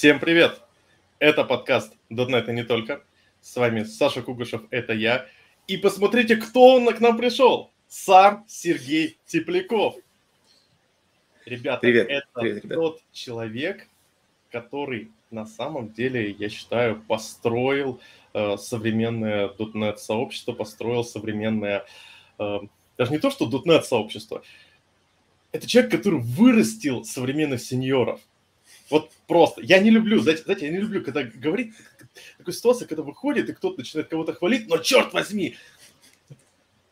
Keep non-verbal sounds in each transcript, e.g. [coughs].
Всем привет! Это подкаст .NET и не только. С вами Саша Кугушев, это я. И посмотрите, кто он к нам пришел. Сам Сергей Тепляков. Ребята, привет, это привет, ребят. тот человек, который на самом деле, я считаю, построил э, современное .NET сообщество, построил современное, э, даже не то, что .NET сообщество, это человек, который вырастил современных сеньоров. Вот просто. Я не люблю, знаете, знаете, я не люблю, когда говорит такая ситуация, когда выходит, и кто-то начинает кого-то хвалить, но черт возьми,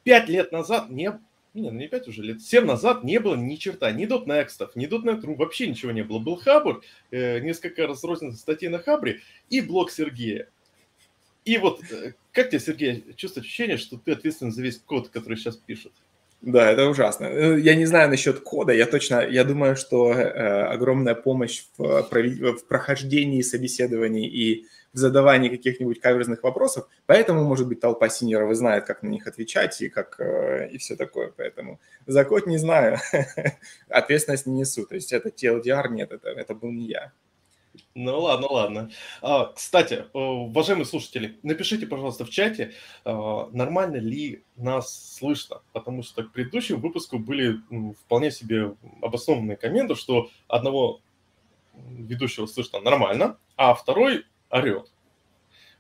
пять лет назад не не, ну не 5 уже лет, 7 назад не было ни черта, ни .next, ни .NET.ru, вообще ничего не было. Был Хабр, э, несколько разрозненных статей на Хабре и блог Сергея. И вот, э, как тебе, Сергей, чувствует ощущение, что ты ответственен за весь код, который сейчас пишет? Да, это ужасно. Э, я не знаю насчет кода, я точно, я думаю, что э, огромная помощь в, в прохождении собеседований и в задавании каких-нибудь каверзных вопросов, поэтому, может быть, толпа синеров знает, как на них отвечать и как э, и все такое, поэтому за код не знаю, [laughs] ответственность не несу, то есть это TLDR, нет, это, это был не я. Ну ладно, ладно. А, кстати, э, уважаемые слушатели, напишите, пожалуйста, в чате, а, нормально ли нас слышно, потому что к предыдущему выпуску были вполне себе обоснованные комменты, что одного ведущего слышно нормально, а второй орет.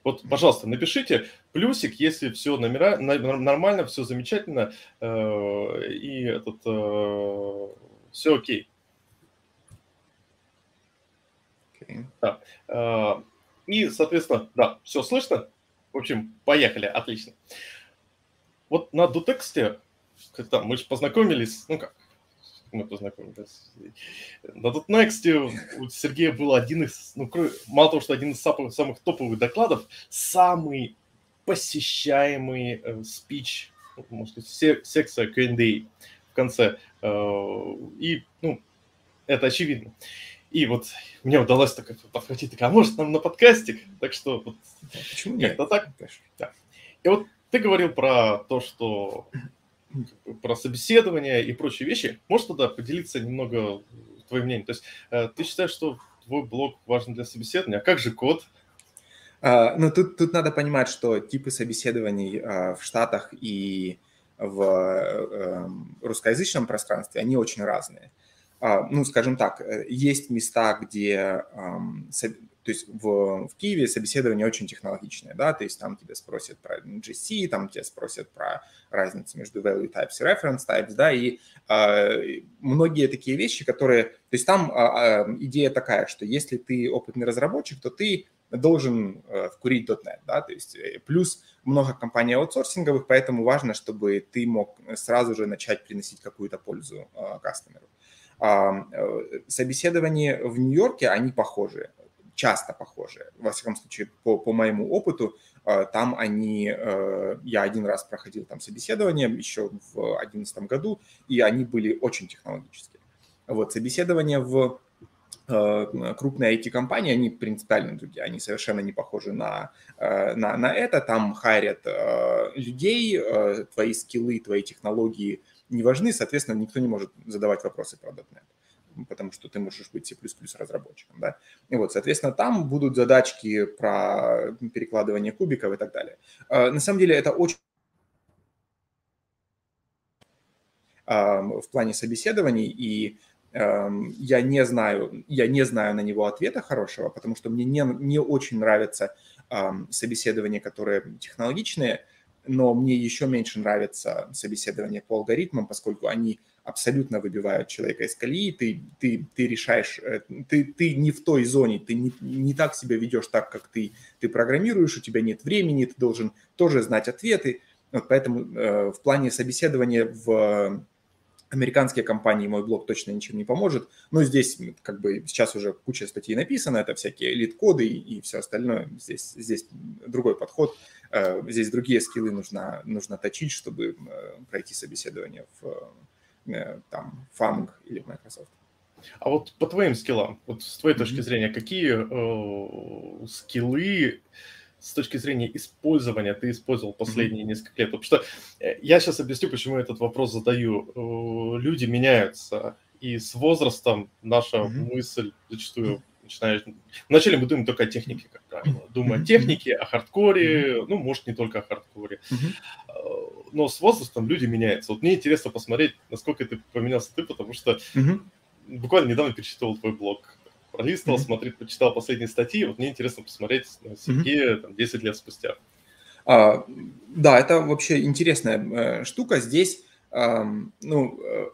Вот, пожалуйста, напишите плюсик, если все номера, нормально, все замечательно э, и этот, все окей. Okay. Да. А, и, соответственно, да, все слышно. В общем, поехали, отлично. Вот на Дутексте, там, мы же познакомились, ну как, мы познакомились. На Дутнексте у Сергея был один из, ну, мало того, что один из самых, самых топовых докладов, самый посещаемый э, спич, может быть, секция Q&A в конце. Э, и, ну, это очевидно. И вот мне удалось так подхватить, так, а может нам на подкастик? Так что вот, Почему нет? Это так? Да. И вот ты говорил про то, что про собеседование и прочие вещи. Можешь тогда поделиться немного твоим мнением? То есть э, ты считаешь, что твой блог важен для собеседования, а как же код? А, ну, тут, тут надо понимать, что типы собеседований а, в Штатах и в а, русскоязычном пространстве, они очень разные. А, ну, скажем так, э, есть места, где, то есть в, в Киеве собеседование очень технологичное, да, то есть там тебя спросят про GC, там тебя спросят про разницу между value types и reference types, да, и э, многие такие вещи, которые, то есть там э, идея такая, что если ты опытный разработчик, то ты должен э, вкурить .NET, да, то есть э, плюс много компаний аутсорсинговых, поэтому важно, чтобы ты мог сразу же начать приносить какую-то пользу э, кастомеру. Э, собеседования в Нью-Йорке, они похожи, часто похожи. Во всяком случае, по, по моему опыту, э, там они, э, я один раз проходил там собеседование еще в 2011 году, и они были очень технологические. Вот, собеседование в крупные IT-компании, они принципиально другие, они совершенно не похожи на, на, на это. Там хайрят людей, твои скиллы, твои технологии – не важны, соответственно, никто не может задавать вопросы про .NET, потому что ты можешь быть C++ разработчиком, да. И вот, соответственно, там будут задачки про перекладывание кубиков и так далее. А, на самом деле это очень в плане собеседований, и я не знаю, я не знаю на него ответа хорошего, потому что мне не, не очень нравятся собеседования, которые технологичные, но мне еще меньше нравится собеседование по алгоритмам, поскольку они абсолютно выбивают человека из колеи, ты, ты, ты решаешь, э, ты, ты не в той зоне, ты не, не так себя ведешь так, как ты, ты программируешь, у тебя нет времени, ты должен тоже знать ответы. Вот поэтому э, в плане собеседования в американские компании мой блог точно ничем не поможет. Но здесь как бы сейчас уже куча статей написано, это всякие элит-коды и, и все остальное. Здесь, здесь другой подход. Э, здесь другие скиллы нужно, нужно точить, чтобы э, пройти собеседование в э, там, FAMG или Microsoft. А вот по твоим скиллам, вот с твоей mm-hmm. точки зрения, какие э, скиллы с точки зрения использования ты использовал последние mm-hmm. несколько лет? Потому что я сейчас объясню, почему я этот вопрос задаю. Люди меняются, и с возрастом наша mm-hmm. мысль зачастую начинаешь... Вначале мы думаем только о технике, как правило. Думаем о технике, о хардкоре, ну, может, не только о хардкоре. Но с возрастом люди меняются. Вот мне интересно посмотреть, насколько ты поменялся ты, потому что буквально недавно перечитывал твой блог. Пролистывал, смотрел, почитал последние статьи. Вот мне интересно посмотреть на Сергея там, 10 лет спустя. А, да, это вообще интересная э, штука. Здесь, э, ну, э,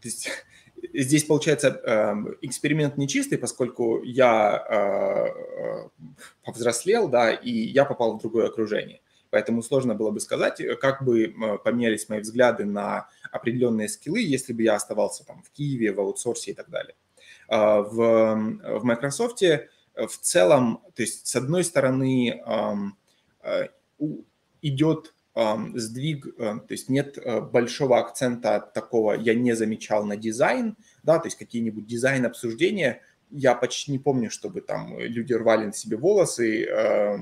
то есть [laughs] здесь получается э, эксперимент нечистый, поскольку я э, повзрослел, да, и я попал в другое окружение. Поэтому сложно было бы сказать, как бы поменялись мои взгляды на определенные скиллы, если бы я оставался там в Киеве, в аутсорсе и так далее. А, в, в Microsoft. В целом, то есть с одной стороны э, идет сдвиг, то есть нет большого акцента такого, я не замечал на дизайн, да, то есть какие-нибудь дизайн-обсуждения, я почти не помню, чтобы там люди рвали на себе волосы,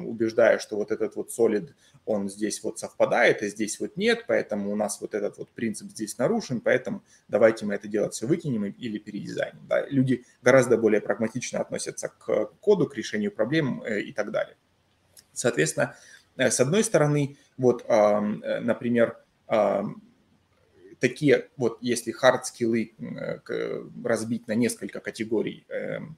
убеждая, что вот этот вот solid, он здесь вот совпадает, а здесь вот нет, поэтому у нас вот этот вот принцип здесь нарушен, поэтому давайте мы это делать все выкинем или передизайним. Да. Люди гораздо более прагматично относятся к коду, к решению проблем и так далее. Соответственно, Э, с одной стороны, вот, э, например, такие вот, если hard скиллы э, разбить на несколько категорий,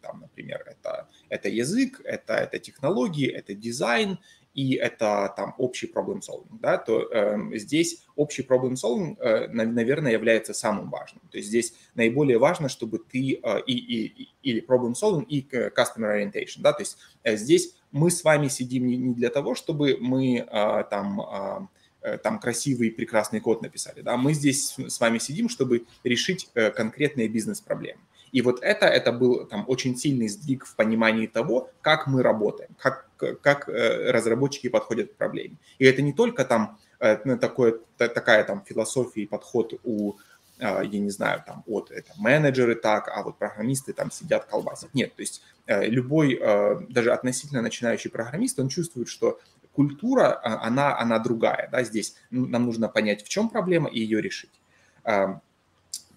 там, например, это, это язык, это, это технологии, это дизайн, и это там общий problem solving, да, то э, здесь общий problem solving, э, наверное, является самым важным. То есть здесь наиболее важно, чтобы ты э, и, и, или problem solving, и customer orientation, да, то есть э, здесь мы с вами сидим не, не для того, чтобы мы а, там, а, э, там красивый прекрасный код написали. Да? Мы здесь с вами сидим, чтобы решить э, конкретные бизнес-проблемы. И вот это, это был там очень сильный сдвиг в понимании того, как мы работаем, как, как э, разработчики подходят к проблеме. И это не только там ну, такое, такая там философия и подход у а, я не знаю, там, от это менеджеры так, а вот программисты там сидят, колбасят. Нет, то есть э, любой, э, даже относительно начинающий программист, он чувствует, что культура, она, она другая, да, здесь нам нужно понять, в чем проблема и ее решить.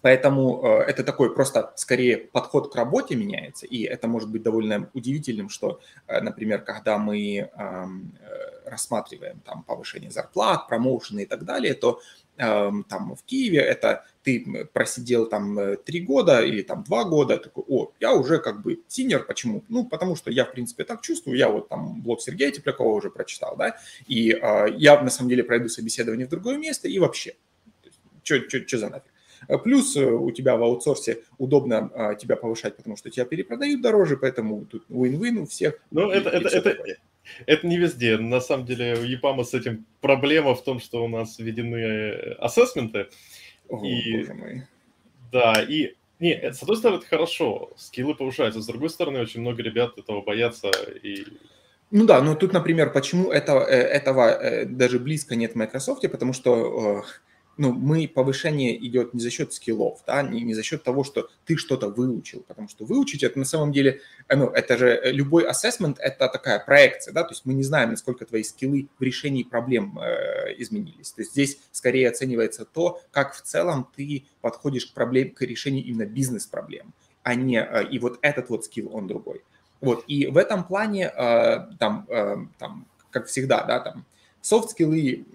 Поэтому э, это такой просто скорее подход к работе меняется, и это может быть довольно удивительным, что, например, когда мы рассматриваем там повышение зарплат, промоушены и так далее, то Эм, там в Киеве, это ты просидел там э, три года или там два года, такой, о, я уже как бы синер, почему? Ну, потому что я, в принципе, так чувствую, я вот там блог Сергея Теплякова уже прочитал, да, и э, я на самом деле пройду собеседование в другое место и вообще, что за нафиг? Э, плюс э, у тебя в аутсорсе удобно а, тебя повышать, потому что тебя перепродают дороже, поэтому тут win-win у всех. Ну, это, это, это, это не везде. На самом деле у ЕПАМа с этим проблема в том, что у нас введены ассессменты. О, и, боже мой. Да, и не, с одной стороны, это хорошо, скиллы повышаются, с другой стороны, очень много ребят этого боятся и ну да, но тут, например, почему это, э, этого даже близко нет в Microsoft, потому что ну, мы, повышение идет не за счет скиллов, да, не, не за счет того, что ты что-то выучил, потому что выучить это на самом деле, э, ну, это же э, любой assessment – это такая проекция, да, то есть мы не знаем, насколько твои скиллы в решении проблем э, изменились. То есть здесь скорее оценивается то, как в целом ты подходишь к, проблем, к решению именно бизнес-проблем, а не, э, и вот этот вот скилл, он другой. Вот, и в этом плане, э, там, э, там, как всегда, да, там, софт-скиллы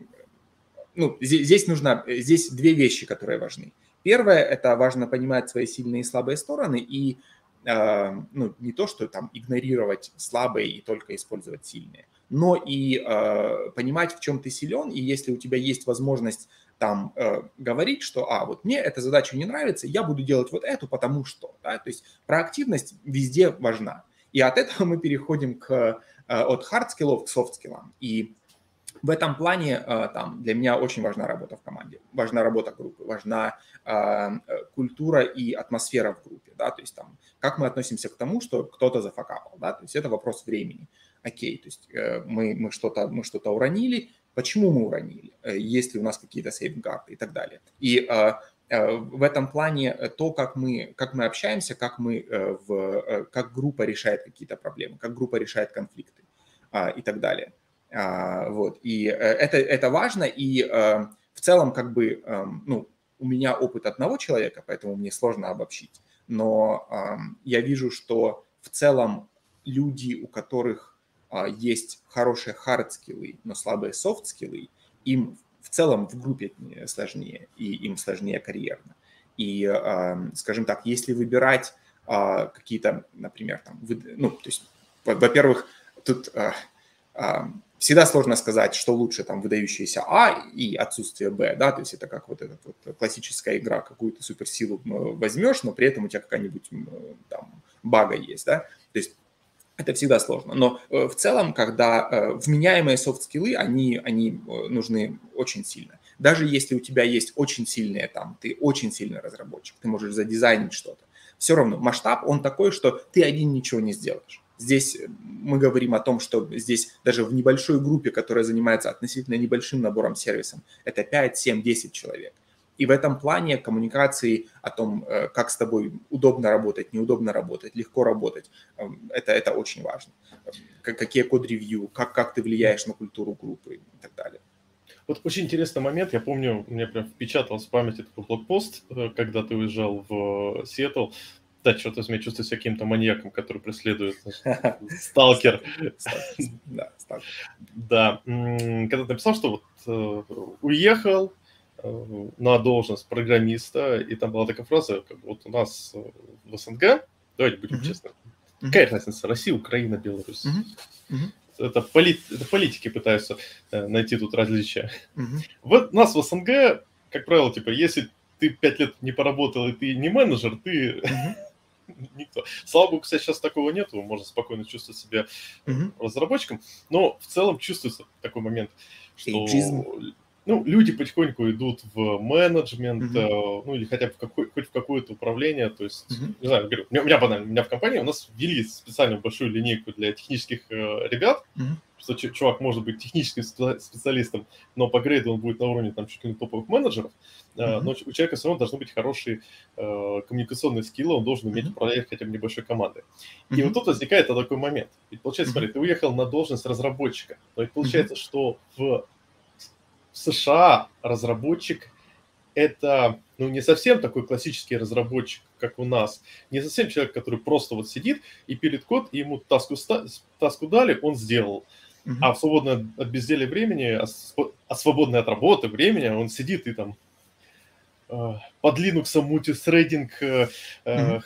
ну, здесь, здесь нужно, здесь две вещи, которые важны. Первое, это важно понимать свои сильные и слабые стороны и э, ну, не то, что там игнорировать слабые и только использовать сильные, но и э, понимать, в чем ты силен, и если у тебя есть возможность там э, говорить, что, а, вот мне эта задача не нравится, я буду делать вот эту, потому что, да, то есть проактивность везде важна. И от этого мы переходим к, э, от hard скиллов к soft скиллам. И в этом плане э, там, для меня очень важна работа в команде, важна работа группы, важна э, культура и атмосфера в группе, да, то есть там, как мы относимся к тому, что кто-то зафакапал, да, то есть это вопрос времени. Окей, то есть э, мы, мы что-то мы что-то уронили, почему мы уронили, есть ли у нас какие-то сейфгарды и так далее. И в этом плане то, как мы, как мы общаемся, как, мы в, как группа решает какие-то проблемы, как группа решает конфликты и так далее. А, вот, и э, это, это важно, и э, в целом, как бы, эм, ну, у меня опыт одного человека, поэтому мне сложно обобщить, но эм, я вижу, что в целом люди, у которых а, есть хорошие хард-скиллы, но слабые софт-скиллы, им в целом в группе сложнее, и им сложнее карьерно. И, скажем так, если выбирать а, какие-то, например, там, ну, то есть, во-первых, тут всегда сложно сказать, что лучше там выдающиеся А и отсутствие Б, да, то есть это как вот эта вот классическая игра, какую-то суперсилу возьмешь, но при этом у тебя какая-нибудь там бага есть, да, то есть это всегда сложно. Но э, в целом, когда э, вменяемые софт-скиллы, они, они э, нужны очень сильно. Даже если у тебя есть очень сильные там, ты очень сильный разработчик, ты можешь задизайнить что-то, все равно масштаб, он такой, что ты один ничего не сделаешь. Здесь мы говорим о том, что здесь даже в небольшой группе, которая занимается относительно небольшим набором сервисов, это 5, 7, 10 человек. И в этом плане коммуникации о том, э, как с тобой удобно работать, неудобно работать, легко работать, эм, это, это очень важно. Какие код-ревью, как, как ты влияешь на культуру группы и так далее. Вот очень интересный момент. Я помню, мне прям впечатался в памяти такой блокпост, э, когда ты уезжал в Сиэтл. Да, что-то возьми, чувствую себя каким-то маньяком, который преследует [laughs] сталкер. Да, сталкер. Да. Когда ты написал, что вот э, уехал э, на должность программиста, и там была такая фраза, как вот у нас в СНГ, давайте будем честны, какая разница, Россия, Украина, Беларусь это, полит, это политики пытаются э, найти тут различия. Вот у нас в СНГ, как правило, типа, если ты пять лет не поработал и ты не менеджер, ты. [laughs] никто. Слава богу, кстати, сейчас такого нету, можно спокойно чувствовать себя угу. разработчиком, но в целом чувствуется такой момент, что Эйджизм ну, люди потихоньку идут в менеджмент, mm-hmm. ну, или хотя бы в какой, хоть в какое-то управление, то есть, mm-hmm. не знаю, говорю, у меня, у меня банально, у меня в компании у нас ввели специальную большую линейку для технических э, ребят, mm-hmm. что чувак может быть техническим специалистом, но по грейду он будет на уровне там чуть ли не топовых менеджеров, mm-hmm. но у человека все равно должны быть хорошие э, коммуникационные скиллы, он должен уметь mm-hmm. управлять хотя бы небольшой командой. Mm-hmm. И вот тут возникает такой момент. Ведь получается, смотри, ты уехал на должность разработчика, но ведь получается, что в в США разработчик это ну, не совсем такой классический разработчик, как у нас. Не совсем человек, который просто вот сидит и пилит код, и ему таску, таску дали, он сделал. Uh-huh. А в свободное от безделия времени, а, а свободное от работы времени, он сидит и там под Linux мультисрейдинг, uh-huh.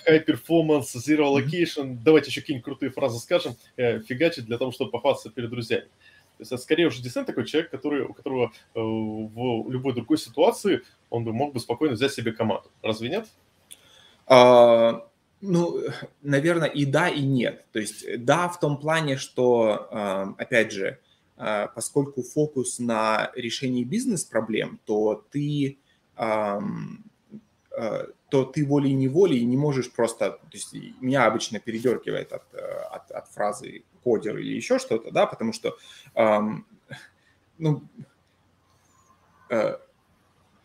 high performance, zero allocation, uh-huh. давайте еще какие-нибудь крутые фразы скажем, э, фигачить для того, чтобы похвастаться перед друзьями. То есть это скорее уже десант такой человек, который, у которого э, в любой другой ситуации он бы мог бы спокойно взять себе команду. Разве нет? А, ну, наверное, и да, и нет. То есть да, в том плане, что, э, опять же, э, поскольку фокус на решении бизнес-проблем, то ты э, то ты волей-неволей не можешь просто... То есть меня обычно передергивает от, от, от фразы кодер или еще что-то, да, потому что, эм, ну, э,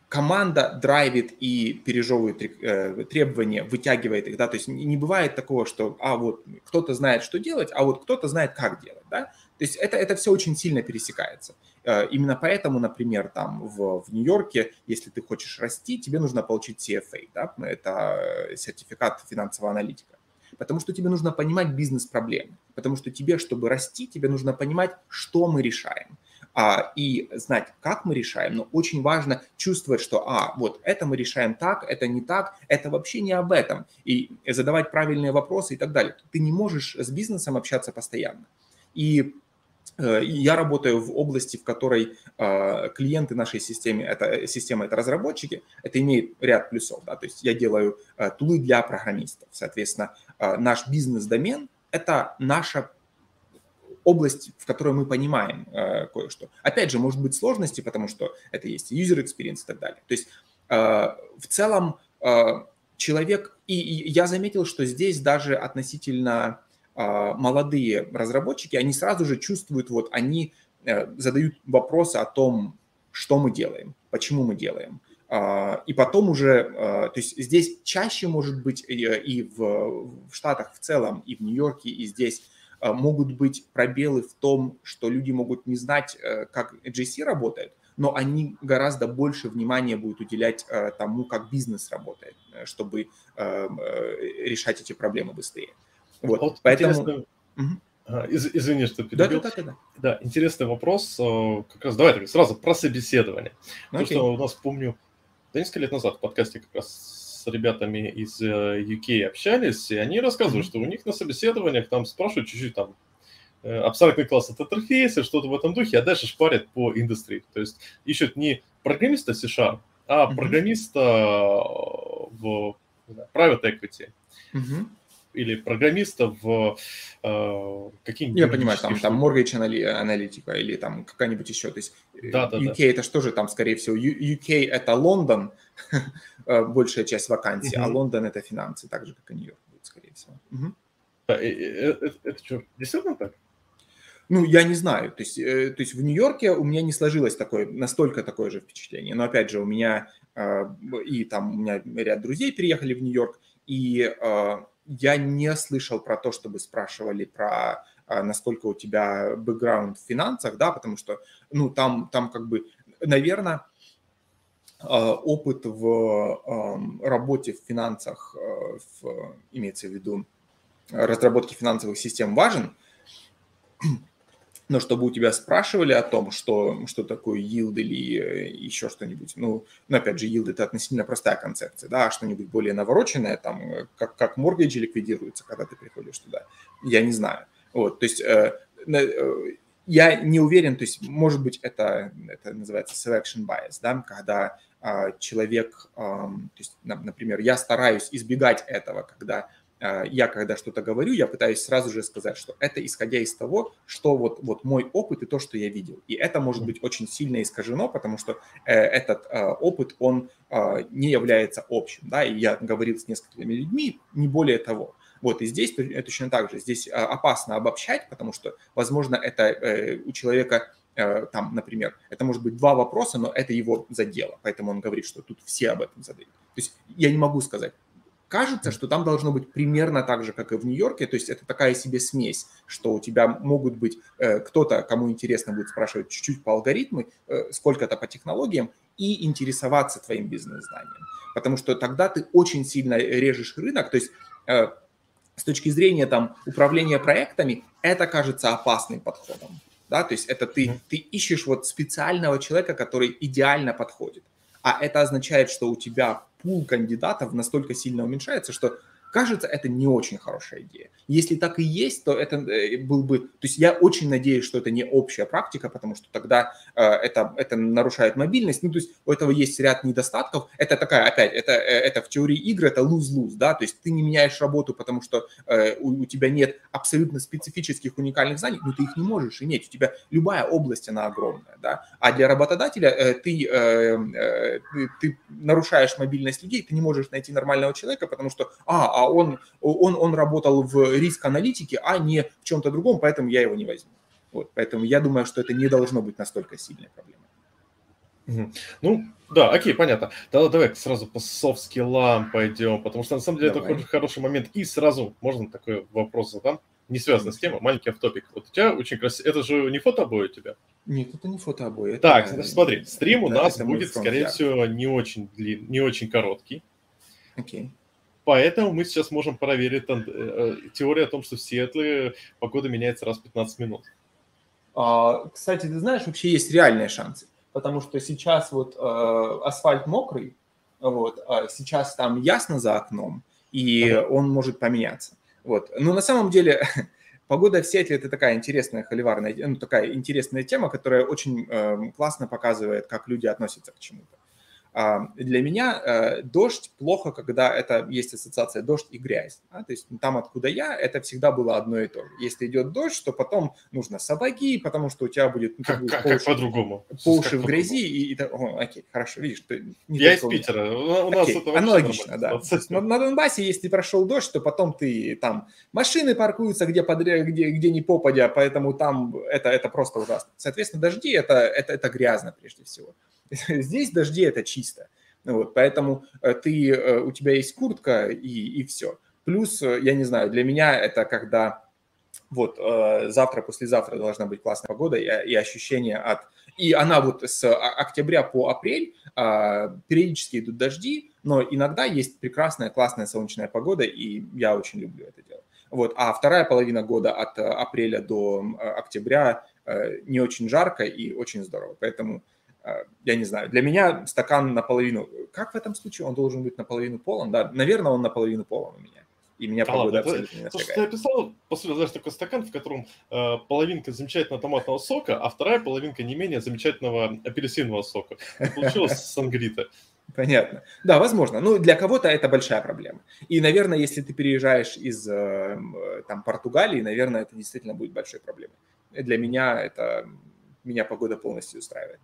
команда драйвит и пережевывает э, требования, вытягивает их, да, то есть не бывает такого, что, а вот кто-то знает, что делать, а вот кто-то знает, как делать, да, то есть это, это все очень сильно пересекается. Э, именно поэтому, например, там в, в Нью-Йорке, если ты хочешь расти, тебе нужно получить CFA, да, это сертификат финансового аналитика. Потому что тебе нужно понимать бизнес-проблемы. Потому что тебе, чтобы расти, тебе нужно понимать, что мы решаем. А, и знать, как мы решаем, но очень важно чувствовать, что, а, вот это мы решаем так, это не так, это вообще не об этом, и задавать правильные вопросы и так далее. Ты не можешь с бизнесом общаться постоянно. И Э, я работаю в области, в которой э, клиенты нашей системы, это система, это разработчики, это имеет ряд плюсов, да, то есть я делаю э, тулы для программистов, соответственно, наш бизнес-домен – это наша область, в которой мы понимаем кое-что. Опять же, может быть сложности, потому что это есть user experience и так далее. То есть в целом человек, и я заметил, что здесь даже относительно а, молодые разработчики, они сразу же чувствуют, вот они э, задают вопросы о том, что мы делаем, почему мы делаем. А, и потом уже, а, то есть здесь чаще может быть и в, в Штатах в целом, и в Нью-Йорке, и здесь могут быть пробелы в том, что люди могут не знать, э, как GC работает, но они гораздо больше внимания будут уделять э, тому, как бизнес работает, чтобы решать эти проблемы быстрее. Вот, вот поэтому... Интересно... Угу. Из, извини, что перебил. Да, да, да, да. да, интересный вопрос. Э, как раз давай сразу про собеседование. Потому что у нас, помню, да несколько лет назад в подкасте как раз с ребятами из UK э, общались, и они рассказывают, mm-hmm. что у них на собеседованиях там спрашивают чуть-чуть там э, абстрактный класс от интерфейса, что-то в этом духе, а дальше шпарят по индустрии. То есть ищут не программиста C-Sharp, а mm-hmm. программиста в private equity. Mm-hmm или программиста в э, какие-нибудь... Я понимаю, там, там mortgage аналитика или там какая-нибудь еще. То есть э, да, да, UK да. это что же там, скорее всего, UK это Лондон, [laughs] э, большая часть вакансий, угу. а Лондон это финансы, так же, как и Нью-Йорк будет, скорее всего. Угу. Да, это, это что, действительно так? Ну, я не знаю. То есть, то есть в Нью-Йорке у меня не сложилось такое, настолько такое же впечатление. Но опять же, у меня и там у меня ряд друзей переехали в Нью-Йорк, и я не слышал про то, чтобы спрашивали про а, насколько у тебя бэкграунд в финансах, да, потому что, ну, там, там как бы, наверное, а, опыт в работе в финансах, а, в, имеется в виду разработке финансовых систем важен, но чтобы у тебя спрашивали о том, что, что такое yield или э, еще что-нибудь, ну, ну, опять же, yield – это относительно простая концепция, да, а что-нибудь более навороченное, там, э, как, как mortgage ликвидируется, когда ты приходишь туда, я не знаю. Вот, то есть э, э, я не уверен, то есть, может быть, это, это называется selection bias, да, когда э, человек, э, то есть, например, я стараюсь избегать этого, когда я когда что-то говорю, я пытаюсь сразу же сказать, что это исходя из того, что вот, вот мой опыт и то, что я видел. И это может быть очень сильно искажено, потому что э, этот э, опыт, он э, не является общим. Да? И я говорил с несколькими людьми, не более того. Вот, и здесь точно так же. Здесь опасно обобщать, потому что, возможно, это э, у человека э, там, например, это может быть два вопроса, но это его задело, поэтому он говорит, что тут все об этом задают. То есть я не могу сказать, кажется, что там должно быть примерно так же, как и в Нью-Йорке, то есть это такая себе смесь, что у тебя могут быть э, кто-то, кому интересно будет спрашивать чуть-чуть по алгоритму, э, сколько-то по технологиям и интересоваться твоим бизнес-знанием, потому что тогда ты очень сильно режешь рынок, то есть э, с точки зрения там управления проектами это кажется опасным подходом, да, то есть это ты, ты ищешь вот специального человека, который идеально подходит, а это означает, что у тебя пул кандидатов настолько сильно уменьшается, что кажется, это не очень хорошая идея. Если так и есть, то это э, был бы... То есть я очень надеюсь, что это не общая практика, потому что тогда э, это, это нарушает мобильность. Ну, то есть у этого есть ряд недостатков. Это такая, опять, это, э, это в теории игры, это lose-lose, да, то есть ты не меняешь работу, потому что э, у, у тебя нет абсолютно специфических уникальных знаний, но ты их не можешь иметь. У тебя любая область, она огромная, да. А для работодателя э, ты, э, э, ты, ты нарушаешь мобильность людей, ты не можешь найти нормального человека, потому что, а, а он, он, он работал в риск-аналитике, а не в чем-то другом, поэтому я его не возьму. Вот, поэтому я думаю, что это не должно быть настолько сильной проблемой. Ну, да, окей, понятно. Тогда давай сразу по софт-скиллам пойдем, потому что на самом деле давай. это хороший момент. И сразу можно такой вопрос задам, не связанный с темой, маленький автопик. Вот у тебя очень красиво. Это же не фотообои у тебя? Нет, это не фотообои. Это... Так, значит, смотри, стрим у нас будет, скорее всего, не очень длинный, не очень короткий. Окей. Поэтому мы сейчас можем проверить э, э, теорию о том, что в Сиэтле погода меняется раз в 15 минут. А, кстати, ты знаешь, вообще есть реальные шансы, потому что сейчас вот э, асфальт мокрый, вот, а сейчас там ясно за окном, и ага. он может поменяться. Вот. Но на самом деле [laughs] погода в Сиэтле – это такая интересная холиварная, ну, такая интересная тема, которая очень э, классно показывает, как люди относятся к чему-то. А, для меня э, дождь плохо, когда это есть ассоциация дождь и грязь. Да? То есть там, откуда я, это всегда было одно и то же. Если идет дождь, то потом нужно сапоги, потому что у тебя будет... Ну, как, как, как по-другому? По уши в грязи. И, и, о, окей, хорошо, видишь. Ты не я из Питера. У, нас окей, это аналогично, да. на, на Донбассе, если прошел дождь, то потом ты там... Машины паркуются где, подряд, где, где не попадя, поэтому там это, это просто ужасно. Соответственно, дожди это, это, это грязно прежде всего. [laughs] Здесь дожди это чисто. Вот, поэтому э, ты, э, у тебя есть куртка и, и все. Плюс, э, я не знаю, для меня это когда вот завтра, послезавтра должна быть классная погода и, и ощущение от... И она вот с октября по апрель а, периодически идут дожди, но иногда есть прекрасная, классная солнечная погода, и я очень люблю это дело. Вот, а вторая половина года от апреля до октября не очень жарко и очень здорово. Поэтому я не знаю, для меня стакан наполовину, как в этом случае он должен быть наполовину полон? Да, наверное, он наполовину полон у меня и меня да погода ладно, абсолютно не Слушай, ты описал, по сути, знаешь, такой стакан, в котором э, половинка замечательного томатного сока, а вторая половинка не менее замечательного апельсинового сока. получилось сангрита. Понятно. Да, возможно. Ну, для кого-то это большая проблема. И, наверное, если ты переезжаешь из э, там, Португалии, наверное, это действительно будет большой проблемой. Для меня это... Меня погода полностью устраивает.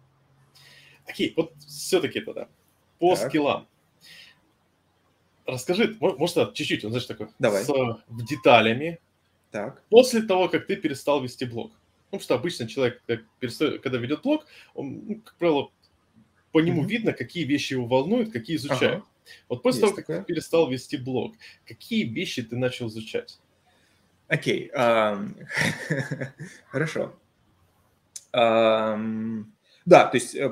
Окей, вот все-таки тогда по так. скиллам. Расскажи, может, чуть-чуть, он, знаешь, такой, Давай. с деталями. Так. После того, как ты перестал вести блог. Ну, что обычно человек, когда ведет блог, он, ну, как правило, по нему mm-hmm. видно, какие вещи его волнуют, какие изучает. Ага. Вот после Есть того, как такое. ты перестал вести блог, какие вещи ты начал изучать? Окей, okay. [laughs] um, хорошо. Um, да, то есть э,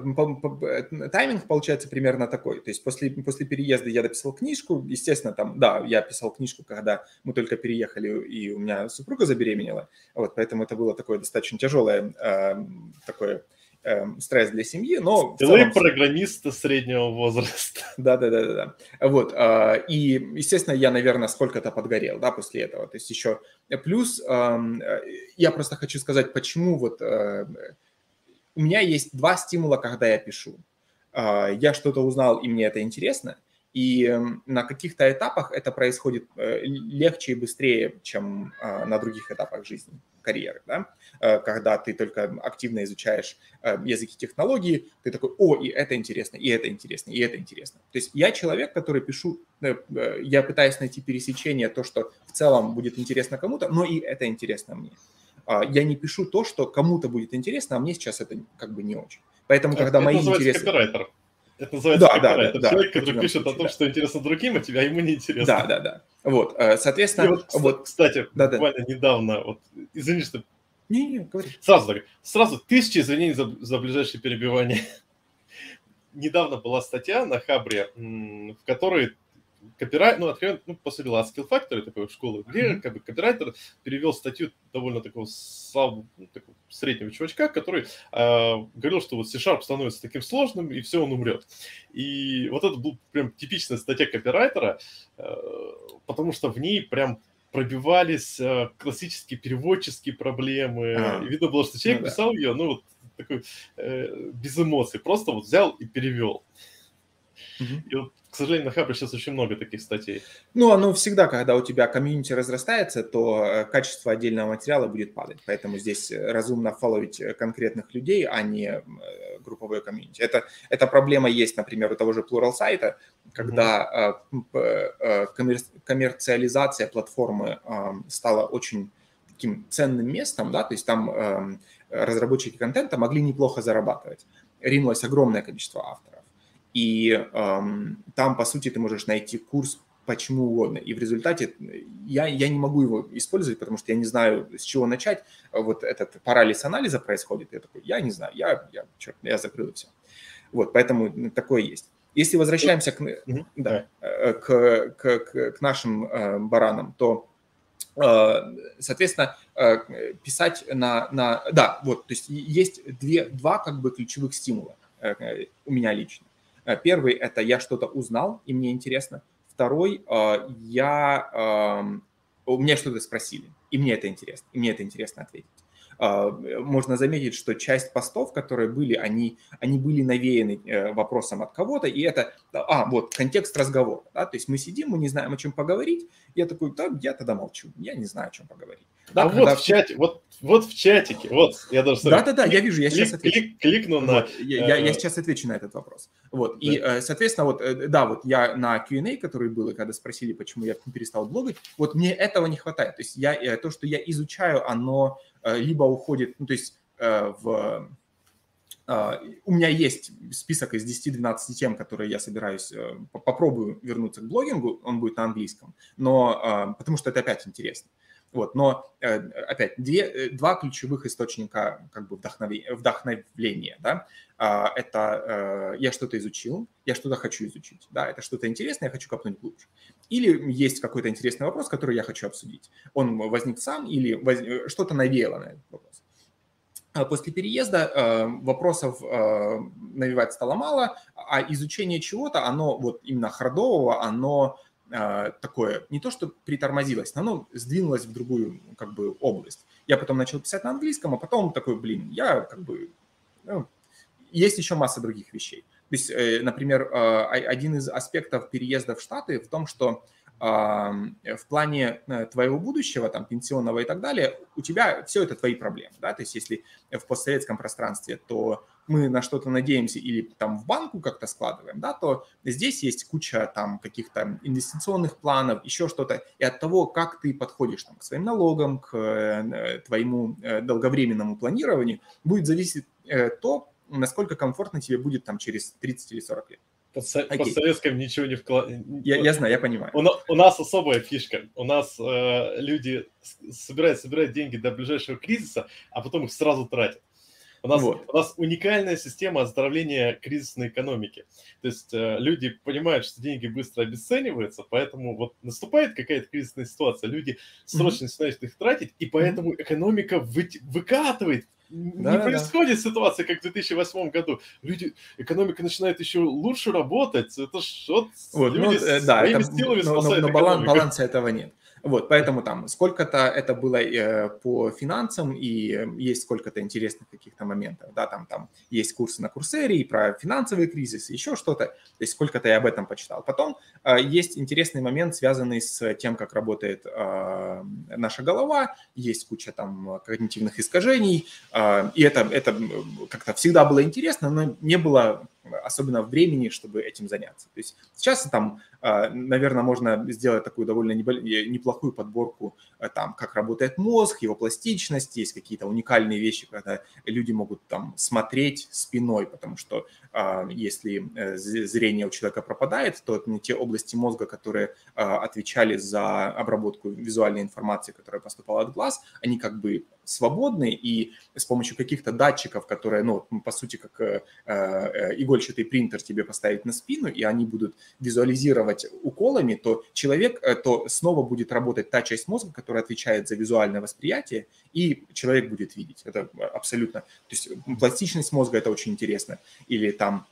тайминг получается примерно такой. То есть после, после переезда я дописал книжку. Естественно, там, да, я писал книжку, когда мы только переехали, и у меня супруга забеременела. Вот, поэтому это было такое достаточно тяжелое э, такое э, стресс для семьи, но... Ты целом... программиста среднего возраста. [laughs] Да-да-да. да. Вот, э, и, естественно, я, наверное, сколько-то подгорел, да, после этого. То есть еще плюс эм, э, я просто хочу сказать, почему вот... У меня есть два стимула, когда я пишу. А, я что-то узнал, и мне это интересно, и эм, на каких-то этапах это происходит э, легче и быстрее, чем а, на других этапах жизни, карьеры. Да? Э, когда ты только активно изучаешь э, языки технологии, ты такой, о, и это интересно, и это интересно, и это интересно. То есть я человек, который пишу, я пытаюсь найти пересечение, то, что в целом будет интересно кому-то, но и это интересно мне. А, я не пишу то, что кому-то будет интересно, а мне сейчас это как бы не очень. Поэтому, когда это мои интересы... Копирайтер. Это называется да. Да, да, Человек, да, который пишет случае, о том, да. что интересно другим, а тебя ему не интересно. Да, да, да. Вот, э, соответственно... И вот, вот, кстати, да, буквально да. недавно, вот, извини, что... Не, не, говори. Сразу так, сразу тысячи извинений за, за ближайшее перебивание. [laughs] недавно была статья на Хабре, в которой копирайт, ну, откровенно, ну, по сути Skill Factory, такой школы, где mm-hmm. как бы копирайтер перевел статью довольно такого, слаб, ну, такого среднего чувачка, который э, говорил, что вот C-Sharp становится таким сложным, и все, он умрет. И вот это был прям типичная статья копирайтера, э, потому что в ней прям пробивались э, классические переводческие проблемы. А, и видно было, что человек ну, писал да. ее, ну, вот такой, э, без эмоций, просто вот взял и перевел. Mm-hmm. И вот к сожалению, на Хабре сейчас очень много таких статей. Ну, оно всегда, когда у тебя комьюнити разрастается, то э, качество отдельного материала будет падать. Поэтому здесь э, разумно фолловить э, конкретных людей, а не групповое комьюнити. Это, эта проблема есть, например, у того же Plural сайта, когда mm-hmm. коммерциализация платформы стала очень таким ценным местом, да, то есть там разработчики контента могли неплохо зарабатывать. Ринулось огромное количество авторов и эм, там, по сути, ты можешь найти курс почему угодно. И в результате я, я не могу его использовать, потому что я не знаю, с чего начать. Вот этот парализ анализа происходит. Я такой, я не знаю, я, я, черт, я закрыл все. Вот, поэтому такое есть. Если возвращаемся к, mm-hmm. да, э, к, к, к, к нашим э, баранам, то, э, соответственно, э, писать на, на... Да, вот, то есть есть две, два как бы ключевых стимула э, у меня лично. Э, первый – это я что-то узнал, и мне интересно. Второй э, – я, эм, у меня что-то спросили, и мне это интересно, и мне это интересно ответить. А, можно заметить, что часть постов, которые были, они, они были навеяны э, вопросом от кого-то, и это, а, вот, контекст разговора, да, то есть мы сидим, мы не знаем, о чем поговорить, я такой, да, я тогда молчу, я не знаю, о чем поговорить. Да, а когда... вот в чате, вот, вот в чатике, вот, я даже... Да-да-да, я вижу, я сейчас отвечу. Клик, кликну на... Вот, я, я, я сейчас отвечу на этот вопрос. Вот, да. и, э, соответственно, вот, э, да, вот я на Q&A, который был, когда спросили, почему я перестал блогать, вот мне этого не хватает, то есть я, то, что я изучаю, оно Э, либо уходит, ну, то есть э, в... Э, у меня есть список из 10-12 тем, которые я собираюсь, попробую вернуться к блогингу, он будет на английском, но потому что это опять интересно. Вот, но опять две, два ключевых источника как бы вдохновения, вдохновения да? А, это я что-то изучил, я что-то хочу изучить, да, это что-то интересное, я хочу копнуть глубже. Или есть какой-то интересный вопрос, который я хочу обсудить. Он возник сам или воз... что-то навеяло на этот вопрос. А после переезда э, вопросов э, навивать стало мало, а изучение чего-то, оно вот именно хардового, оно э, такое, не то что притормозилось, но оно сдвинулось в другую как бы область. Я потом начал писать на английском, а потом такой, блин, я как бы... Ну, есть еще масса других вещей. То есть, например, один из аспектов переезда в Штаты в том, что в плане э, твоего будущего, там, пенсионного и так далее, у тебя все это твои проблемы, да, то есть если в постсоветском пространстве, то мы на что-то надеемся или там в банку как-то складываем, да, то здесь есть куча там каких-то инвестиционных планов, еще что-то, и от того, как ты подходишь там к своим налогам, к э, твоему э, долговременному планированию, будет зависеть то, насколько комфортно тебе будет там через 30 или 40 лет. Под, под советском ничего не вкладывают. Я, я знаю, я понимаю. У, у нас особая фишка. У нас э, люди собирают, собирают деньги до ближайшего кризиса, а потом их сразу тратят. У нас, вот. у нас уникальная система оздоровления кризисной экономики. То есть э, люди понимают, что деньги быстро обесцениваются, поэтому вот наступает какая-то кризисная ситуация, люди срочно mm-hmm. начинают их тратить, и поэтому mm-hmm. экономика вы, выкатывает да, не происходит да. ситуация, как в 2008 году. Люди, экономика начинает еще лучше работать. Это ж вот, вот ну, люди ну, с да, своими это, силами но, но, но баланс, баланса этого нет. Вот, поэтому там сколько-то это было э, по финансам, и э, есть сколько-то интересных каких-то моментов, да, там, там есть курсы на Курсере и про финансовый кризис, еще что-то, то есть сколько-то я об этом почитал. Потом э, есть интересный момент, связанный с тем, как работает наша голова, есть куча там когнитивных искажений, и это, это как-то всегда было интересно, но не было особенно времени, чтобы этим заняться. То есть сейчас там, а, наверное, можно сделать такую довольно неплохую подборку а, там, как работает мозг, его пластичность, есть какие-то уникальные вещи, когда люди могут там смотреть спиной, потому что а, если э, зрение у человека пропадает, то те области мозга, которые отвечали за обработку визуальной информации, которая поступала от глаз, они как бы свободны, и с помощью каких-то датчиков, которые, ну, по сути, как э, э, игольчатый принтер тебе поставить на спину, и они будут визуализировать уколами, то человек, э, то снова будет работать та часть мозга, которая отвечает за визуальное восприятие, и человек будет видеть. Это абсолютно... То есть пластичность мозга – это очень интересно. Или там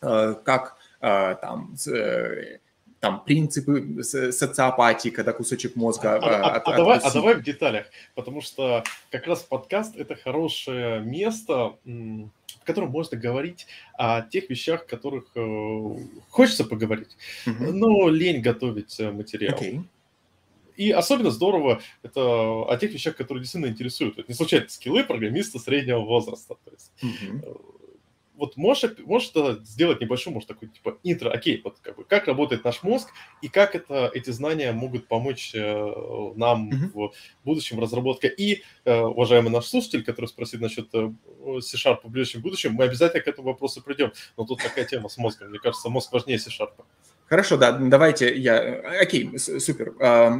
э, как э, там э, там принципы социопатии, когда кусочек мозга... А, а, от, а, давай, а давай в деталях, потому что как раз подкаст – это хорошее место, в котором можно говорить о тех вещах, которых э, хочется поговорить, uh-huh. но лень готовить э, материал. Okay. И особенно здорово это о тех вещах, которые действительно интересуют. Это не случайно скиллы программиста среднего возраста. То есть, uh-huh вот можешь, можешь сделать небольшой, может, такой, типа, интро, окей, вот как, бы, как работает наш мозг и как это, эти знания могут помочь э, нам mm-hmm. в будущем разработке. И, э, уважаемый наш слушатель, который спросит насчет э, C-Sharp в ближайшем будущем, мы обязательно к этому вопросу придем. Но тут такая тема с мозгом. Мне кажется, мозг важнее C-Sharp. Хорошо, да, давайте я... Окей, супер. Э,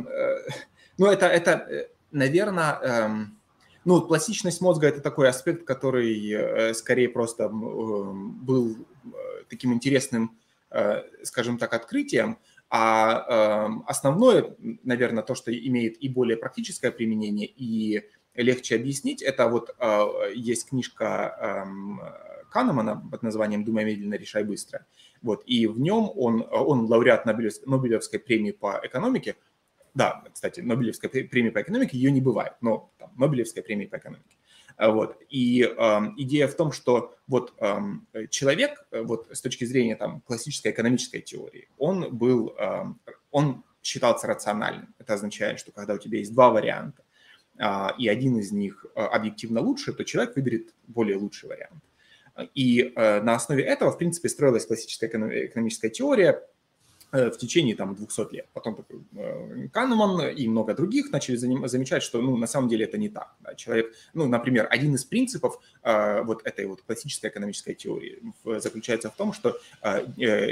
ну, это, это э, наверное эм, ну, пластичность мозга – это такой аспект, который э, скорее просто эм, был э, таким интересным, э, скажем так, открытием, а эм, основное, наверное, то, что имеет и более практическое применение, и легче объяснить, это вот есть книжка эм, Канемана под названием «Думай медленно, решай быстро». Вот, и в нем он, он лауреат Нобелевской премии по экономике, да, кстати, Нобелевская премия по экономике, ее не бывает, но там, Нобелевская премия по экономике. А, вот. И э, идея в том, что вот э, человек, вот с точки зрения там, классической экономической теории, он был, э, он считался рациональным. Это означает, что когда у тебя есть два варианта, э, и один из них объективно лучше, то человек выберет более лучший вариант. И э, на основе этого, в принципе, строилась классическая экономическая теория, Э, в течение там 200 лет. Потом такой э, Канеман и много других начали замечать, что ну, на самом деле это не так. Да. Человек, ну, например, один из принципов э, вот этой вот классической экономической теории заключается в том, что э,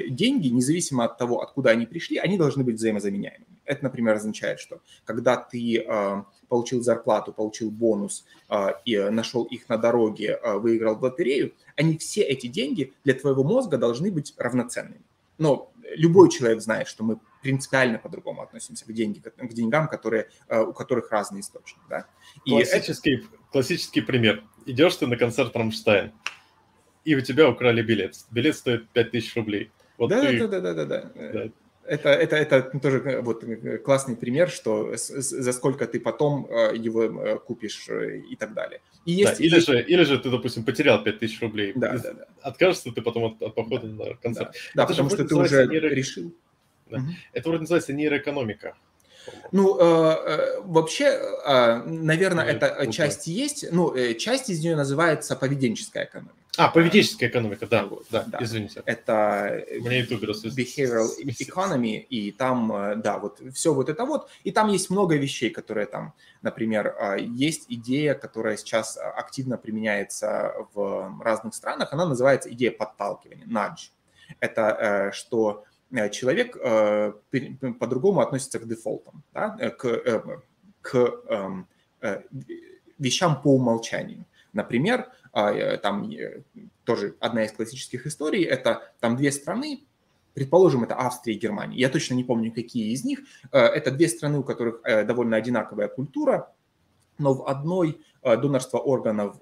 деньги, независимо от того, откуда они пришли, они должны быть взаимозаменяемыми. Это, например, означает, что когда ты э, получил зарплату, получил бонус э, и нашел их на дороге, э, выиграл в лотерею, они все эти деньги для твоего мозга должны быть равноценными. Но любой человек знает, что мы принципиально по-другому относимся к, деньги, к деньгам, которые, э, у которых разный источник. Да? И классический, это... классический пример. Идешь ты на концерт Рамштайн, и у тебя украли билет. Билет стоит 5000 рублей. Вот да, ты... да, да, да, да, да. Это, это, это тоже э, вот э, классный пример, что за сколько ты потом э, его купишь и так далее. И есть, да, или. Же, или же ты, допустим, потерял 5000 рублей. Да, да, да. Откажешься ты потом от, от похода да, на концерт. Да, да потому что ты уже нейро... решил. Да. Угу. Это вроде называется нейроэкономика. Ну, э, вообще, э, наверное, Нет, эта ну, часть есть. Ну, часть из нее называется поведенческая экономика. А, поведенческая экономика, да, да, да, извините. Это Мне behavioral economy, и там, э, да, вот все вот это вот. И там есть много вещей, которые там, например, а, есть идея, которая сейчас активно применяется в разных странах, она называется идея подталкивания, nudge. Это э, что э, человек по-другому относится к дефолтам, да, к, к эм, вещам по умолчанию. Например, а, э, там э, тоже одна из классических историй, это там две страны, предположим, это Австрия и Германия, я точно не помню, какие из них, э, это две страны, у которых довольно одинаковая культура, но в одной донорство органов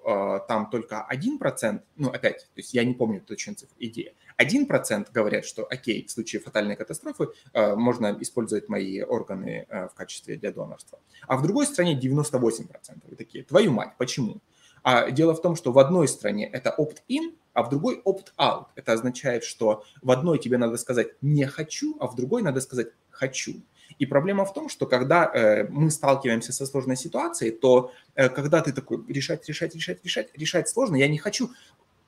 там только 1%, ну опять, то есть я не помню точно цифру, идея, 1% говорят, что окей, в случае фатальной катастрофы можно использовать мои органы в качестве для донорства. А в другой стране 98%. Вы такие, твою мать, почему? А дело в том, что в одной стране это opt-in, а в другой opt-out. Это означает, что в одной тебе надо сказать «не хочу», а в другой надо сказать «хочу». И проблема в том, что когда э, мы сталкиваемся со сложной ситуацией, то э, когда ты такой решать, решать, решать, решать, решать сложно, я не хочу.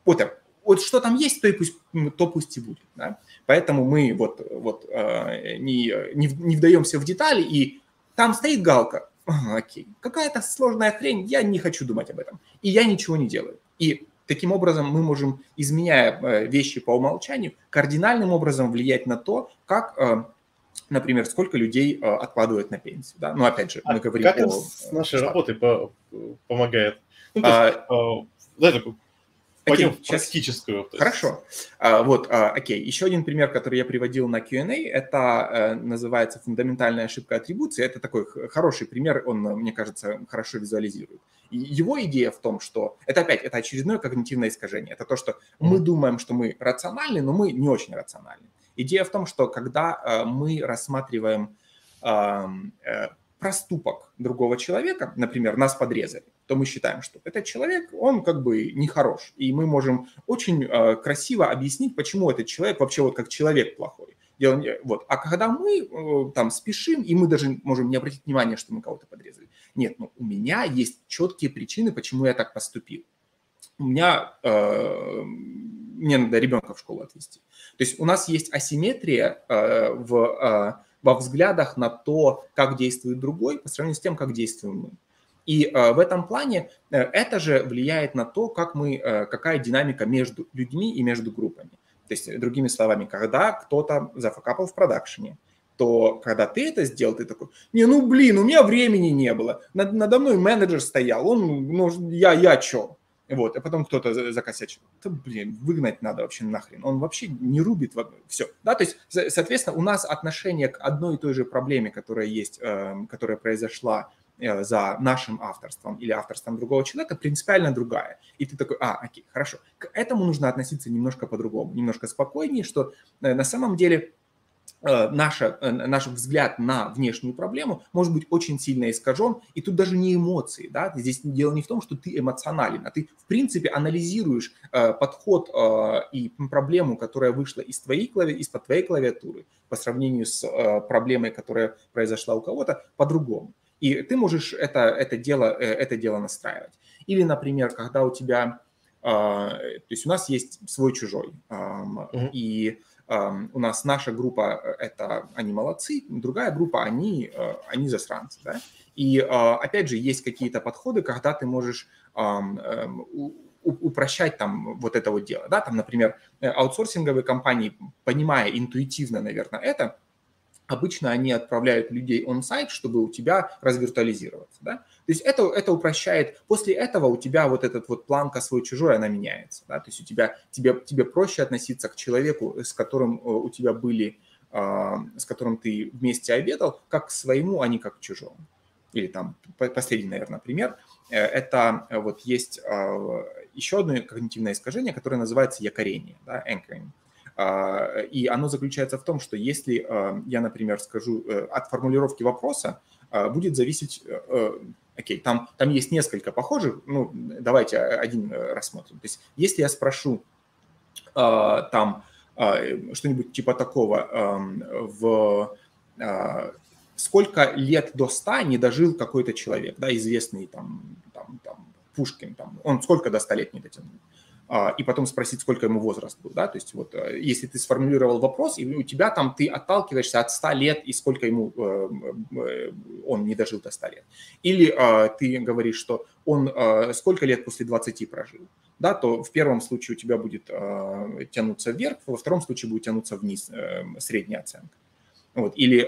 Вот, вот что там есть, то и пусть, то пусть и будет. Да? Поэтому мы вот, вот э, не, не, не вдаемся в детали, и там стоит галка, окей, какая-то сложная хрень, я не хочу думать об этом. И я ничего не делаю. И таким образом мы можем, изменяя э, вещи по умолчанию, кардинальным образом влиять на то, как э, например, сколько людей э, откладывают на пенсию. Да? Ну, опять же, мы а говорим как о... с нашей работой по помогает? Ну, то есть, а, да, такой В практическую. Есть... Хорошо. А, вот, а, окей. Еще один пример, который я приводил на Q&A, это а, называется фундаментальная ошибка атрибуции. Это такой хороший пример, он, мне кажется, хорошо визуализирует. И его идея в том, что это опять, это очередное когнитивное искажение. Это то, что мы думаем, что мы рациональны, но мы не очень рациональны. Идея в том, что когда а, мы рассматриваем проступок другого человека, например, нас подрезали, то мы считаем, что этот человек, он как бы нехорош. И мы можем очень э, красиво объяснить, почему этот человек вообще вот как человек плохой. Дело, вот. А когда мы э, там спешим, и мы даже можем не обратить внимания, что мы кого-то подрезали. Нет, ну у меня есть четкие причины, почему я так поступил. У меня, э, мне надо ребенка в школу отвезти. То есть у нас есть асимметрия э, в... Э, во взглядах на то, как действует другой, по сравнению с тем, как действуем мы. И э, в этом плане э, это же влияет на то, как мы, э, какая динамика между людьми и между группами. То есть, другими словами, когда кто-то зафакапал в продакшене, то когда ты это сделал, ты такой, не, ну блин, у меня времени не было, Над, надо мной менеджер стоял, он, ну, я, я чё? Вот, а потом кто-то закосячил. Да, блин, выгнать надо вообще нахрен. Он вообще не рубит все. Да, то есть, соответственно, у нас отношение к одной и той же проблеме, которая есть, э, которая произошла за нашим авторством или авторством другого человека, принципиально другая. И ты такой, а, окей, хорошо. К этому нужно относиться немножко по-другому, немножко спокойнее, что э, на самом деле Э, наша, э, наш взгляд на внешнюю проблему может быть очень сильно искажен, и тут даже не эмоции, да, здесь дело не в том, что ты эмоционален, а ты, в принципе, анализируешь э, подход э, и проблему, которая вышла из твоей клави, из-под твоей клавиатуры по сравнению с э, проблемой, которая произошла у кого-то, по-другому. И ты можешь это, это, дело, э, это дело настраивать. Или, например, когда у тебя, э, то есть у нас есть свой-чужой, э, mm-hmm. и у нас наша группа – это они молодцы, другая группа – они, они засранцы. Да? И опять же, есть какие-то подходы, когда ты можешь упрощать там вот это вот дело. Да? Там, например, аутсорсинговые компании, понимая интуитивно, наверное, это – обычно они отправляют людей он-сайт, чтобы у тебя развиртуализироваться. Да? То есть это, это упрощает. После этого у тебя вот этот вот планка свой-чужой, она меняется. Да? То есть у тебя, тебе, тебе проще относиться к человеку, с которым э, у тебя были, а, с которым ты вместе обедал, как к своему, а не как к чужому. Или там последний, наверное, пример. Э, это вот есть а, еще одно когнитивное искажение, которое называется якорение, да, anchoring. А, и оно заключается в том, что если а, я, например, скажу э, от формулировки вопроса, а, будет зависеть, э, э, окей, там, там есть несколько похожих, ну, давайте один рассмотрим. То есть если я спрошу там что-нибудь типа такого в сколько лет до 100 не дожил какой-то человек, да, известный там, там, там Пушкин, там, он сколько до 100 лет не дотянул? А, и потом спросить, сколько ему возраст был, да, то есть вот э, если ты сформулировал вопрос, и у тебя там ты отталкиваешься от 100 лет и сколько ему э, э, он не дожил до 100 лет. Или а, ты говоришь, что он сколько лет после 20 прожил, да, то в первом случае у тебя будет тянуться вверх, во втором случае будет тянуться вниз средняя оценка. Вот. Или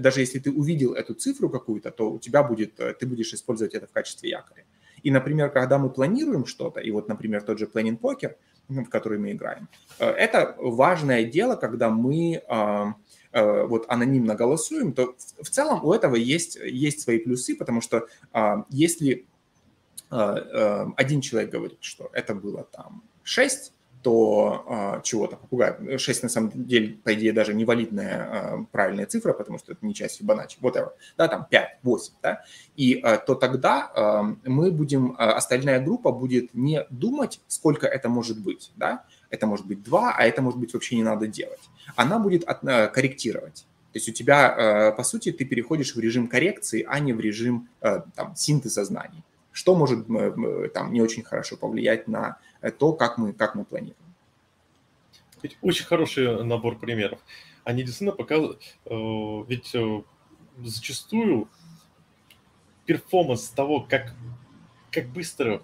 даже если ты увидел эту цифру какую-то, то у тебя будет, ты будешь использовать это в качестве якоря. И, например, когда мы планируем что-то, и вот, например, тот же Planning Poker, в который мы играем, э, это важное дело, когда мы а, э, вот анонимно голосуем, то в целом у этого есть, есть свои плюсы, потому что а, если а, один человек говорит, что это было там 6, то а, чего-то попугай. 6 на самом деле, по идее, даже не валидная а, правильная цифра, потому что это не часть Фибоначчи, whatever, да, там 5, 8, да, и а, то тогда а, мы будем, а, остальная группа будет не думать, сколько это может быть, да, это может быть 2, а это может быть вообще не надо делать. Она будет от, а, корректировать. То есть у тебя, а, по сути, ты переходишь в режим коррекции, а не в режим а, там, синтеза знаний. Что может там не очень хорошо повлиять на то, как мы, как мы планируем. Очень хороший набор примеров. Они действительно показывают, э, ведь э, зачастую перформанс того, как, как быстро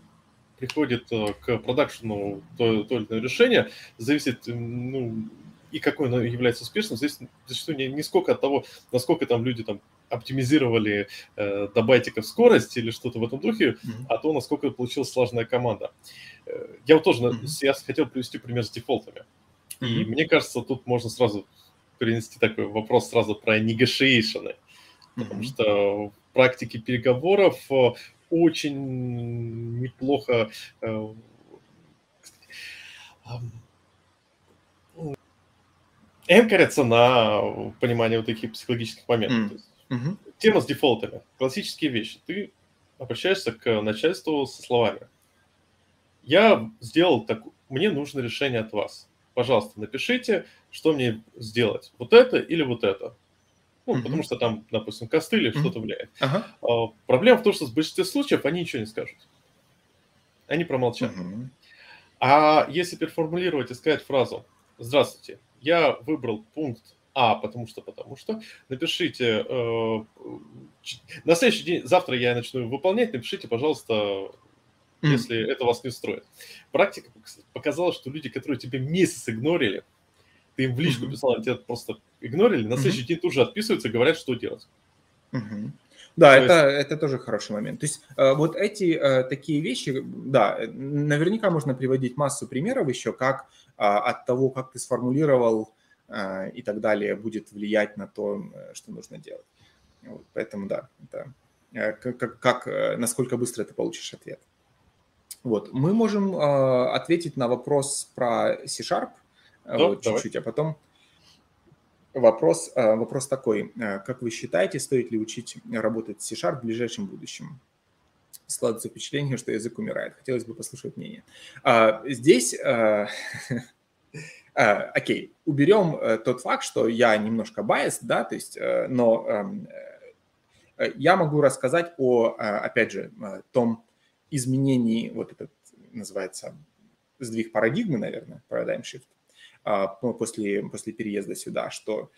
приходит э, к продакшену то, то или иное решение, зависит, ну, и какой оно является успешным, зависит зачастую не, не сколько от того, насколько там люди там оптимизировали э, до байтиков скорость или что-то в этом духе, mm-hmm. а то, насколько получилась сложная команда. Э, я вот тоже mm-hmm. я хотел привести пример с дефолтами. Mm-hmm. И мне кажется, тут можно сразу перенести такой вопрос сразу про negotiation. Mm-hmm. Потому что в практике переговоров э, очень неплохо э, энкорятся на понимание вот таких психологических моментов. Mm. Угу. Тема с дефолтами. Классические вещи. Ты обращаешься к начальству со словами. Я сделал так, мне нужно решение от вас. Пожалуйста, напишите, что мне сделать. Вот это или вот это. Ну, mm потому что там, допустим, костыль или mm что-то влияет. Ага. А, проблема в том, что в большинстве случаев они ничего не скажут. Они промолчат. mm А если переформулировать и сказать фразу «Здравствуйте, я выбрал пункт а, потому что, потому что. Напишите, э, на следующий день, завтра я начну выполнять, напишите, пожалуйста, mm. если это вас не устроит. Практика показала, что люди, которые тебе месяц игнорили, ты им в личку mm-hmm. писал, они тебя просто игнорили, на следующий mm-hmm. день тут же отписываются и говорят, что делать. Mm-hmm. Да, То это, есть... это тоже хороший момент. То есть э, вот эти э, такие вещи, да, наверняка можно приводить массу примеров еще, как э, от того, как ты сформулировал и так далее будет влиять на то, э, что нужно делать. Вот, поэтому да, это э, как, как, э, насколько быстро ты получишь ответ. Вот, мы можем э, ответить на вопрос про C-Sharp да, вот, чуть-чуть, а потом вопрос, э, вопрос такой. Как вы считаете, стоит ли учить работать с C-Sharp в ближайшем будущем? Складывается впечатление, что язык умирает. Хотелось бы послушать мнение. А, здесь э, [laughs] Э, окей, уберем э, тот факт, что я немножко biased, да, то есть, э, но эм, я могу рассказать о, опять же, том изменении, вот этот называется сдвиг парадигмы, наверное, paradigm shift, после, после переезда сюда, что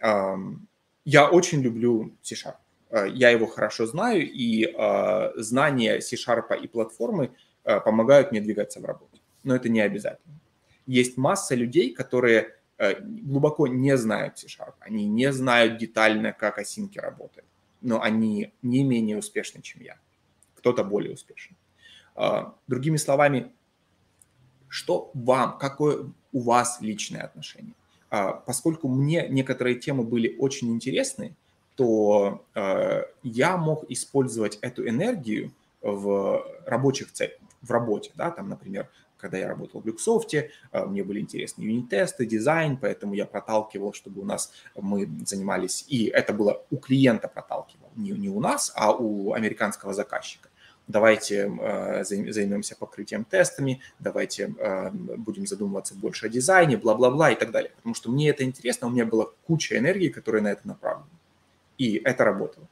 я очень люблю C-Sharp. Я его хорошо знаю, и знания C-Sharp и платформы помогают мне двигаться в работе. Но это не обязательно. Есть масса людей, которые глубоко не знают C-Sharp, они не знают детально, как осинки работают, но они не менее успешны, чем я. Кто-то более успешен. Другими словами, что вам, какое у вас личное отношение? А, поскольку мне некоторые темы были очень интересны, то э, я мог использовать эту энергию в рабочих целях, в работе, да, там, например, когда я работал в Люксофте, э, мне были интересны юнит-тесты, дизайн, поэтому я проталкивал, чтобы у нас мы занимались, и это было у клиента проталкивал, не, не у нас, а у американского заказчика давайте э, займемся покрытием тестами, давайте э, будем задумываться больше о дизайне, бла-бла-бла и так далее. Потому что мне это интересно, у меня была куча энергии, которая на это направлена. И это работало.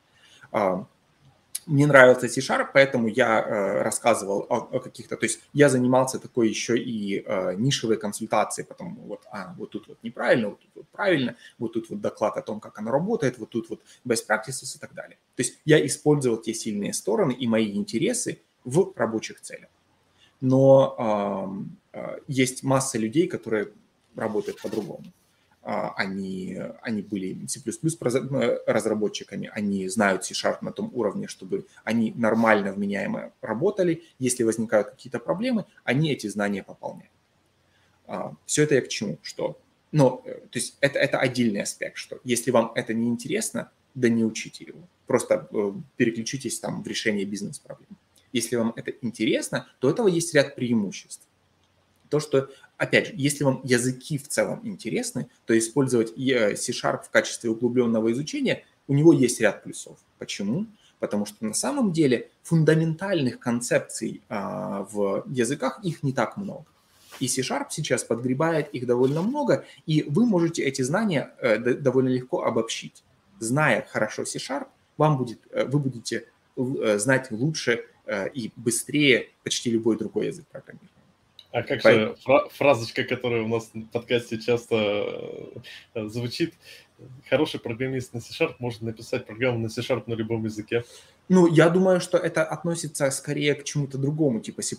Мне нравился C-Sharp, поэтому я э, рассказывал о, о каких-то, то есть я занимался такой еще и э, нишевой консультацией, потом вот, а, вот тут вот неправильно, вот тут вот правильно, вот тут вот доклад о том, как оно работает, вот тут вот best practices и так далее. То есть я использовал те сильные стороны и мои интересы в рабочих целях. Но э, э, есть масса людей, которые работают по-другому. А, они, они были C++ разработчиками, они знают C-Sharp на том уровне, чтобы они нормально, вменяемо работали. Если возникают какие-то проблемы, они эти знания пополняют. А, Все это я к чему? Что? Но, э, то есть это, это отдельный аспект, что если вам это не интересно, да не учите его. Просто э, переключитесь там в решение бизнес-проблем. Если вам это интересно, то у этого есть ряд преимуществ. То, что опять же, если вам языки в целом интересны, то использовать э, C-Sharp в качестве углубленного изучения, у него есть ряд плюсов. Почему? Потому что на самом деле фундаментальных концепций а, в языках их не так много. И C-Sharp сейчас подгребает их довольно много, и вы можете эти знания э, довольно легко обобщить. Зная хорошо C-Sharp, вам будет, э, вы будете знать лучше и быстрее почти любой другой язык программирования. А как же фра- фразочка, которая у нас в подкасте часто э, звучит, хороший программист на C-Sharp может написать программу на C-Sharp на любом языке? Ну, я думаю, что это относится скорее к чему-то другому, типа C++,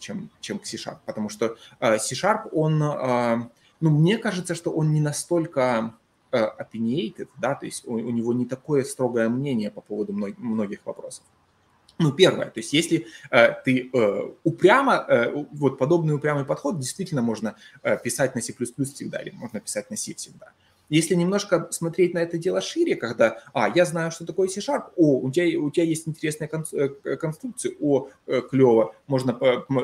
чем, чем к C-Sharp, потому что э, C-Sharp, он, э, ну, мне кажется, что он не настолько э, opinionated, да, то есть у, у него не такое строгое мнение по поводу многих вопросов. Ну, первое, то есть если э, ты э, упрямо, э, вот подобный упрямый подход действительно можно э, писать на C++ всегда или можно писать на C всегда. Если немножко смотреть на это дело шире, когда, а, я знаю, что такое C-Sharp, о, у тебя, у тебя есть интересная э, конструкция, о, э, клево, можно,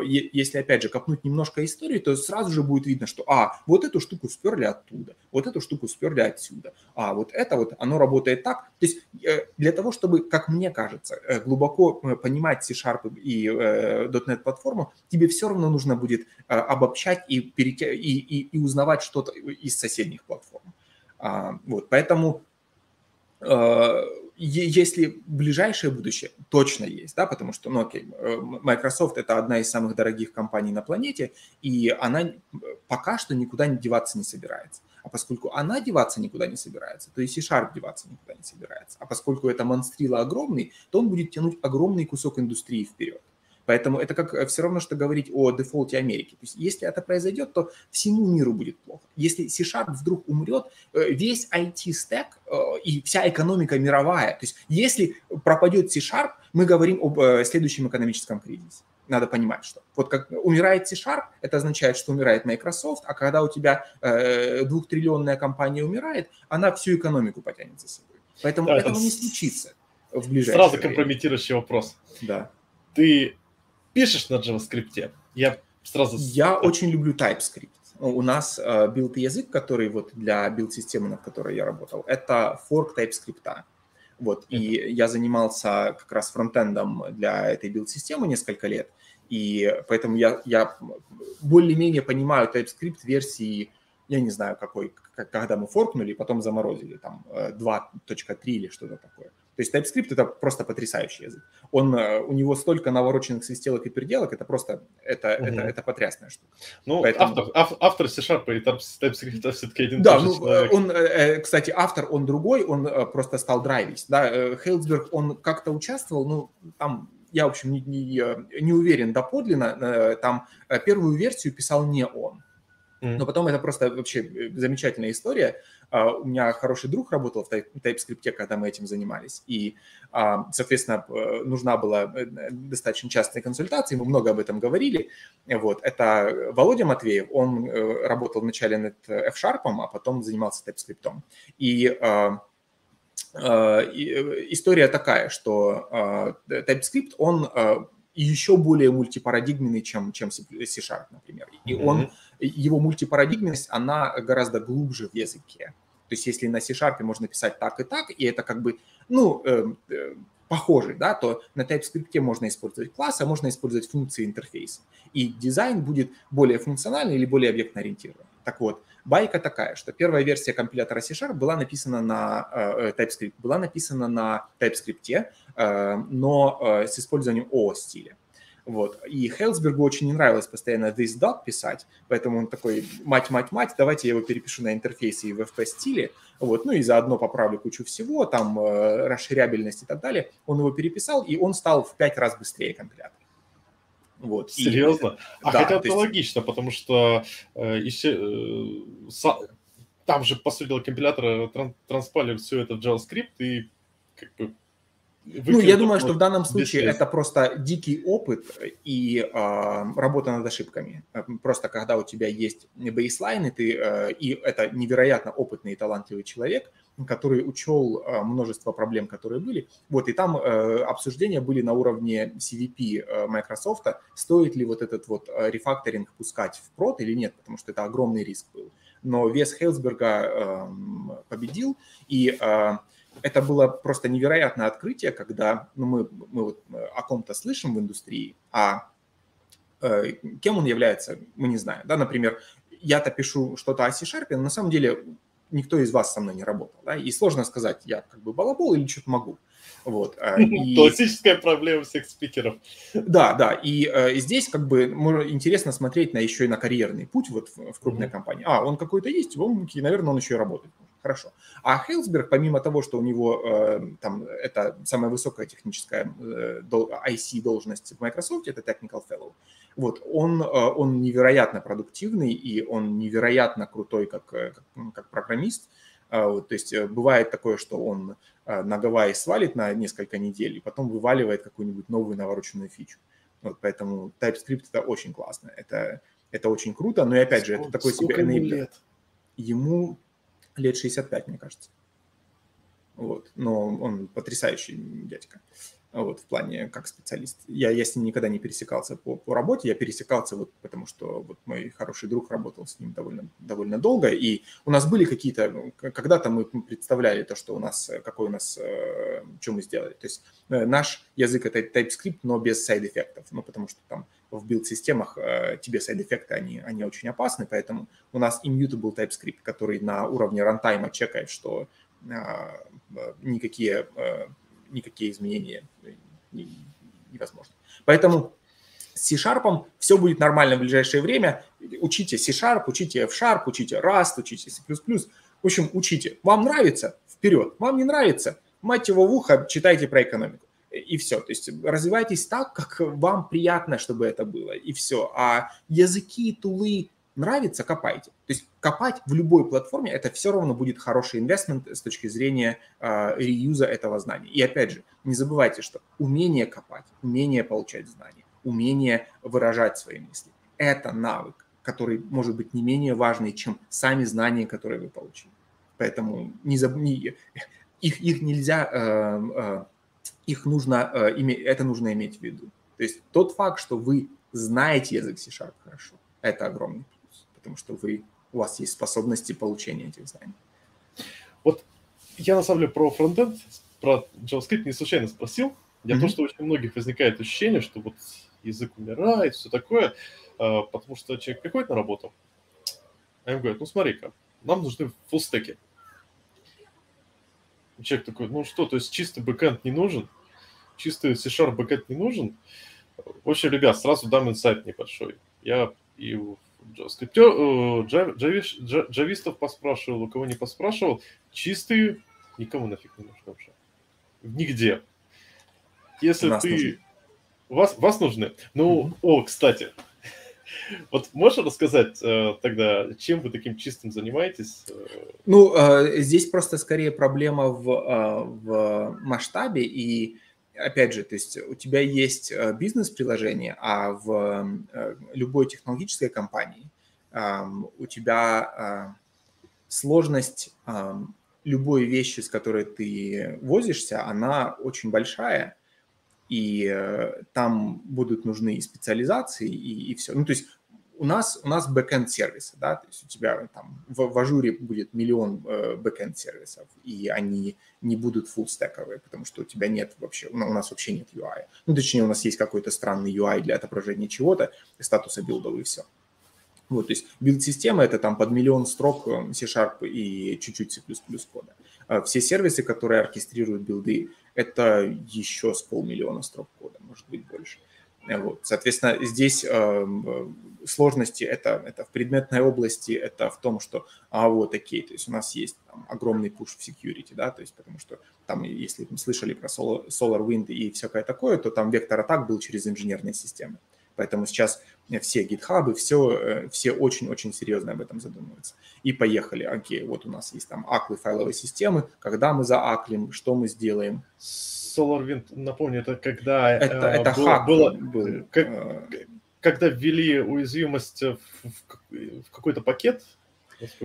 если, опять же, копнуть немножко истории, то сразу же будет видно, что, а, вот эту штуку сперли оттуда, вот эту штуку сперли отсюда, а, вот это вот, оно работает так. То есть э, для того, чтобы, как мне кажется, глубоко понимать C-Sharp и .NET платформу, тебе все равно нужно будет обобщать и, перетя... и, и, и узнавать что-то из соседних платформ. А, вот, поэтому э, если ближайшее будущее точно есть, да, потому что, ну, окей, э, Microsoft это одна из самых дорогих компаний на планете, и она пока что никуда не деваться не собирается. А поскольку она деваться никуда не собирается, то и C-Sharp деваться никуда не собирается. А поскольку это монстрила огромный, то он будет тянуть огромный кусок индустрии вперед. Поэтому это как э, все равно, что говорить о дефолте Америки. То есть если это произойдет, то всему миру будет плохо. Если C-Sharp вдруг умрет, э, весь IT-стек э, и вся экономика мировая, то есть если пропадет C-Sharp, мы говорим об следующем экономическом кризисе. Надо понимать, что вот как умирает C-Sharp, это означает, что умирает Microsoft, а когда у тебя двухтриллионная компания умирает, она всю экономику потянет за собой. Поэтому да, этого не случится в ближайшее Сразу время. компрометирующий вопрос. Да. Ты пишешь на JavaScript? Я сразу... Я очень люблю TypeScript. У нас uh, билд-язык, который вот для билд-системы, над которой я работал, это форк TypeScript. Вот, mm-hmm. и я занимался как раз фронтендом для этой билд-системы несколько лет, и поэтому я, я более-менее понимаю TypeScript версии, я не знаю какой, когда мы форкнули, потом заморозили, там 2.3 э, или что-то такое. То есть TypeScript это просто потрясающий язык. Он, э, у него столько навороченных свистелок и переделок, это просто, это, угу. это, это потрясная штука. Ну, Поэтому... автор, ав, автор C-Sharp и TypeScript все-таки один Да, ну, человек. он, кстати, автор, он другой, он просто стал драйвить. Да, Хейлсберг, он как-то участвовал, ну, там я, в общем, не, не, не уверен доподлинно, там первую версию писал не он. Но потом это просто вообще э, замечательная история. А, у меня хороший друг работал в TypeScript, когда мы этим занимались. И, а, соответственно, э, нужна была э, достаточно частая консультация, мы много об этом говорили. Вот. Это Володя Матвеев, он работал вначале над F-Sharp, а потом занимался TypeScript. И а, история такая, что TypeScript, он еще более мультипарадигменный, чем, чем C-Sharp, например. И он, его мультипарадигменность, она гораздо глубже в языке. То есть если на C-Sharp можно писать так и так, и это как бы, ну, э, э, похожий, да, то на TypeScript можно использовать классы, а можно использовать функции интерфейса. И дизайн будет более функциональный или более объектно ориентированный. Так вот, байка такая, что первая версия компилятора C-Sharp была написана на э, э TypeScript, была написана на TypeScript, э, но э, с использованием OO-стиля. Вот. И Хелсбергу очень не нравилось постоянно this dot писать, поэтому он такой, мать, мать, мать, давайте я его перепишу на интерфейсе и в FP стиле, вот, ну и заодно поправлю кучу всего, там, э, расширябельность и так далее. Он его переписал, и он стал в пять раз быстрее компилятор. Вот. Серьезно? И, а да, хотя это есть... логично, потому что э, еще, э, со, там же, по сути дела, компилятор транспалит все это в JavaScript, и как бы ну, я думаю, что в данном случае это просто дикий опыт и э, работа над ошибками. Просто когда у тебя есть бейслайн, и, ты, э, и это невероятно опытный и талантливый человек, который учел э, множество проблем, которые были. Вот, и там э, обсуждения были на уровне CVP э, Microsoft, стоит ли вот этот вот э, рефакторинг пускать в прод или нет, потому что это огромный риск был. Но вес Хейлсберга э, победил, и это было просто невероятное открытие, когда ну, мы, мы вот о ком-то слышим в индустрии, а кем он является, мы не знаем. Да, например, я-то пишу что-то о C-Sharp, но на самом деле никто из вас со мной не работал. Да, и сложно сказать, я как бы балабол или что-то могу. Вот. А, [laughs] и... Классическая проблема всех спикеров. Да, да. И э, здесь как бы интересно смотреть на еще и на карьерный путь вот в, в крупной mm-hmm. компании. А, он какой-то есть, он, наверное, он еще и работает. Хорошо. А Хейлсберг, помимо того, что у него э, там это самая высокая техническая э, IC должность в Microsoft, это Technical Fellow, вот, он, э, он невероятно продуктивный и он невероятно крутой как, э, как, как программист. Э, вот, то есть бывает такое, что он на Гавайи свалит на несколько недель и потом вываливает какую-нибудь новую навороченную фичу. Вот, поэтому TypeScript это очень классно, это, это очень круто, но и опять же, это такой себе enabler. Ему лет 65, мне кажется. Вот. Но он потрясающий дядька вот, в плане как специалист. Я, я с ним никогда не пересекался по, по работе, я пересекался вот потому, что вот мой хороший друг работал с ним довольно, довольно долго, и у нас были какие-то, ну, когда-то мы представляли то, что у нас, какой у нас, э, что мы сделали. То есть э, наш язык это TypeScript, но без сайд-эффектов, ну, потому что там в билд-системах э, тебе сайд-эффекты, они, они очень опасны, поэтому у нас immutable TypeScript, который на уровне рантайма чекает, что никакие никакие изменения невозможно. Поэтому с C-Sharp все будет нормально в ближайшее время. Учите C-Sharp, учите F-Sharp, учите Rust, учите C++. В общем, учите. Вам нравится? Вперед. Вам не нравится? Мать его в ухо, читайте про экономику. И все. То есть развивайтесь так, как вам приятно, чтобы это было. И все. А языки, тулы, нравится, копайте. То есть копать в любой платформе это все равно будет хороший инвестмент с точки зрения э, реюза этого знания. И опять же, не забывайте, что умение копать, умение получать знания, умение выражать свои мысли – это навык, который может быть не менее важный, чем сами знания, которые вы получили. Поэтому не заб... не... их, их нельзя, э, э, их нужно, э, иметь, это нужно иметь в виду. То есть тот факт, что вы знаете язык C-Sharp хорошо, это огромный потому что вы, у вас есть способности получения этих знаний. Вот я на самом деле про фронтенд, про JavaScript не случайно спросил. Я mm-hmm. то, что очень у многих возникает ощущение, что вот язык умирает, все такое, а, потому что человек приходит на работу, а им говорят, ну смотри-ка, нам нужны фуллстеки. человек такой, ну что, то есть чистый backend не нужен? Чистый C-Sharp backend не нужен? В общем, ребят, сразу дам insight небольшой. Я и у JavaScript, джавистов поспрашивал, у кого не поспрашивал, чистые никому нафиг не нужны вообще. Нигде. Если Нас ты... Нужны. Вас, вас нужны? Ну, mm-hmm. о, кстати, [laughs] вот можешь рассказать э, тогда, чем вы таким чистым занимаетесь? Ну, э, здесь просто скорее проблема в, э, в масштабе и опять же, то есть у тебя есть э, бизнес-приложение, а в э, любой технологической компании у тебя сложность любой вещи, с которой ты возишься, она очень большая, и э, там будут нужны специализации, и, и все. Ну, то есть у нас, у нас backend сервисы, да, то есть у тебя там в, в Azure будет миллион э, backend сервисов, и они не будут fullstack овые, потому что у тебя нет вообще, у нас вообще нет UI. Ну, точнее, у нас есть какой-то странный UI для отображения чего-то, статуса build ов и все. Вот, то есть build -система – это там под миллион строк э, C-Sharp и чуть-чуть C++ кода. А все сервисы, которые оркестрируют build ы, это еще с полмиллиона строк кода, может быть, больше. Вот. Соответственно, здесь э, сложности это, это в предметной области, это в том, что, а вот окей, то есть у нас есть там, огромный push в security, да, то есть потому что там, если вы слышали про Solar, SolarWind и всякое такое, то там вектор атак был через инженерные системы. Поэтому сейчас все гитхабы, все, э, все очень-очень серьезно об этом задумываются. И поехали. Окей, вот у нас есть там аклы файловой системы. Когда мы зааклим, что мы сделаем? SolarWind, напомню, это когда... Это, э, это было, хак было, был. Как, э, когда ввели уязвимость в, в какой-то пакет,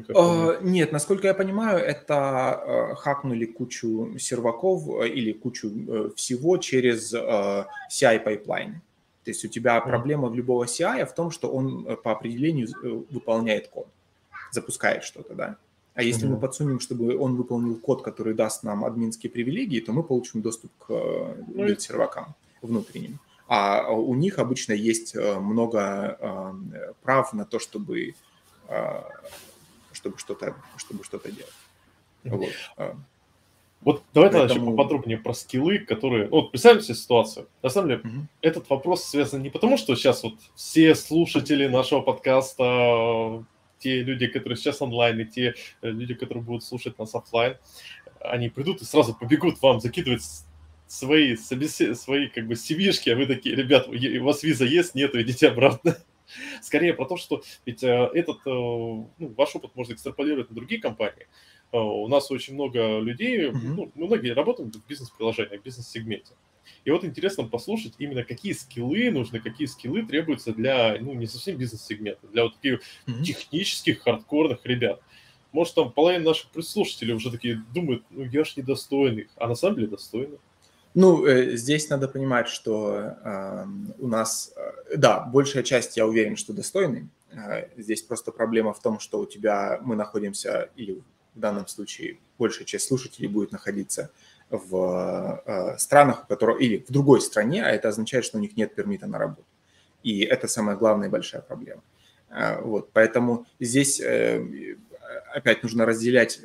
Uh, нет, насколько я понимаю, это uh, хакнули кучу серваков или кучу uh, всего через CI pipeline. То есть у тебя проблема в любого CI в том, что он по определению выполняет код, запускает что-то, да. А если mm-hmm. мы подсунем, чтобы он выполнил код, который даст нам админские привилегии, то мы получим доступ к ну, сервакам внутренним. А у них обычно есть много э, прав на то, чтобы, чтобы что-то чтобы что-то делать. Mm-hmm. Вот. Вот давай Поэтому... тогда еще поподробнее про скиллы, которые... Ну, вот представим себе ситуацию. На самом деле, угу. этот вопрос связан не потому, что сейчас вот все слушатели нашего подкаста, те люди, которые сейчас онлайн, и те э, люди, которые будут слушать нас офлайн, они придут и сразу побегут вам закидывать свои, свои как бы cv а вы такие, ребят, у вас виза есть, нет, идите обратно. [laughs] Скорее про то, что ведь э, этот, э, ну, ваш опыт можно экстраполировать на другие компании. У нас очень много людей, mm-hmm. ну, многие работают в бизнес-приложениях, в бизнес-сегменте. И вот интересно послушать именно какие скиллы нужны, какие скиллы требуются для, ну, не совсем бизнес-сегмента, для вот таких mm-hmm. технических, хардкорных ребят. Может, там половина наших слушателей уже такие думают, ну, я ж недостойный, а на самом деле достойный. Ну, э, здесь надо понимать, что э, у нас, э, да, большая часть, я уверен, что достойный. Э, здесь просто проблема в том, что у тебя мы находимся, или в данном случае большая часть слушателей будет находиться в э, странах, у которых, или в другой стране, а это означает, что у них нет пермита на работу. И это самая главная большая проблема. Э, вот, поэтому здесь э, опять нужно разделять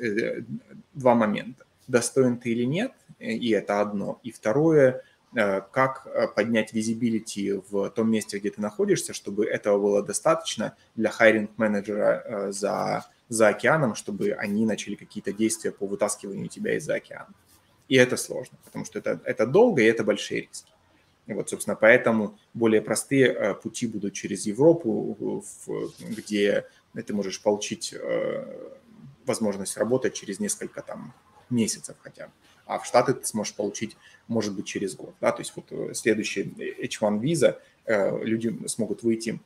два момента. Достоин ты или нет – и это одно. И второе, как поднять visibility в том месте, где ты находишься, чтобы этого было достаточно для hiring -менеджера за, за океаном, чтобы они начали какие-то действия по вытаскиванию тебя из-за океана. И это сложно, потому что это, это долго и это большие риски. Вот, собственно, поэтому более простые пути будут через Европу, где ты можешь получить возможность работать через несколько там месяцев хотя бы а в Штаты ты сможешь получить, может быть, через год. Да? То есть вот э, следующая H1 виза, э, люди смогут выйти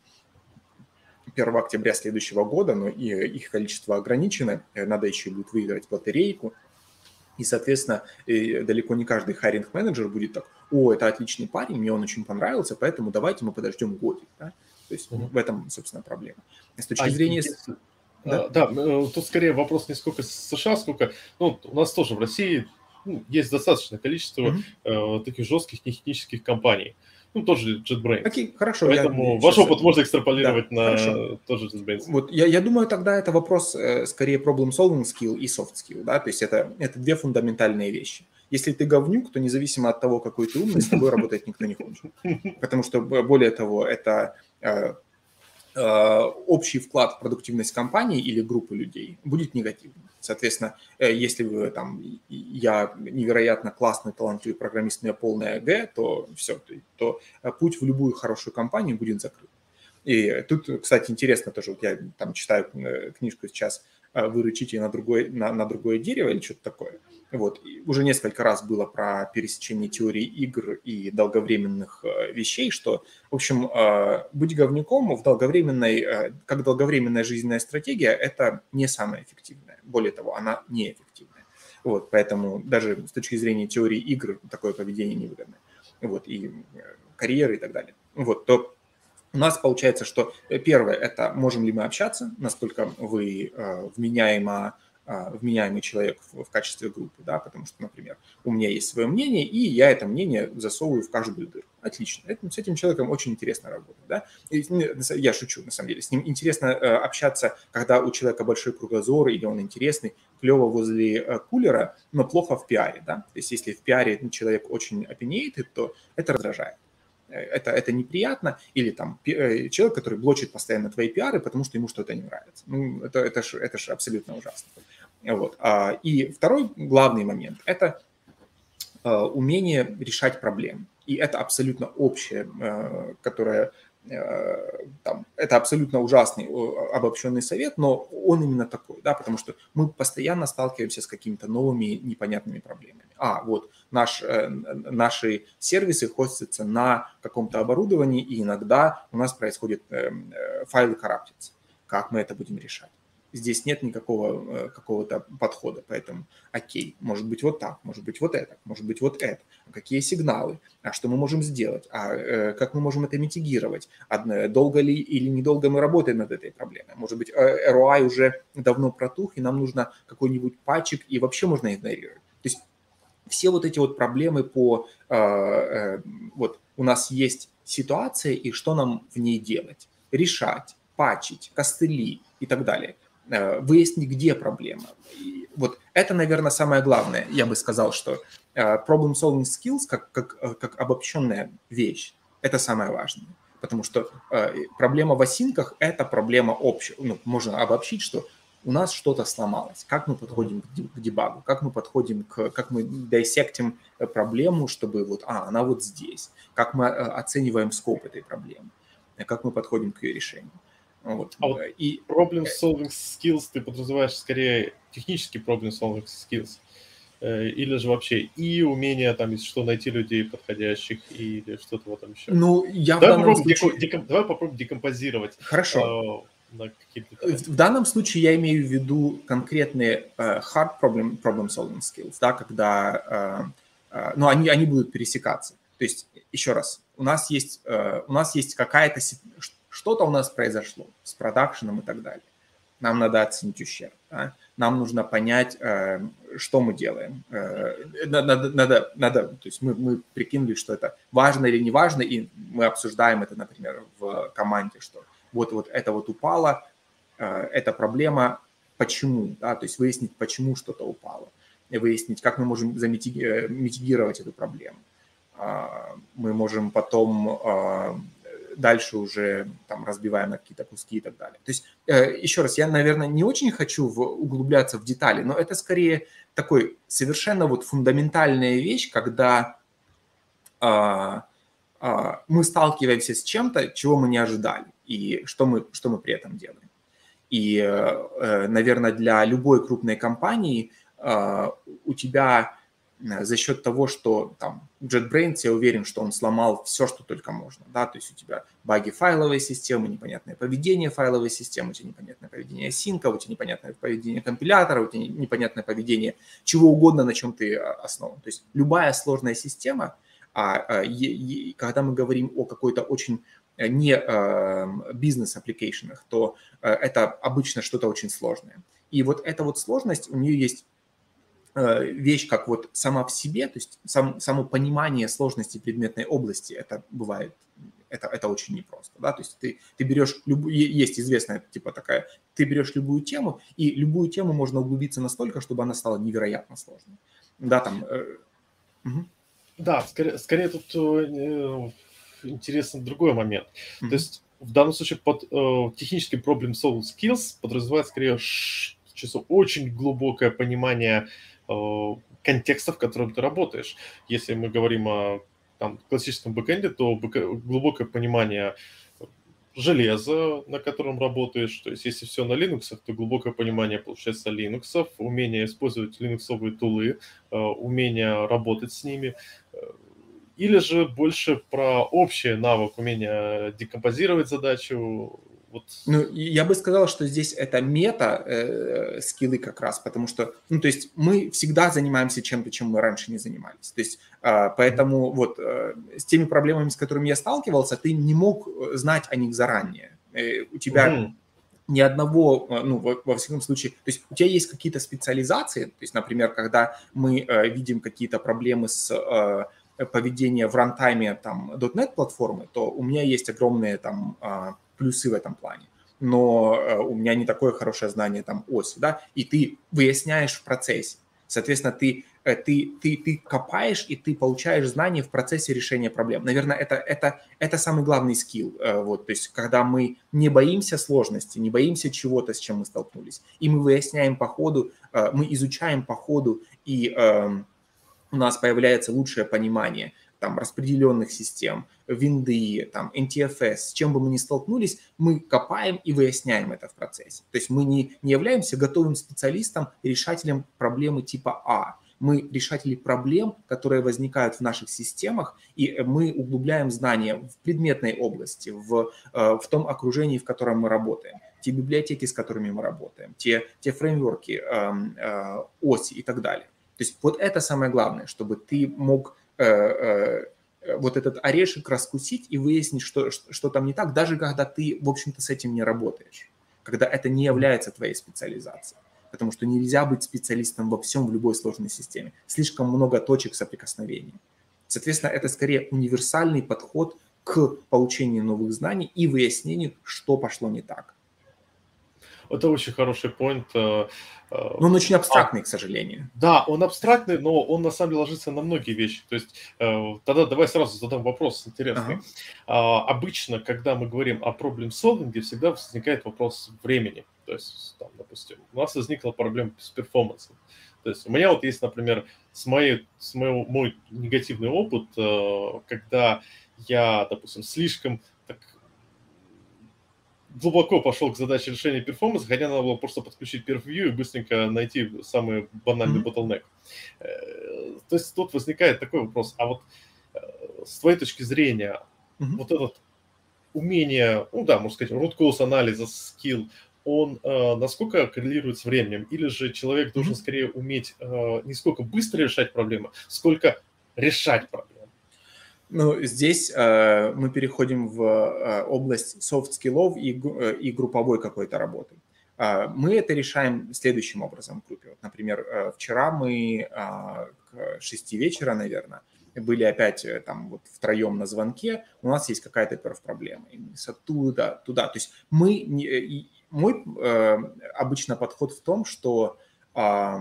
1 октября следующего года, но их количество ограничено, э, надо еще будет выиграть батарейку, и, соответственно, далеко не каждый хайринг-менеджер будет так, о, это отличный парень, мне он очень понравился, поэтому давайте мы подождем годик. Да? То есть mm-hmm. в этом, собственно, проблема. С точки а зрения... Да? да, тут скорее вопрос не сколько США, сколько... Ну, у нас тоже в России ну, есть достаточное количество mm-hmm. э, таких жестких технических компаний. Ну, тоже JetBrains. Окей, хорошо. Поэтому я, ваш сейчас... опыт можно экстраполировать да, на хорошо. тоже JetBrains. Вот я, я думаю, тогда это вопрос э, скорее problem-solving skill и soft skill, да, то есть это, это две фундаментальные вещи. Если ты говнюк, то независимо от того, какой ты умный, с тобой работать никто не хочет. [laughs] Потому что, более того, это э, общий вклад в продуктивность компании или группы людей будет негативным. Соответственно, э, если вы там, я невероятно классный, талантливый программист, у меня полная Г, то все, то путь в любую хорошую компанию будет закрыт. И тут, кстати, интересно тоже, вот я там читаю книжку сейчас «Вы рычите на другое, на, на другое дерево» или что-то такое. Вот. И уже несколько раз было про пересечение теории игр и долговременных э, вещей, что, в общем, э, быть говнюком в долговременной, э, как долговременная жизненная стратегия, это не самая эффективная. Более того, она неэффективная. Вот, поэтому даже с точки зрения теории игр такое поведение невыгодно. Вот, и карьеры и так далее. Вот, то у нас получается, что первое – это можем ли мы общаться, насколько вы вменяемо а, вменяемый человек в, качестве группы, да, потому что, например, у меня есть свое мнение, и я это мнение засовываю в каждую дыру. Отлично. Это, с этим человеком очень интересно работать, да. И, я шучу, на самом деле. С ним интересно э, общаться, когда у человека большой кругозор или он интересный, клево возле э, кулера, но плохо в пиаре, да. То есть если в пиаре человек очень opinionated, то это раздражает это, это неприятно, или там э, человек, который блочит постоянно твои пиары, потому что ему что-то не нравится. Ну, это, это же это ж абсолютно ужасно. Вот. А, и второй главный момент – это а, умение решать проблемы. И это абсолютно общее, а, которое там, это абсолютно ужасный обобщенный совет, но он именно такой, да, потому что мы постоянно сталкиваемся с какими-то новыми непонятными проблемами. А, вот наш, э, наши сервисы хостятся на каком-то оборудовании, и иногда у нас происходит, эм, э, файлы караптятся. Как мы это будем решать? Здесь нет никакого э, какого-то подхода, поэтому окей, может быть вот так, может быть вот это, может быть вот это. А какие сигналы? А что мы можем сделать? А э, как мы можем это митигировать? А, долго ли или недолго мы работаем над этой проблемой? Может быть, э, ROI уже давно протух, и нам нужно какой-нибудь патчик, и вообще можно игнорировать. То есть все вот эти вот проблемы по... Э, э, вот у нас есть ситуация, и что нам в ней делать? Решать, патчить, костыли и так далее – выяснить, где проблема. И вот это, наверное, самое главное. Я бы сказал, что э, problem-solving skills как, как, э, как обобщенная вещь, это самое важное. Потому что проблема в осинках – это проблема общая. Ну, можно обобщить, что у нас что-то сломалось. Как мы подходим к дебагу, как мы подходим к, как мы диссектим проблему, чтобы вот, а, она вот здесь. Как мы оцениваем скоп этой проблемы, как мы подходим к ее решению. Вот. А вот и problem solving skills ты подразумеваешь скорее технический problem solving skills э, или же вообще и умение там, если что, найти людей подходящих или что-то вот там еще. Ну, я давай в данном случае... Деком... Давай попробуем декомпозировать. Хорошо. Э, в данном случае я имею в виду конкретные uh, hard problem, problem solving skills, да, когда, uh, uh, ну, они, они будут пересекаться. То есть, еще раз, у нас есть, uh, у нас есть какая-то что-то у нас произошло с продакшеном и так далее. Нам надо оценить ущерб. Да? Нам нужно понять, э, что мы делаем. Э, надо, надо, надо, то есть мы, мы прикинули, что это важно или не важно, и мы обсуждаем это, например, в команде, что вот, вот это вот упало, э, это проблема, почему, да? то есть выяснить, почему что-то упало, и выяснить, как мы можем замитигировать эту проблему. А, мы можем потом а, дальше уже там разбиваем на какие-то куски и так далее. То есть, э, еще раз, я, наверное, не очень хочу в, углубляться в детали, но это скорее такой совершенно вот фундаментальная вещь, когда а, а, мы сталкиваемся с чем-то, чего мы не ожидали, и что мы, что мы при этом делаем. И, э, э наверное, для любой крупной компании э, у тебя за счет того, что там JetBrains, я уверен, что он сломал все, что только можно, да, то есть у тебя баги файловой системы, непонятное поведение файловой системы, у тебя непонятное поведение синка, у тебя непонятное поведение компилятора, у тебя непонятное поведение чего угодно, на чем ты а, основан. То есть любая сложная система, а, а когда мы говорим о какой-то очень э, не эм, бизнес-аппликейшенах, то э, это обычно что-то очень сложное. И вот эта вот сложность, у нее есть э, вещь, как вот сама в себе, то есть сам, само понимание сложности предметной области, это бывает, это, это очень непросто, да, то есть ты, ты берешь, любую, есть известная типа такая, ты берешь любую тему, и любую тему можно углубиться настолько, чтобы она стала невероятно сложной, да, там... Э, угу. Да, скорее, скорее тут э, интересен другой момент. Mm-hmm. То есть в данном случае под э, техническим problem solving skills подразумевает скорее число, очень глубокое понимание э, контекста, в котором ты работаешь. Если мы говорим о там, классическом бэкэнде, то глубокое понимание железа, на котором работаешь. То есть, если все на Linux, то глубокое понимание, получается, Linux, умение использовать линуксовые тулы, э, умение работать с ними, э, или же больше про общий навык, умение декомпозировать задачу? Вот. Ну, я бы сказал, что здесь это мета э, скиллы как раз, потому что, ну, то есть мы всегда занимаемся чем-то, чем мы раньше не занимались. То есть, э, поэтому вот э, с теми проблемами, с которыми я сталкивался, ты не мог знать о них заранее. Э, у тебя mm ни одного, э, ну, во, во всяком случае, то есть у тебя есть какие-то специализации, то есть, например, когда мы э, видим какие-то проблемы с э, поведение в рантайме там .NET платформы, то у меня есть огромные там а, плюсы в этом плане. Но э, у меня не такое хорошее знание там оси, да, и ты выясняешь в процессе. Соответственно, ты, э, ты, ты, ты копаешь и ты получаешь знания в процессе решения проблем. Наверное, это, это, это самый главный скилл. Э, вот, то есть, когда мы не боимся сложности, не боимся чего-то, с чем мы столкнулись, и мы выясняем по ходу, мы изучаем по ходу и эм, у нас появляется лучшее понимание там, распределенных систем, винды, там, NTFS, с чем бы мы ни столкнулись, мы копаем и выясняем это в процессе. То есть мы не, не являемся готовым специалистом, решателем проблемы типа А. Мы решатели проблем, которые возникают в наших системах, и мы углубляем знания в предметной области, в, э, в том окружении, в котором мы работаем те библиотеки, с которыми мы работаем, те, те фреймворки, э, э, оси и так далее. То есть вот это самое главное, чтобы ты мог вот этот орешек раскусить и выяснить, что, что, что там не так, даже когда ты, в общем-то, с этим не работаешь, когда это не является твоей специализацией. Потому что нельзя быть специалистом во всем в любой сложной системе. Слишком много точек соприкосновения. Соответственно, это скорее универсальный подход к получению новых знаний и выяснению, что пошло не так. Это очень хороший point. Э, э, но он очень абстрактный, а, к сожалению. Да, он абстрактный, но он на самом деле ложится на многие вещи. То есть э, тогда давай сразу задам вопрос интересный. Ага. А, обычно, когда мы говорим о проблем solving, всегда возникает вопрос времени. То есть, там, допустим, у нас возникла проблема с перформансом. То есть у меня вот есть, например, с моей, с моего, мой негативный опыт, когда я, допустим, слишком глубоко пошел к задаче решения перформанса, хотя надо было просто подключить PerfView и быстренько найти самый банальный mm-hmm. bottleneck. Э, то есть тут возникает такой вопрос, а вот э, с твоей точки зрения, mm-hmm. вот этот умение, ну да, можно сказать, root cause анализа, скилл, он э, насколько коррелирует с временем? Или же человек должен mm-hmm. скорее уметь э, не сколько быстро решать проблемы, сколько решать проблемы? Ну, здесь э, мы переходим в э, область soft skill ов и, э, и групповой какой-то работы. Э, мы это решаем следующим образом в группе. Вот, например, э, вчера мы э, к 6 вечера, наверное, были опять э, там вот втроем на звонке, у нас есть какая-то perf -проблема. И мы оттуда, туда. То есть мы, не, мой э, обычно подход в том, что э,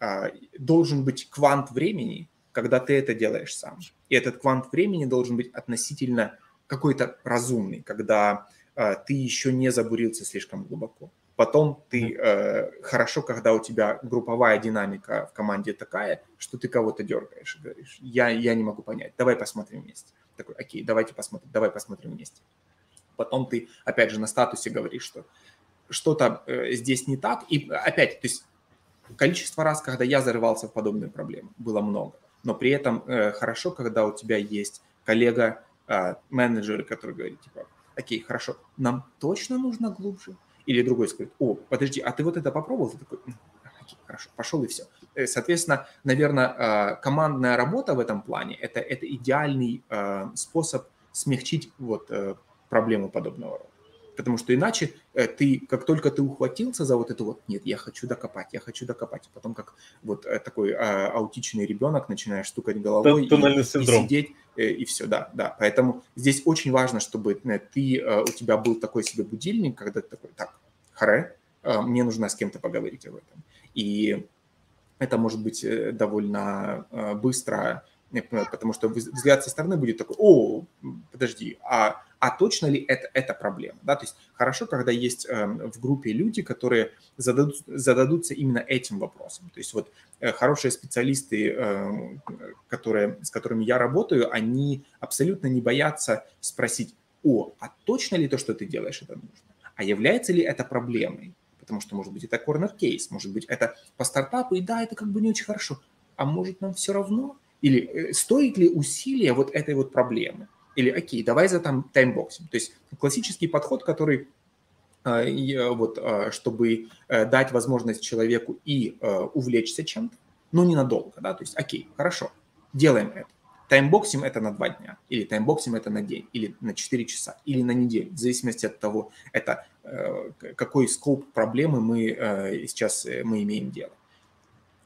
э, должен быть квант времени, когда ты это делаешь сам. И этот квант времени должен быть относительно какой-то разумный, когда э, ты еще не забурился слишком глубоко. Потом ты э, хорошо, когда у тебя групповая динамика в команде такая, что ты кого-то дергаешь и говоришь, я, я не могу понять, давай посмотрим вместе. Такой, окей, давайте посмотрим, давай посмотрим вместе. Потом ты, опять же, на статусе говоришь, что что-то э, здесь не так. И опять, то есть количество раз, когда я зарывался в подобные проблемы, было много но при этом э, хорошо, когда у тебя есть коллега, э, менеджер, который говорит, типа, окей, хорошо, нам точно нужно глубже? Или другой скажет, о, подожди, а ты вот это попробовал? Ты такой, окей, хорошо, пошел и все. Э, соответственно, наверное, э, командная работа в этом плане это, это идеальный э, способ смягчить вот проблему подобного рода. Потому что иначе э, ты, как только ты ухватился за вот это вот, нет, я хочу докопать, я хочу докопать, потом как вот э, такой а, аутичный ребенок начинаешь стукать головой и, и сидеть, э, и все, да, да. Поэтому здесь очень важно, чтобы ты, у тебя был такой себе будильник, когда ты такой, так, харе, мне нужно с кем-то поговорить об этом. И это может быть довольно быстро потому что взгляд со стороны будет такой, о, подожди, а, а точно ли это, это проблема? Да? То есть хорошо, когда есть э, в группе люди, которые зададут, зададутся именно этим вопросом. То есть вот э, хорошие специалисты, э, которые, с которыми я работаю, они абсолютно не боятся спросить, о, а точно ли то, что ты делаешь, это нужно? А является ли это проблемой? Потому что, может быть, это case, может быть, это по стартапу, и да, это как бы не очень хорошо. А может, нам все равно? Или э, стоит ли усилия вот этой вот проблемы? Или, окей, давай за там таймбоксим. То есть классический подход, который э, вот, э, чтобы дать возможность человеку и увлечься чем-то, но ненадолго, да, то есть, окей, хорошо, делаем это. Таймбоксим это на два дня, или таймбоксим это на день, или на 4 часа, или на неделю, в зависимости от того, это какой скоп проблемы мы сейчас мы имеем дело.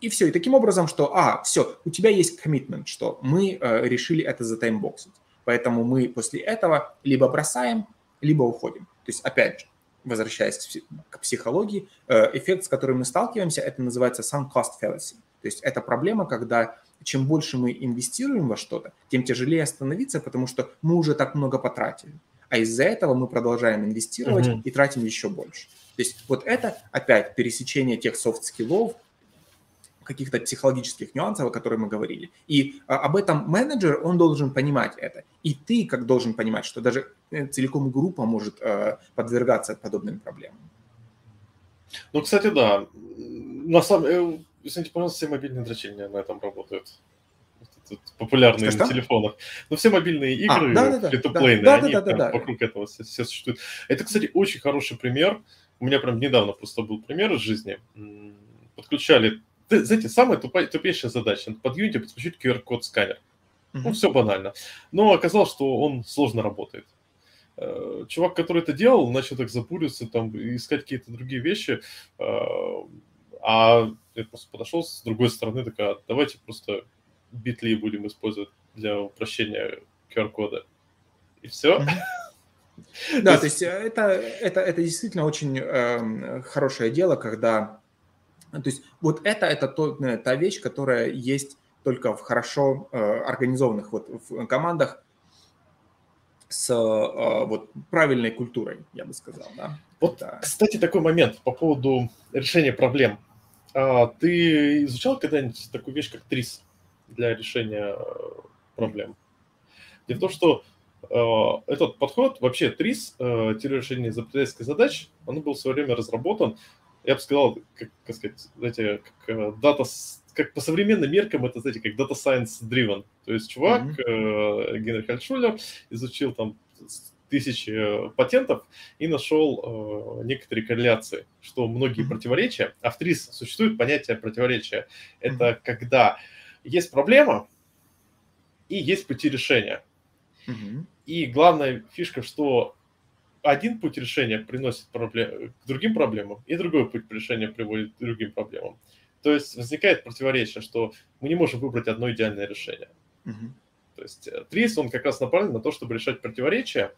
И все. И таким образом, что, а, все, у тебя есть commitment, что мы э, решили это затаймбоксить. Поэтому мы после этого либо бросаем, либо уходим. То есть, опять же, возвращаясь к психологии, э, эффект, с которым мы сталкиваемся, это называется sunk cost fallacy. То есть это проблема, когда чем больше мы инвестируем во что-то, тем тяжелее остановиться, потому что мы уже так много потратили. А из-за этого мы продолжаем инвестировать uh-huh. и тратим еще больше. То есть вот это опять пересечение тех soft skill ов, каких-то психологических нюансов, о которых мы говорили. И а, об этом менеджер, он должен понимать это. И ты как должен понимать, что даже э, целиком группа может э, подвергаться подобным проблемам. Ну, кстати, да. На самом э, извините, пожалуйста, все мобильные дрочения на этом работают. Тут популярные что, на телефонах. Но ну, все мобильные а, игры, а, да, да, free-to-play ные, да, они да, да, да, вокруг да. этого все, все существуют. Это, кстати, очень хороший пример. У меня прям недавно просто был пример из жизни. Подключали знаете, самая тупая, тупейшая задача под Unity подключить QR-код сканер. Mm-hmm. Ну, все банально. Но оказалось, что он сложно работает. Э, чувак, который это делал, начал так запуриться, там, искать какие-то другие вещи. Э, а я просто подошел с другой стороны, такая, давайте просто битли будем использовать для упрощения QR-кода. И все. [laughs] Да, то есть э, это, это, это действительно очень э, хорошее дело, когда то есть вот это, это то, э, та вещь, которая есть только в хорошо э, организованных вот в командах с э, вот правильной культурой, я бы сказал, да. Вот, да. кстати, такой момент по поводу решения проблем. А, ты изучал когда-нибудь такую вещь, как ТРИС для решения проблем? Дело в том, что этот подход, вообще ТРИС, решение изобретательской задач, он был в свое время разработан я бы сказал, как, как сказать, знаете, как дата, э, как по современным меркам это, знаете, как data science driven. То есть чувак, mm-hmm. Генрих Альтшулер, изучил там тысячи э, патентов и нашел э, некоторые корреляции, что многие mm-hmm. противоречия, а в ТРИС существует понятие противоречия. Это mm-hmm. когда есть проблема и есть пути решения. Mm-hmm. И главная фишка, что один путь решения приносит проблем, к другим проблемам, и другой путь решения приводит к другим проблемам. То есть возникает противоречие, что мы не можем выбрать одно идеальное решение. Угу. То есть э, ТРИС, он как раз направлен на то, чтобы решать противоречия,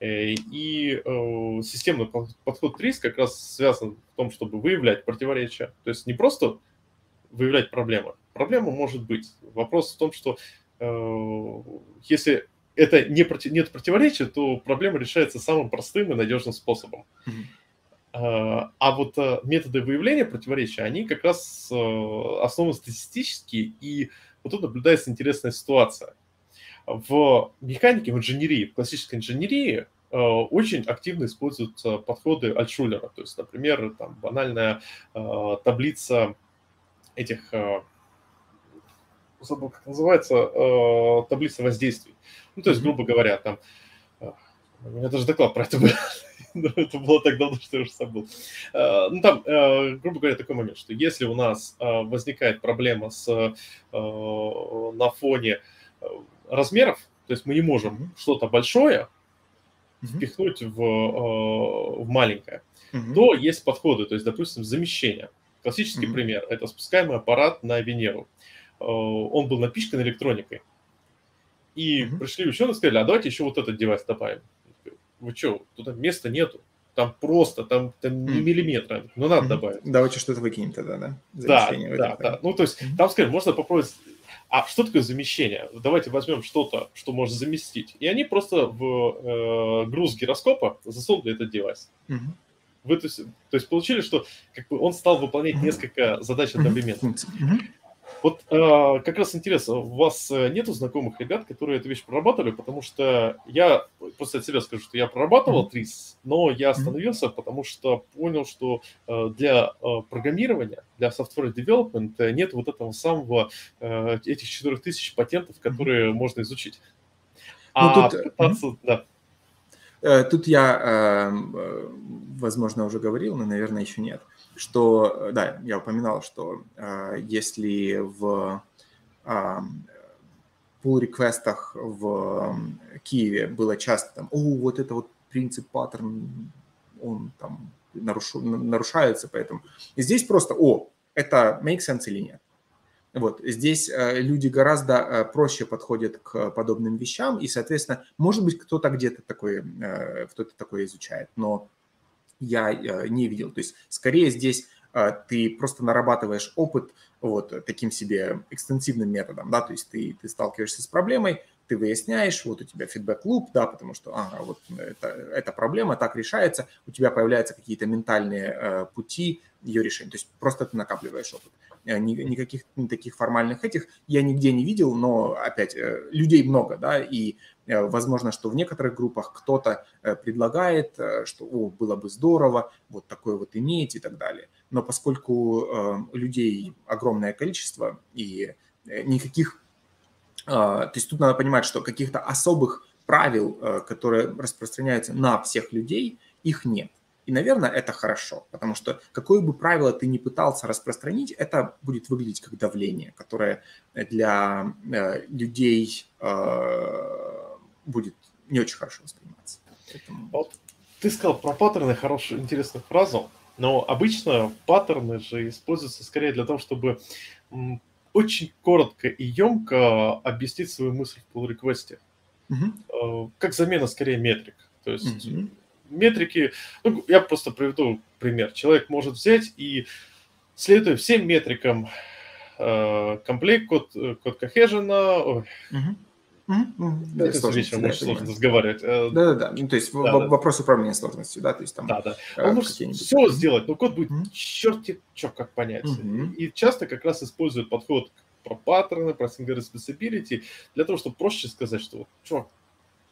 э, и э, системный подход ТРИС как раз связан в том, чтобы выявлять противоречия. То есть не просто выявлять проблемы. Проблема может быть. Вопрос в том, что если это не проти, нет противоречия, то проблема решается самым простым и надежным способом. Mm-hmm. А вот э, методы выявления противоречия, они как раз э, основаны статистически, и вот тут наблюдается интересная ситуация. В механике, в инженерии, в классической инженерии э, очень активно используются подходы Альтшулера. То есть, например, там банальная таблица этих забыл, как называется, таблица воздействий. Ну, то есть, грубо говоря, там, э, у меня даже доклад про это был, [laughs] это было так давно, что я уже забыл. Э, ну, там, э, грубо говоря, такой момент, что если у нас возникает проблема с, на фоне размеров, то есть мы не можем что-то большое впихнуть в, в маленькое, угу. то есть подходы, то есть, допустим, замещение. Классический пример – это спускаемый аппарат на Венеру. Он был напичкан электроникой. И угу. пришли ученые и сказали, а давайте еще вот этот девайс добавим. Вы что, туда места нету. Там просто, там, там не миллиметра, но надо добавить. Давайте что-то выкинем тогда, да? Да, да, да. Ну, то есть, там, скажем, можно попробовать а что такое замещение? Давайте возьмем что-то, что может заместить. И они просто в э, груз гироскопа засунули этот девайс. Вы, то, есть, то есть получили, что как бы, он стал выполнять несколько задач одновременно. Вот э, как раз интересно, у вас э, нету знакомых ребят, которые эту вещь прорабатывали, потому что я просто от себя скажу, что я прорабатывал ТРИС, но я остановился, потому что понял, что э, для э, программирования, для software development нет вот этого самого, э, этих 4000 патентов, которые можно изучить. Ну, а тут, пытаться, да. Э, тут я, эм, э, возможно, уже говорил, но, наверное, еще нет что, да, я упоминал, что э, если в э, pull-реквестах в Киеве было часто там, о, вот это вот принцип паттерн, он там нарушу, нарушается, поэтому здесь просто, о, это make sense или нет. Вот, здесь э, люди гораздо э, проще подходят к подобным вещам, и, соответственно, может быть, кто-то где-то такое, э, кто-то такое изучает, но я э, не видел. То есть скорее здесь э, ты просто нарабатываешь опыт вот таким себе экстенсивным методом, да, то есть ты, ты сталкиваешься с проблемой, ты выясняешь, вот у тебя фидбэк-луп, да, потому что, ага, вот это, эта проблема так решается, у тебя появляются какие-то ментальные э, пути ее решения, то есть просто ты накапливаешь опыт. Э, никаких таких формальных этих я нигде не видел, но, опять, людей много, да, и возможно, что в некоторых группах кто-то предлагает, что о, было бы здорово вот такое вот иметь и так далее. Но поскольку людей огромное количество и никаких... То есть тут надо понимать, что каких-то особых правил, которые распространяются на всех людей, их нет. И, наверное, это хорошо, потому что какое бы правило ты ни пытался распространить, это будет выглядеть как давление, которое для э, людей э, будет не очень хорошо восприниматься. Поэтому... Вот ты сказал про паттерны хорошую, интересную фразу, но обычно паттерны же используются скорее для того, чтобы очень коротко и емко объяснить свою мысль в pull реквесте угу. Как замена скорее метрик. То есть угу метрики, ну, я просто приведу пример. Человек может взять и, следуя всем метрикам, э, комплект, код, э, код ой, угу. Mm-hmm. Да, это вечером очень сложно разговаривать. Э, Да-да-да, ну, то есть да, в, да. вопрос управления сложностью, да, то есть там... Да-да, он может все сделать, но код будет mm-hmm. черти что как понять. Mm-hmm. И часто как раз используют подход про паттерны, про single responsibility, для того, чтобы проще сказать, что вот, чувак,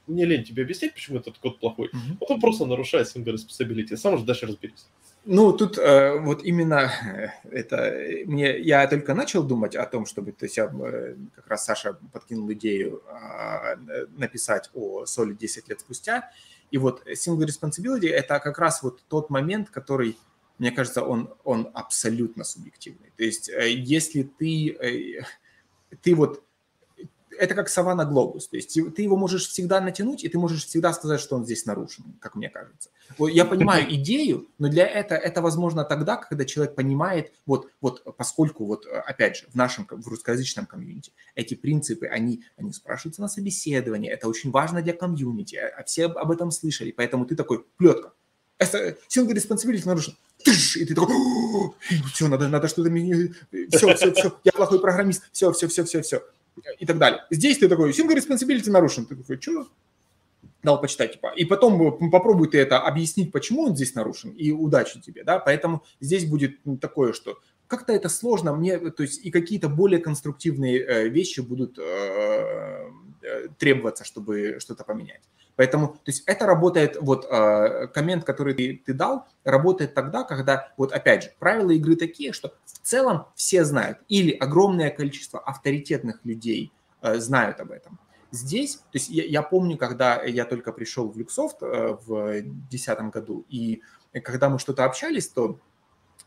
мне лень тебе объяснять, почему этот код плохой. Mm-hmm. Вот он просто нарушает single responsibility. Сам уже дальше разберись. Ну, тут э, вот именно э, это мне я только начал думать о том, чтобы, то есть я, э, как раз Саша подкинул идею э, написать о соли 10 лет спустя, и вот single responsibility это как раз вот тот момент, который, мне кажется, он он абсолютно субъективный. То есть э, если ты э, ты вот это как савана глобус. То есть ты его можешь всегда натянуть, и ты можешь всегда сказать, что он здесь нарушен, как мне кажется. Я понимаю [laughs] идею, но для этого это возможно тогда, когда человек понимает, вот, вот поскольку, вот опять же, в нашем, в русскоязычном комьюнити эти принципы, они, они спрашиваются на собеседовании, это очень важно для комьюнити, а все об этом слышали, поэтому ты такой, плетка, single responsibility нарушен, и ты такой, все, надо, надо что-то, все, все, все, я плохой программист, все, все, все, все, все и так далее. Здесь ты такой, single responsibility нарушен. Ты такой, что? Дал почитать, типа. И потом попробуй ты это объяснить, почему он здесь нарушен, и удачи тебе, да. Поэтому здесь будет такое, что как-то это сложно мне, то есть и какие-то более конструктивные э, вещи будут э, э, требоваться, чтобы что-то поменять. Поэтому, то есть это работает, вот э, коммент, который ты, ты дал, работает тогда, когда, вот опять же, правила игры такие, что в целом все знают, или огромное количество авторитетных людей э, знают об этом. Здесь, то есть я, я помню, когда я только пришел в Люксофт э, в 2010 году, и когда мы что-то общались, то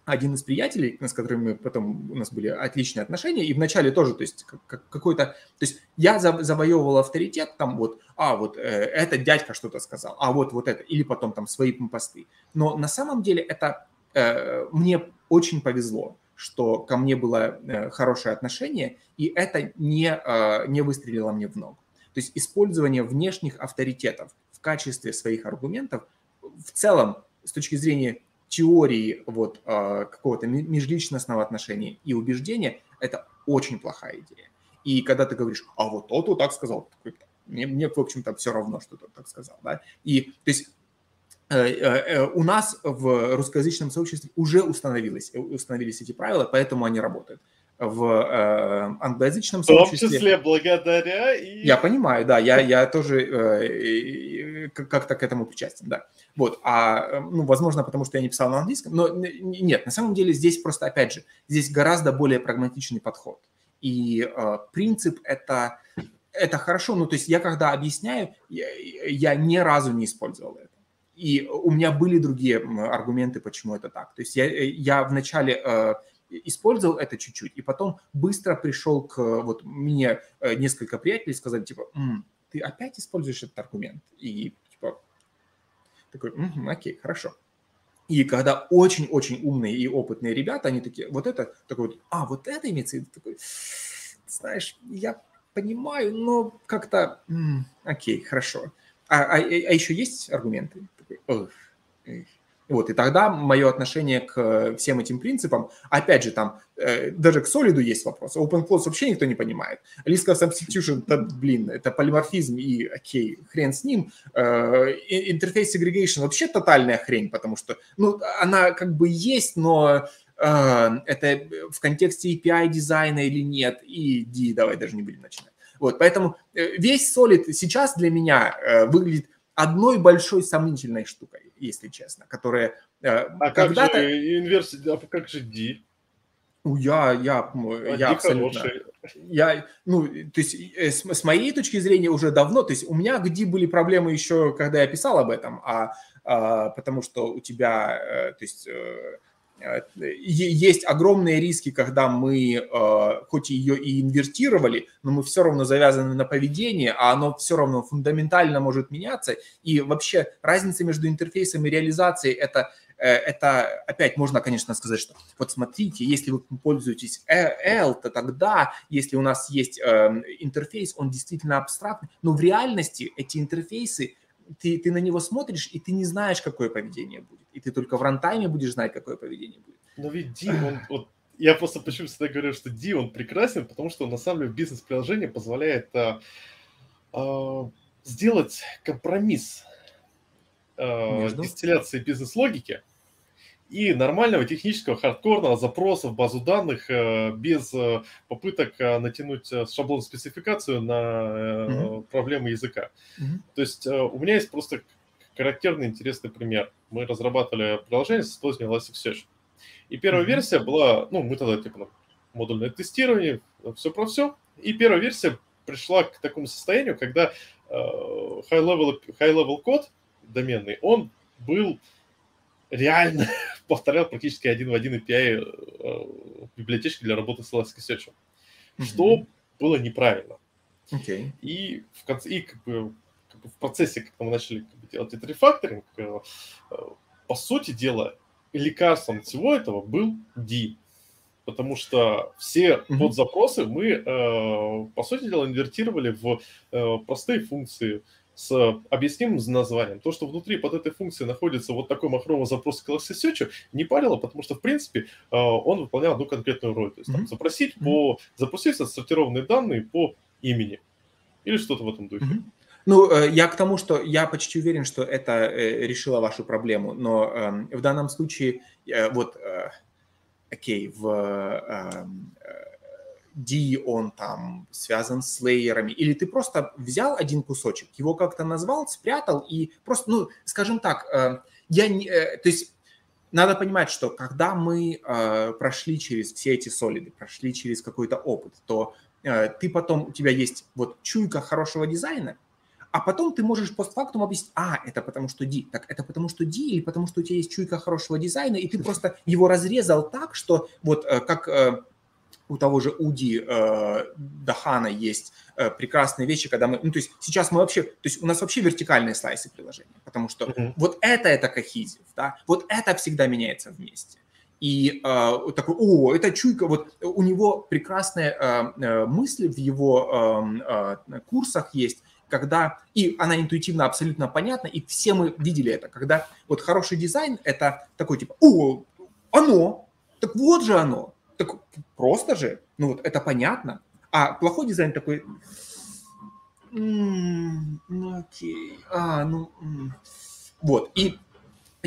один из приятелей, с которым мы потом, у нас были отличные отношения, и вначале тоже, то есть какой-то, то есть я завоевывал авторитет, там вот, а, вот э, этот дядька что-то сказал, а вот вот это, или потом там свои посты. Но на самом деле это э, мне очень повезло, что ко мне было э, хорошее отношение, и это не, э, не выстрелило мне в ногу. То есть использование внешних авторитетов в качестве своих аргументов в целом с точки зрения теории вот а, какого-то межличностного отношения и убеждения, это очень плохая идея. И когда ты говоришь, а вот тот вот так сказал, мне, мне в общем-то, все равно, что тот так сказал, да, и, то есть, э, э, э, у нас в русскоязычном сообществе уже установилось, установились эти правила, поэтому они работают в э, англоязычном сообществе. В том числе благодаря и... Я понимаю, да, я, я тоже э, как-то к этому причастен, да. Вот, а, ну, возможно, потому что я не писал на английском, но нет, на самом деле здесь просто, опять же, здесь гораздо более прагматичный подход. И э, принцип это, это хорошо, ну, то есть я когда объясняю, я, я ни разу не использовал это. И у меня были другие аргументы, почему это так. То есть я, я вначале э, использовал это чуть-чуть, и потом быстро пришел к, вот мне э, несколько приятелей сказали, типа, М, ты опять используешь этот аргумент? И типа, такой, угу, окей, хорошо. И когда очень-очень умные и опытные ребята, они такие, вот это, такой вот, а, вот это имеется в виду, такой, знаешь, я понимаю, но как-то, окей, хорошо. А, а, а еще есть аргументы? Такой, ох, вот, и тогда мое отношение к всем этим принципам, опять же, там, э, даже к солиду есть вопрос. Open close вообще никто не понимает. List substitution, это, блин, это полиморфизм и, окей, хрен с ним. Э, interface segregation вообще тотальная хрень, потому что, ну, она как бы есть, но э, это в контексте API дизайна или нет, и D, давай даже не будем начинать. Вот, поэтому э, весь Solid сейчас для меня э, выглядит одной большой сомнительной штукой если честно, которые э, а когда-то... Как же инверсия, а как же D? Я, я, а я абсолютно... Хороший. Я, ну, то есть э, с, с моей точки зрения уже давно, то есть у меня где были проблемы еще, когда я писал об этом, а, а потому что у тебя, э, то есть Э, есть огромные риски, когда мы, э, хоть ее и инвертировали, но мы все равно завязаны на поведение, а оно все равно фундаментально может меняться. И вообще разница между интерфейсом и реализацией это э, это опять можно, конечно, сказать, что вот смотрите, если вы пользуетесь L, то тогда, если у нас есть интерфейс, он действительно абстрактный, но в реальности эти интерфейсы ты, ты на него смотришь, и ты не знаешь, какое поведение будет. И ты только в рантайме будешь знать, какое поведение будет. Но ведь Ди, он, [sighs] вот, я просто почему всегда говорю, что Ди, он прекрасен, потому что на самом деле в бизнес-приложении позволяет а, а, сделать компромисс а, дистилляции бизнес-логики и нормального технического хардкорного запроса в базу данных э, без э, попыток э, натянуть шаблон спецификацию на mm-hmm. проблемы языка. Mm-hmm. То есть у меня есть просто характерный интересный пример. Мы разрабатывали приложение с использованием Elasticsearch. И первая mm-hmm. версия была, ну, мы тогда типа модульное тестирование, все про все. И первая версия пришла к такому состоянию, когда high-level, high-level код доменный, он был реально [laughs] повторял практически один в один API э, библиотечки для работы с Elasticsearch, mm-hmm. что было неправильно. Okay. И в конце, и как бы, как бы в процессе, когда мы начали как бы, делать этот рефакторинг, э, э, по сути дела, лекарством всего этого был D. Потому что все mm-hmm. подзапросы мы, по сути дела, инвертировали в простые функции, с объяснимым названием. То, что внутри под этой функцией находится вот такой махровый запрос к Elasticsearch, не парило, потому что, в принципе, э, он выполнял одну конкретную роль. То есть там, запросить по... запустить отсортированные данные по имени или что-то в этом духе. Ну, э, я к тому, что я почти уверен, что это э, решило вашу проблему, но эм, в данном случае вот, окей, в эм, D, он там связан с лейерами, или ты просто взял один кусочек, его как-то назвал, спрятал и просто, ну, скажем так, э, я не, э, то есть надо понимать, что когда мы э, прошли через все эти солиды, прошли через какой-то опыт, то ты потом, у тебя есть вот чуйка хорошего дизайна, А потом ты можешь постфактум объяснить, а, это потому что D. Так это потому что D или потому что у тебя есть чуйка хорошего дизайна, и ты [laughs] просто его разрезал так, что вот как у того же Уди э, Дахана есть э, прекрасные вещи, когда мы, ну, то есть сейчас мы вообще, то есть у нас вообще вертикальные слайсы приложения, потому что uh-huh. вот это это кохизив, да, вот это всегда меняется вместе. И э, такой, о, это чуйка, вот у него прекрасная э, э, мысль в его э, э, курсах есть, когда, и она интуитивно абсолютно понятна, и все мы видели это, когда вот хороший дизайн – это такой типа, о, оно, так вот же оно, так просто же, ну вот это понятно. А плохой дизайн такой, м-м, ну окей, а, ну, м-м. вот. И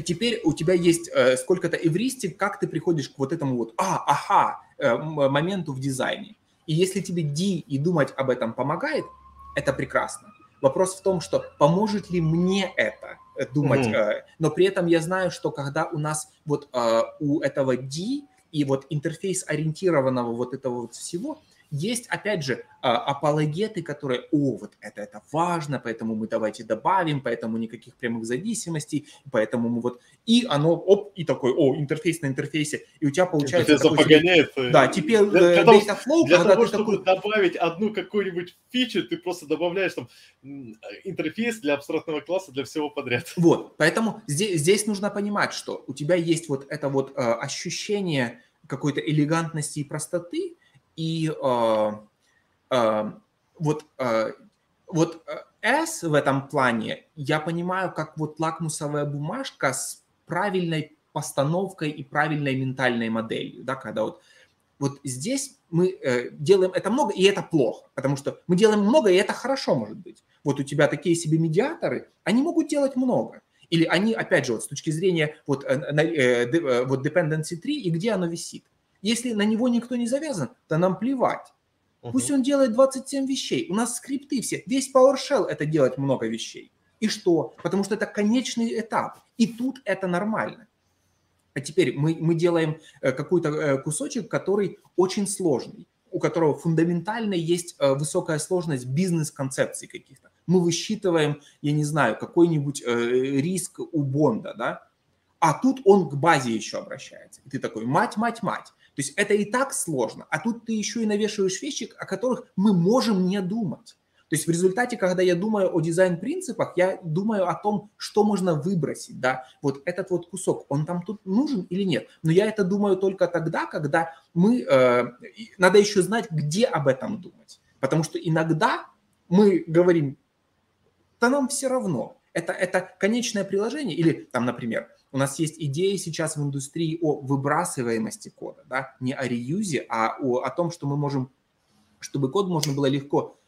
теперь у тебя есть э, сколько-то эвристик, как ты приходишь к вот этому вот, а, ага, э, моменту в дизайне. И если тебе D и думать об этом помогает, это прекрасно. Вопрос в том, что поможет ли мне это э, думать, mm-hmm. но при этом я знаю, что когда у нас вот э, у этого D и вот интерфейс ориентированного вот этого вот всего – есть, опять же, а, апологеты, которые, о, вот это, это важно, поэтому мы давайте добавим, поэтому никаких прямых зависимостей, поэтому мы вот... И оно, оп, и такой, о, интерфейс на интерфейсе, и у тебя получается... Это такой, погоняет. Э, да, теперь для, для, data flow, для того, чтобы такой... добавить одну какую-нибудь фичу, ты просто добавляешь там интерфейс для абстрактного класса для всего подряд. [laughs] Вот, поэтому здесь, здесь нужно понимать, что у тебя есть вот это вот э, ощущение какой-то элегантности и простоты, и э, э, вот, э, вот S в этом плане я понимаю как вот лакмусовая бумажка с правильной постановкой и правильной ментальной моделью, да, когда вот вот здесь мы э, делаем это много, и это плохо, потому что мы делаем много, и это хорошо может быть. Вот у тебя такие себе медиаторы, они могут делать много. Или они, опять же, вот с точки зрения вот, э, э, вот dependency tree и где оно висит. Если на него никто не завязан, то нам плевать. Угу. Пусть он делает 27 вещей. У нас скрипты все. Весь PowerShell это делать много вещей. И что? Потому что это конечный этап. И тут это нормально. А теперь мы, мы делаем э, какой-то э, кусочек, который очень сложный, у которого фундаментально есть э, высокая сложность бизнес-концепций каких-то. Мы высчитываем, я не знаю, какой-нибудь риск у бонда, да, а тут он к базе еще обращается. И ты такой, мать, мать, мать. То есть это и так сложно, а тут ты еще и навешиваешь вещи, о которых мы можем не думать. То есть в результате, когда я думаю о дизайн-принципах, я думаю о том, что можно выбросить, да, вот этот вот кусок, он там тут нужен или нет. Но я это думаю только тогда, когда мы, э, надо еще знать, где об этом думать. Потому что иногда мы говорим, да нам все равно, это, это конечное приложение, или там, например, у нас есть идеи сейчас в индустрии о выбрасываемости кода, да, не о реюзе, а о, о том, что мы можем, чтобы код можно было легко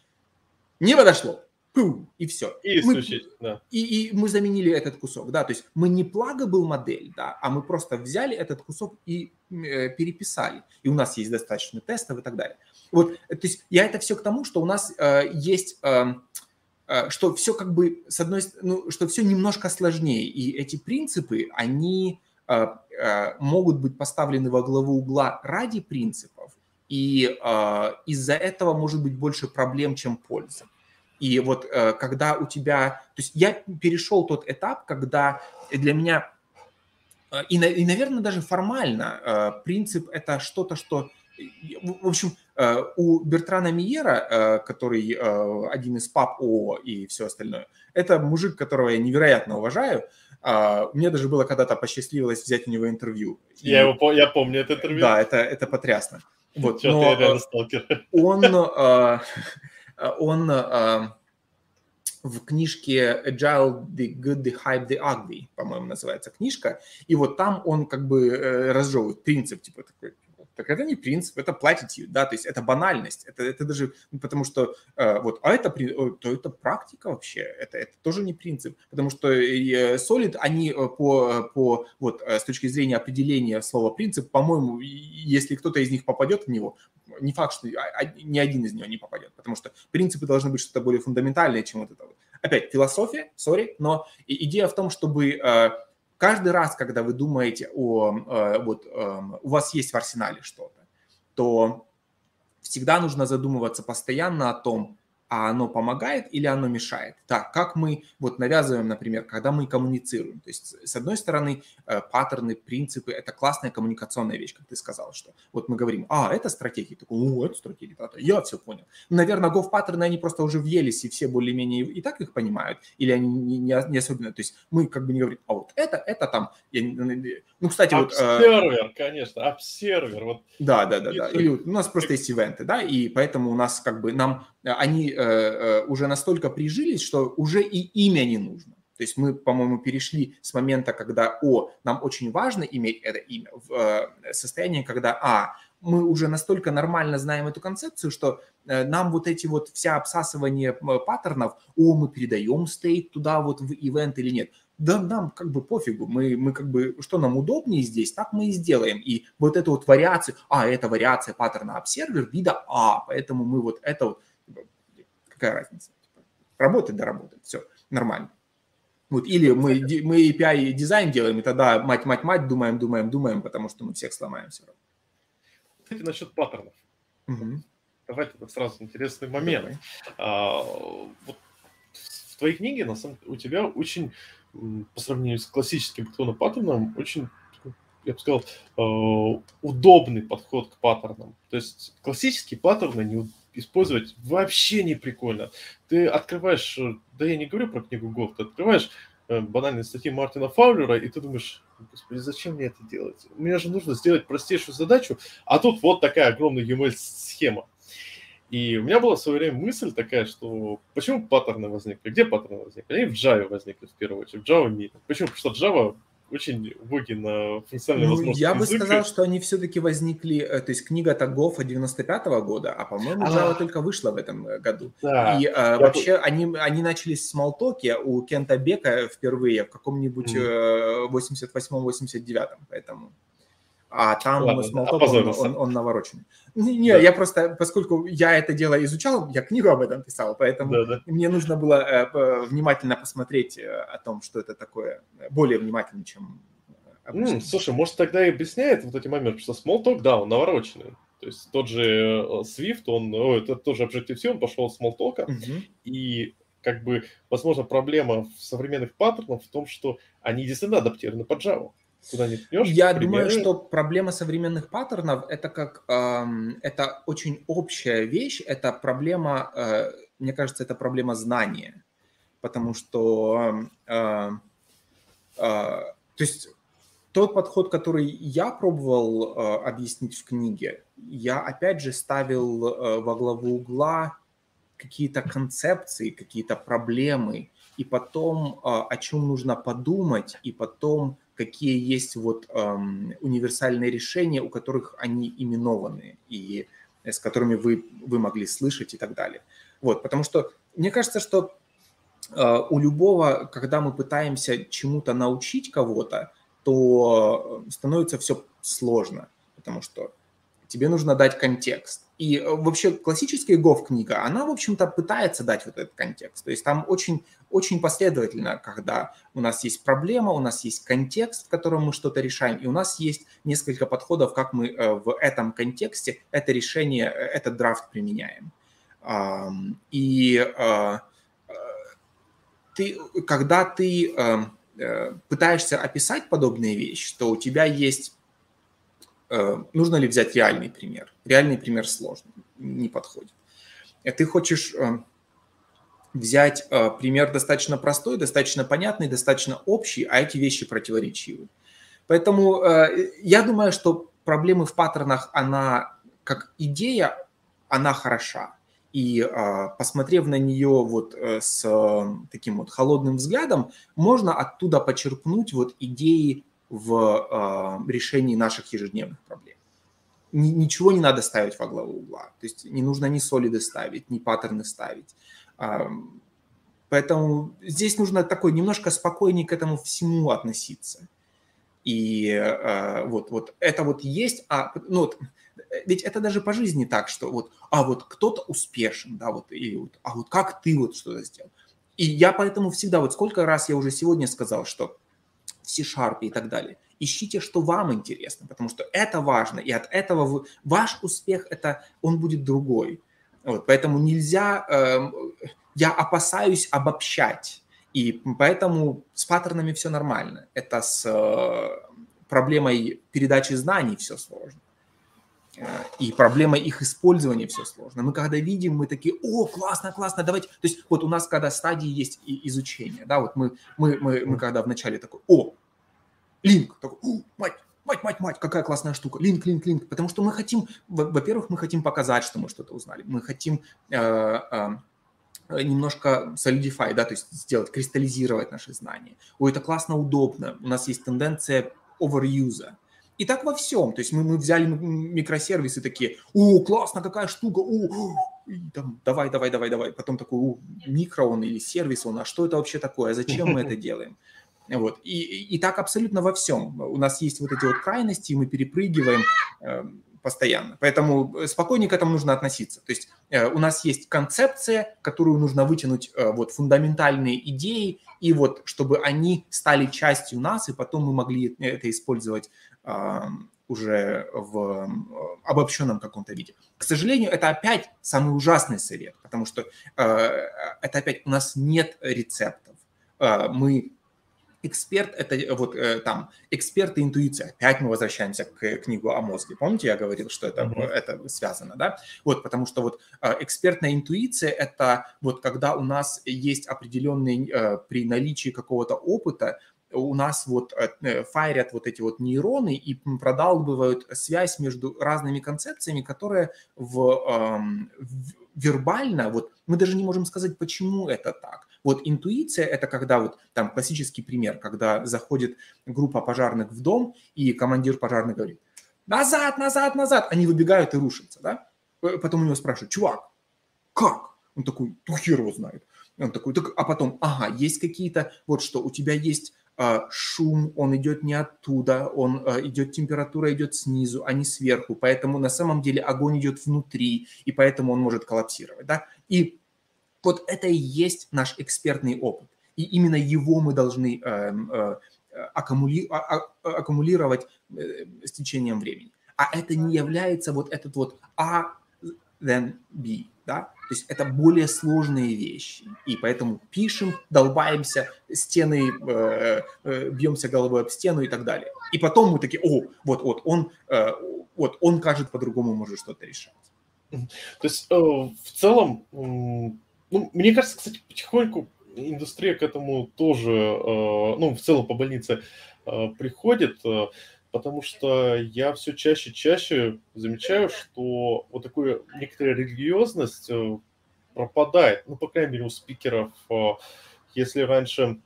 не подошло, пум, и все. И мы, да. И, и мы заменили этот кусок, да, то есть мы не был модель, да, а мы просто взяли этот кусок и э, переписали. И у нас есть достаточно тестов и так далее. Вот, то есть я это все к тому, что у нас э, есть... Э, что все как бы, с одной ну, что все немножко сложнее, и эти принципы, они э, э, могут быть поставлены во главу угла ради принципов, и из-за этого может быть больше проблем, чем пользы. И вот когда у тебя... То есть я перешел тот этап, когда для меня... И, и наверное, даже формально принцип – это что-то, что в общем, э, у Бертрана Миера, э, который э, один из пап ООО и все остальное, это мужик, которого я невероятно уважаю. Мне даже было когда-то посчастливилось взять у него интервью. Я, и, его, я помню это интервью. Да, это, это потрясно. Вот, но он, [laughs] [laughs] он в книжке Agile, The Good, The Hype, The Ugly, по-моему, называется книжка. И вот там он как бы разжевывает принцип, типа такой, так это не принцип, это платить, да, то есть это банальность, это, это даже, ну, потому что э, вот, а это, то это практика вообще, это, это тоже не принцип, потому что э, Solid, они э, по, по, вот, э, с точки зрения определения слова принцип, по-моему, если кто-то из них попадет в него, не факт, что ни один из него не попадет, потому что принципы должны быть что-то более фундаментальное, чем вот это вот. Опять, философия, сори, но идея в том, чтобы каждый раз, когда вы думаете о, э, вот эм, у вас есть в арсенале что-то, то всегда нужно задумываться постоянно о том, а оно помогает или оно мешает. Так, как мы вот навязываем, например, когда мы коммуницируем. То есть, с одной стороны, э, паттерны, принципы – это классная коммуникационная вещь, как ты сказал, что вот мы говорим, а, это стратегия, такой, о, это стратегия, да, я все понял. Наверное, гов-паттерны, они просто уже въелись, и все более-менее и так их понимают, или они не, не особенно, то есть мы как бы не говорим, а вот это, это там, я, ну, кстати, вот… Обсервер, конечно, обсервер, вот. Да, да, да, да, или у нас просто есть ивенты, да, и поэтому у нас как бы нам, они Э, э, уже настолько прижились, что уже и имя не нужно. То есть мы, по-моему, перешли с момента, когда, о, нам очень важно иметь это имя, в э, состояние, когда, а, мы уже настолько нормально знаем эту концепцию, что нам вот эти вот вся обсасывание паттернов, о, мы передаем стейт туда вот в ивент или нет, да нам как бы пофигу, мы, мы как бы, что нам удобнее здесь, так мы и сделаем. И вот эту вот вариацию, а, это вариация паттерна обсервер вида А, поэтому мы вот это вот какая разница? Типа, работать да работать, все, нормально. Вот, или мы, мы API дизайн делаем, и тогда мать-мать-мать, думаем, думаем, думаем, потому что мы всех сломаем все равно. Кстати, насчет паттернов. Угу. Давайте это сразу интересный момент. А, вот в твоей книге, на самом у тебя очень, по сравнению с классическим паттерном, очень я бы сказал, э, удобный подход к паттернам. То есть классические паттерны не, использовать вообще не прикольно. Ты открываешь, э, да я не говорю про книгу Гоф, ты открываешь э, банальные статьи Мартина Фаулера, и ты думаешь, господи, зачем мне это делать? Мне же нужно сделать простейшую задачу, а тут вот такая огромная UML-схема. И у меня была в свое время мысль такая, что почему паттерны возникли? Где паттерны возникли? Они в Java возникли в первую очередь, в Java Meet. Почему? Потому что Java очень боги на функциональные ну, возможности Я бы языка. сказал, что они все-таки возникли, э, то есть книга Тагофа 95-го года, а, по-моему, Java а, только вышла в этом э, году. Да. И а, вообще бы... они, они начались с Малтоки у Кента Бека впервые в каком-нибудь mm. 88-89, поэтому а там Ладно, Smalltalk, он, он, он навороченный. Не, да. я просто, поскольку я это дело изучал, я книгу об этом писал, поэтому да, да. мне нужно было э, внимательно посмотреть э, о том, что это такое, более внимательно, чем Mm, слушай, может тогда и объясняет вот эти моменты, что Smalltalk, да, он навороченный. То есть тот же э, Swift, он, о, это тоже Objective-C, он пошел с Smalltalk, mm-hmm. и как бы, возможно, проблема в современных паттернах в том, что они действительно адаптированы под Java куда не ткнешь. Я примеры. думаю, что проблема современных паттернов это как эм, это очень общая вещь. Это проблема, э, мне кажется, это проблема знания, потому что э, э, то есть тот подход, который я пробовал э, объяснить в книге, я опять же ставил э, во главу угла какие-то концепции, какие-то проблемы, и потом э, о чем нужно подумать, и потом какие есть вот эм, универсальные решения, у которых они именованы и э, с которыми вы, вы могли слышать и так далее. Вот, потому что мне кажется, что э, у любого, когда мы пытаемся чему-то научить кого-то, то э, становится все сложно, потому что тебе нужно дать контекст. И э, вообще классическая Гов книга, она, в общем-то, пытается дать вот этот контекст. То есть там очень, очень последовательно, когда у нас есть проблема, у нас есть контекст, в котором мы что-то решаем, и у нас есть несколько подходов, как мы э, в этом контексте это решение, э, этот драфт применяем. И ты, когда ты пытаешься описать подобные вещи, то у тебя есть нужно ли взять реальный пример? Реальный пример сложный, не подходит. И ты хочешь э, взять э, пример достаточно простой, достаточно понятный, достаточно общий, а эти вещи противоречивы. Поэтому я думаю, что проблемы в паттернах, она как идея, она хороша. И посмотрев на нее вот с таким вот холодным взглядом, можно оттуда почерпнуть вот идеи в э, решении наших ежедневных проблем. Ни, ничего не надо ставить во главу угла. То есть не нужно ни солиды ставить, ни паттерны ставить. Э, поэтому здесь нужно такой немножко спокойнее к этому всему относиться. И э, вот, вот это вот есть, а, ну вот, ведь это даже по жизни так, что вот, а вот кто-то успешен, да, вот, или вот, а вот как ты вот что-то сделал. И я поэтому всегда, вот сколько раз я уже сегодня сказал, что в C-Sharp и так далее. Ищите, что вам интересно, потому что это важно, и от этого вы, ваш успех, это, он будет другой. Вот, поэтому нельзя, э, я опасаюсь обобщать, и поэтому с паттернами все нормально. Это с э, проблемой передачи знаний все сложно. Э, и проблема их использования все сложно. Мы когда видим, мы такие, о, классно, классно, давайте. То есть вот у нас когда стадии есть изучения, да, вот мы, мы, мы, мы когда вначале такой, о, линк, такой, мать, мать, мать, мать, какая классная штука, линк, линк, линк, потому что мы хотим, во-первых, мы хотим показать, что мы что-то узнали, мы хотим э, э, немножко solidify, да, то есть сделать, кристаллизировать наши знания. Ой, это классно, удобно, у нас есть тенденция overuse. И так во всем. То есть мы, мы взяли микросервисы такие, о, классно, какая штука, о, там, давай, давай, давай, давай. Потом такой, о, микро он или сервис он, а что это вообще такое, зачем мы это [laughs] делаем? Вот. И, и так абсолютно во всем. У нас есть вот эти вот крайности, и мы перепрыгиваем э, постоянно. Поэтому спокойнее к этому нужно относиться. То есть э, у нас есть концепция, которую нужно вытянуть, э, вот фундаментальные идеи, и вот чтобы они стали частью нас, и потом мы могли это использовать э, уже в э, обобщенном каком-то виде. К сожалению, это опять самый ужасный совет, потому что э, это опять у нас нет рецептов. Э, мы эксперт – это э, вот э, там эксперт и интуиция. Опять мы возвращаемся к книгу о мозге. Помните, я говорил, что это, mm-hmm. это связано, да? Вот, потому что вот э, экспертная интуиция – это вот когда у нас есть определенный, при наличии какого-то опыта, у нас вот файрят вот эти вот нейроны и продалбывают связь между разными концепциями, которые в, эм, в вербально, вот мы даже не можем сказать, почему это так. Вот интуиция – это когда вот там классический пример, когда заходит группа пожарных в дом, и командир пожарных говорит, назад, назад, назад. Они выбегают и рушатся, да? Потом у него спрашивают, чувак, как? Он такой, ну хер его знает. Он такой, так, а потом, ага, есть какие-то, вот что, у тебя есть э, шум, он идет не оттуда, он э, идет, температура идет снизу, а не сверху, поэтому на самом деле огонь идет внутри, и поэтому он может коллапсировать, да? И вот это и есть наш экспертный опыт. И именно его мы должны э, э, аккумули, а, а, аккумулировать э, с течением времени. А это не является вот этот вот A then B, да? То есть это более сложные вещи. И поэтому пишем, долбаемся, стены, э, э, бьемся головой об стену и так далее. И потом мы такие, о, вот, вот, он, э, вот, он, кажет, по-другому может что-то решать. То есть э, в целом ну, мне кажется, кстати, потихоньку индустрия к этому тоже, э, ну, в целом по больнице э, приходит, э, потому что я все чаще и чаще замечаю, что вот такая некоторая религиозность пропадает, ну, по крайней мере, у спикеров. Если раньше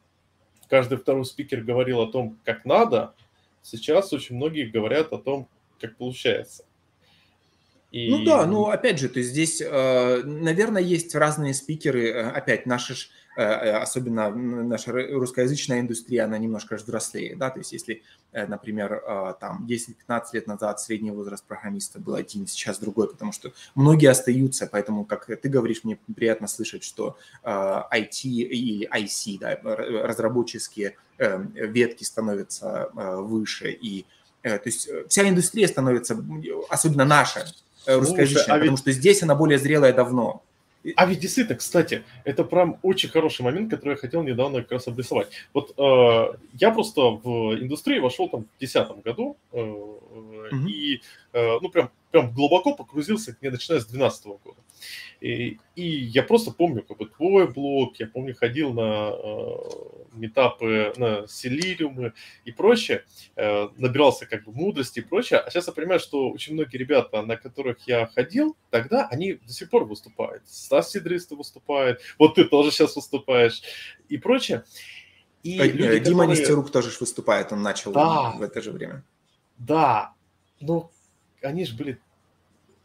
каждый второй спикер говорил о том, как надо, сейчас очень многие говорят о том, как получается. И... Ну да, ну опять же, то есть здесь, э, наверное, есть разные спикеры, э, опять наши ж, э, особенно наша русскоязычная индустрия, она немножко взрослее, да, то есть если, например, там 10-15 лет назад средний возраст программиста был один, сейчас другой, потому что многие остаются, поэтому, как ты говоришь, мне приятно слышать, что IT или IC, да, разработческие ветки становятся выше, и то есть вся индустрия становится, особенно наша, русскоязычная, Слушай, а потому ведь... что здесь она более зрелая давно. А ведь действительно, кстати, это прям очень хороший момент, который я хотел недавно как раз обрисовать. Вот э, я просто в индустрию вошел там в 2010 году э, mm-hmm. и э, ну прям, прям глубоко погрузился, не начиная с 2012 года. И, и я просто помню, как бы твой блог, я помню, ходил на э, метапы, на селириумы и прочее, э, набирался как бы мудрости и прочее. А сейчас я понимаю, что очень многие ребята, на которых я ходил, тогда они до сих пор выступают. Стас Сидристов выступает, вот ты тоже сейчас выступаешь и прочее. И а, люди, Дима которые... Нестерук тоже выступает, он начал да, в это же время. Да, но они же были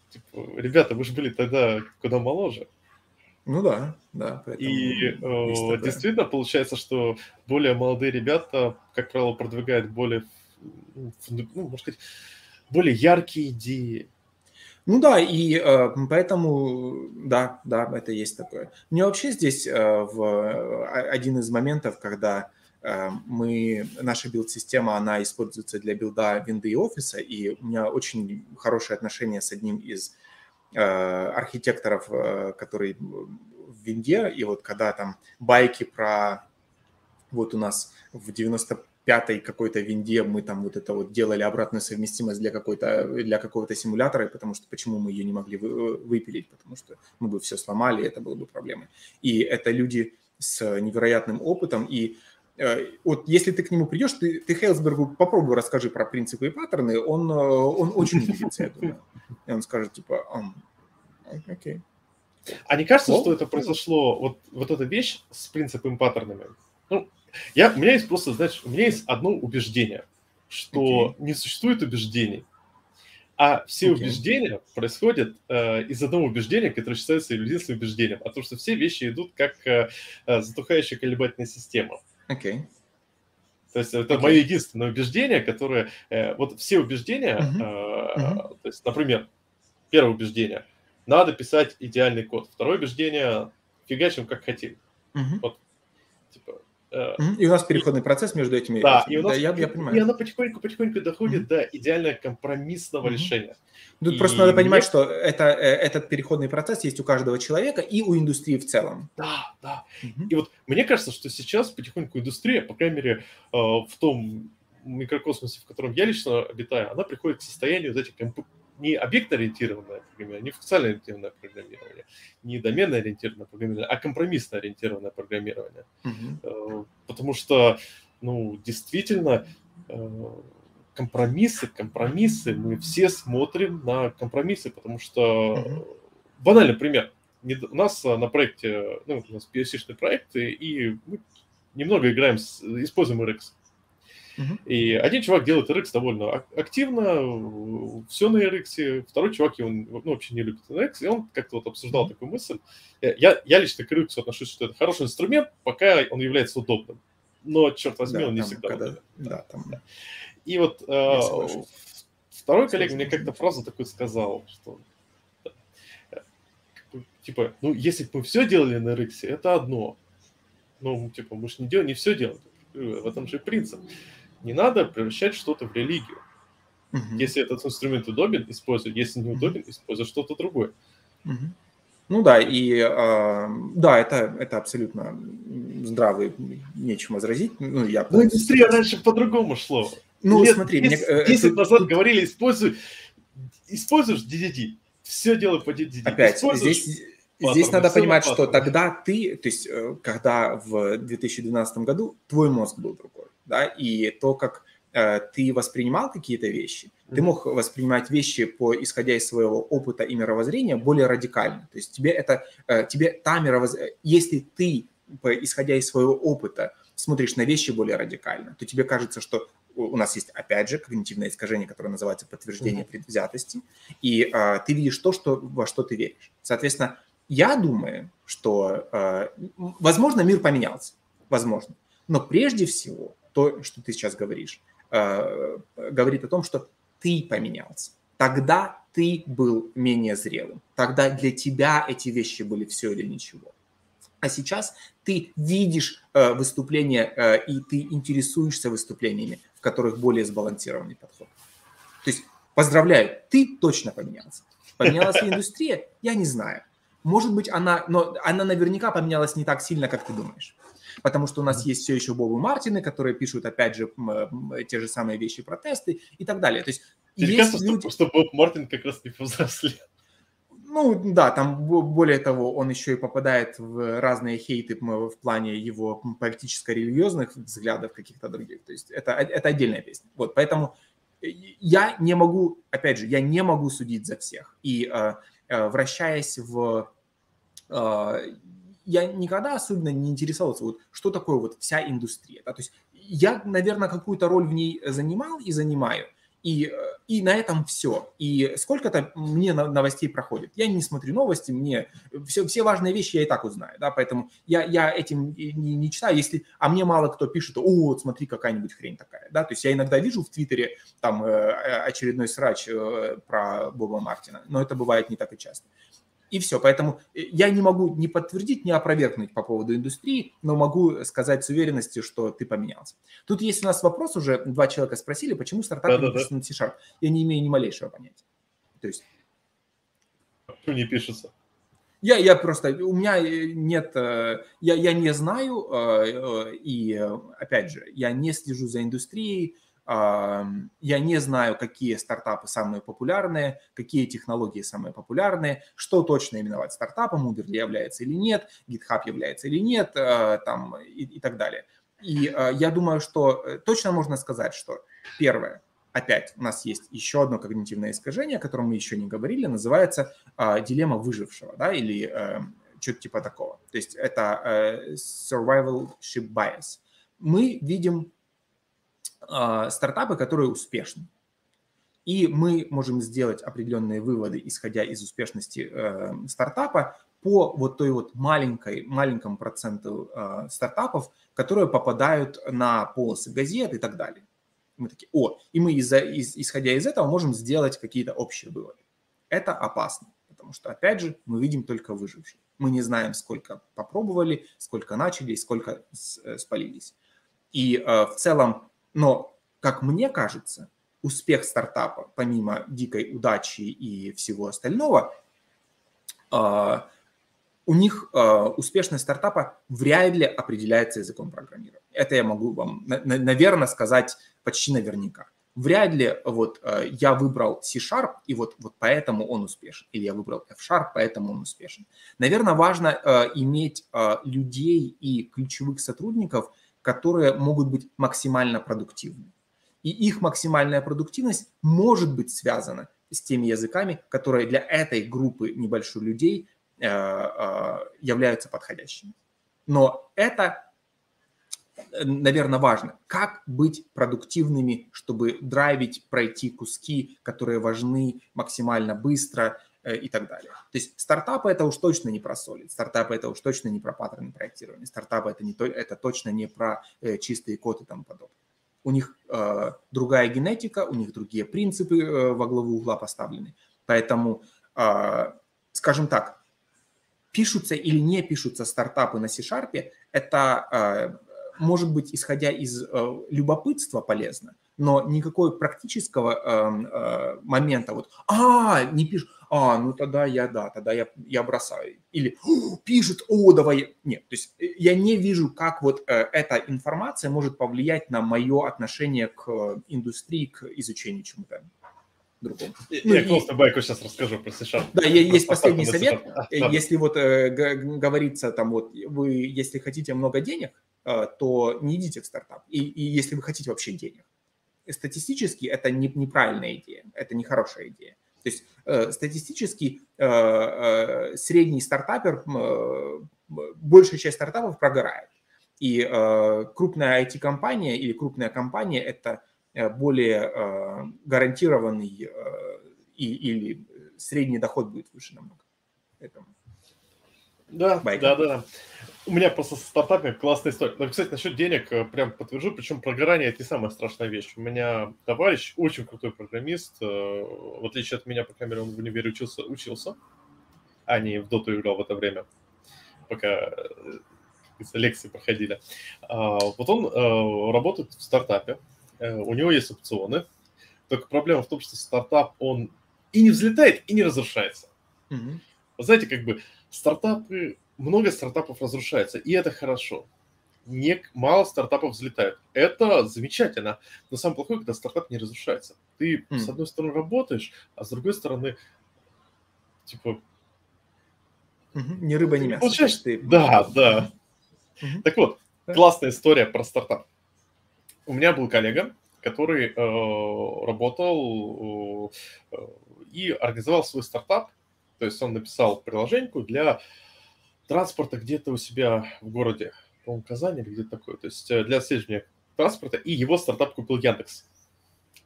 типа, ребята, вы же были тогда куда моложе. Ну да, да. И э, действительно получается, что более молодые ребята, как правило, продвигают более, ну, можно сказать, более яркие идеи. Ну да, и э, поэтому, да, да, это есть такое. Мне вообще здесь э, в, э, один из моментов, когда мы, наша билд-система, она используется для билда винды и офиса, и у меня очень хорошие отношения с одним из архитекторов, которые в винде, и вот когда там байки про вот у нас в 95-й какой-то винде мы там вот это вот делали обратную совместимость для какой-то для какого-то симулятора, потому что почему мы ее не могли вы, выпилить, потому что мы бы все сломали, и это было бы проблемой. И это люди с невероятным опытом, и э, вот если ты к нему придешь, ты, ты Хейлсбергу попробуй расскажи про принципы и паттерны, он, э, он очень удивится, я думаю. И он скажет, типа, окей. Okay. А не кажется, Well, что это произошло, вот, вот эта вещь с принципами и паттернами? Ну, я, у меня есть просто, знаешь, у меня есть одно убеждение, что okay. не существует убеждений, а все okay. убеждения происходят э, из одного убеждения, которое считается единственным убеждением, а то, что все вещи идут как э, э затухающая колебательная система. Окей. Okay. То есть это okay. мое единственное убеждение, которое... Э, вот все убеждения, uh-huh. Э, uh-huh. то есть, например, первое убеждение – надо писать идеальный код. Второе убеждение – фигачим как хотим. Uh-huh. Вот, типа, и у нас переходный процесс между этими. Да, и, у нас, да я, я понимаю. и она потихоньку-потихоньку доходит mm-hmm. до идеально компромиссного mm-hmm. решения. Тут и просто надо понимать, нет... что это, э, этот переходный процесс есть у каждого человека и у индустрии в целом. Да, да. Mm-hmm. И вот мне кажется, что сейчас потихоньку индустрия, по крайней мере, э, в том микрокосмосе, в котором я лично обитаю, она приходит к состоянию вот этих не объектно-ориентированное программирование, не функционально-ориентированное программирование, не доменно-ориентированное программирование, а компромиссно-ориентированное программирование. Mm-hmm. Потому что, ну, действительно, э, компромиссы, компромиссы, мы все смотрим на компромиссы, потому что, mm-hmm. банальный пример, у нас на проекте, ну, у нас PSC-шный проект, и мы немного играем, с, используем RX. И один чувак делает RX довольно активно, все на RX, второй чувак, он ну, вообще не любит RX, и он как-то вот обсуждал такую мысль. Я, я лично к RX отношусь, что это хороший инструмент, пока он является удобным. Но, черт возьми, да, он не там, всегда когда, удобен. Да, там, да. И вот э, второй коллега мне как-то фразу такую сказал, что типа, ну, если бы мы все делали на RX, это одно. Ну, типа, мы же не делаем, не все делаем. В этом же принцип не надо превращать что-то в религию. Угу. Если этот инструмент удобен, используй. Если не удобен, используй что-то другое. Угу. Ну да, и э, да, это, это абсолютно здравый, нечем возразить. Ну, я Но индустрия раньше по-другому шло. Ну, Лет смотри, 10, мне, 10 это, назад тут... говорили, используй, используешь DDD, все делай по DDD. Опять, здесь, здесь надо понимать, что тогда ты, то есть, э, когда в 2012 году твой мозг был другой да, и то, как э, ты воспринимал какие-то вещи, mm-hmm. ты мог воспринимать вещи по исходя из своего опыта и мировоззрения более радикально. То есть тебе это, э, тебе та мировоззрение, если ты по, исходя из своего опыта смотришь на вещи более радикально, то тебе кажется, что у нас есть, опять же, когнитивное искажение, которое называется подтверждение mm-hmm. предвзятости, и э, ты видишь то, что, во что ты веришь. Соответственно, я думаю, что, э, возможно, мир поменялся, возможно, но прежде всего то, что ты сейчас говоришь, э, говорит о том, что ты поменялся. Тогда ты был менее зрелым. Тогда для тебя эти вещи были все или ничего. А сейчас ты видишь э, выступления э, и ты интересуешься выступлениями, в которых более сбалансированный подход. То есть, поздравляю, ты точно поменялся. Поменялась ли индустрия? Я не знаю. Может быть, она, но она наверняка поменялась не так сильно, как ты думаешь потому что у нас есть все еще Бобы Мартины, которые пишут, опять же, те же самые вещи, протесты и так далее. То есть Тебе есть люди... что, Боб Мартин как раз не повзрослел? Ну, да, там более того, он еще и попадает в разные хейты в плане его политическо-религиозных взглядов каких-то других. То есть это, это отдельная песня. Вот, поэтому э, я не могу, опять же, я не могу судить за всех. И э, э, вращаясь в я никогда особенно не интересовался, вот, что такое вот вся индустрия. Да? То есть я, наверное, какую-то роль в ней занимал и занимаю, и, и на этом все. И сколько-то мне новостей проходит. Я не смотрю новости, мне все, все важные вещи я и так узнаю, да, поэтому я, я этим не, не читаю, если, а мне мало кто пишет, о, вот смотри, какая-нибудь хрень такая, да, то есть я иногда вижу в Твиттере там э, очередной срач э, про Боба Мартина, но это бывает не так и часто. И все. Поэтому э, я не могу ни подтвердить, ни опровергнуть по поводу индустрии, но могу сказать с уверенностью, что ты поменялся. Тут есть у нас вопрос уже, два человека спросили, почему стартап да, не да, на C-Sharp. Я не имею ни малейшего понятия. То есть не пишется? Я, я просто, у меня э, нет, э, я, я не знаю, э, и опять же, я не слежу за индустрией, я не знаю, какие стартапы самые популярные, какие технологии самые популярные, что точно именовать стартапом, Uber является или нет, GitHub является или нет, там, и, и так далее. И я думаю, что точно можно сказать, что первое, опять у нас есть еще одно когнитивное искажение, о котором мы еще не говорили, называется э, дилемма выжившего, да, или э, что-то типа такого. То есть это э, survivalship bias. Мы видим э, стартапы, которые успешны. И мы можем сделать определенные выводы, исходя из успешности э, стартапа, по вот той вот маленькой, маленькому проценту э, стартапов, которые попадают на полосы газет и так далее. Мы такие, о, и мы, из из, исходя из этого, можем сделать какие-то общие выводы. Это опасно, потому что, опять же, мы видим только выживших. Мы не знаем, сколько попробовали, сколько начали, сколько э, спалились. И э, в целом, но, как мне кажется, успех стартапа, помимо дикой удачи и всего остального, э, у них э, успешность стартапа вряд ли определяется языком программирования. Это я могу вам, на, наверное, сказать почти наверняка. Вряд ли вот э, я выбрал C-Sharp, и вот, вот поэтому он успешен. Или я выбрал F-Sharp, поэтому он успешен. Наверное, важно иметь людей и ключевых сотрудников, которые могут быть максимально продуктивны. И их максимальная продуктивность может быть связана с теми языками, которые для этой группы небольшой людей Э, э, являются подходящими. Но это, наверное, важно. Как быть продуктивными, чтобы драйвить, пройти куски, которые важны максимально быстро э, и так далее. То есть стартапы это уж точно не про солид, стартапы это уж точно не про паттерны проектирования, стартапы это, не то, это точно не про э, чистые коды и тому подобное. У них э, другая генетика, у них другие принципы э, во главу угла поставлены. Поэтому, э, скажем так, пишутся или не пишутся стартапы на C-Sharp, это э, может быть, исходя из э, любопытства полезно, но никакого практического эм, э, момента вот, а, не пишут, а, ну тогда я, да, тогда я, я бросаю. Или пишут, о, давай. Нет, то есть я не вижу, как вот эта информация может повлиять на мое отношение к индустрии, к изучению чему-то другом. Ну, я и... просто байку сейчас расскажу про C-Sharp. Да, про есть последний совет. А, если вот э, говорится там вот, вы, если хотите много денег, э, то не идите в стартап. И, и если вы хотите вообще денег. Статистически это не, неправильная идея, это не хорошая идея. То есть э, статистически э, э, средний стартапер, э, большая часть стартапов прогорает. И э, крупная IT-компания или крупная компания – это Э, более э, гарантированный э, и, или средний доход будет выше намного. Поэтому. Да, Байк. да, да. У меня просто с стартапами классная история. Но, кстати, насчет денег прям подтвержу, причем прогорание – это не самая страшная вещь. У меня товарищ, очень крутой программист, в отличие от меня, по крайней мере, он в универе учился, учился а не в доту играл в это время, пока лекции проходили. А, вот он работает в стартапе, Э, у него есть опционы. Только проблема в том, что стартап, он и не взлетает, и не разрушается. Mm-hmm. Вы знаете, как бы стартапы, много стартапов разрушается, и это хорошо. Не, мало стартапов взлетают. Это замечательно. Но самое плохое, когда стартап не разрушается. Ты, mm. с одной стороны, работаешь, а с другой стороны, типа... Mm-hmm. Ни рыба, ни мясо. Получаешь ты. Да, да. Mm-hmm. Так вот, классная история про стартап. У меня был коллега, который э, работал э, и организовал свой стартап. То есть он написал приложение для транспорта где-то у себя в городе, по-моему, Казани или где-то такое. То есть э, для отслеживания транспорта, и его стартап купил Яндекс.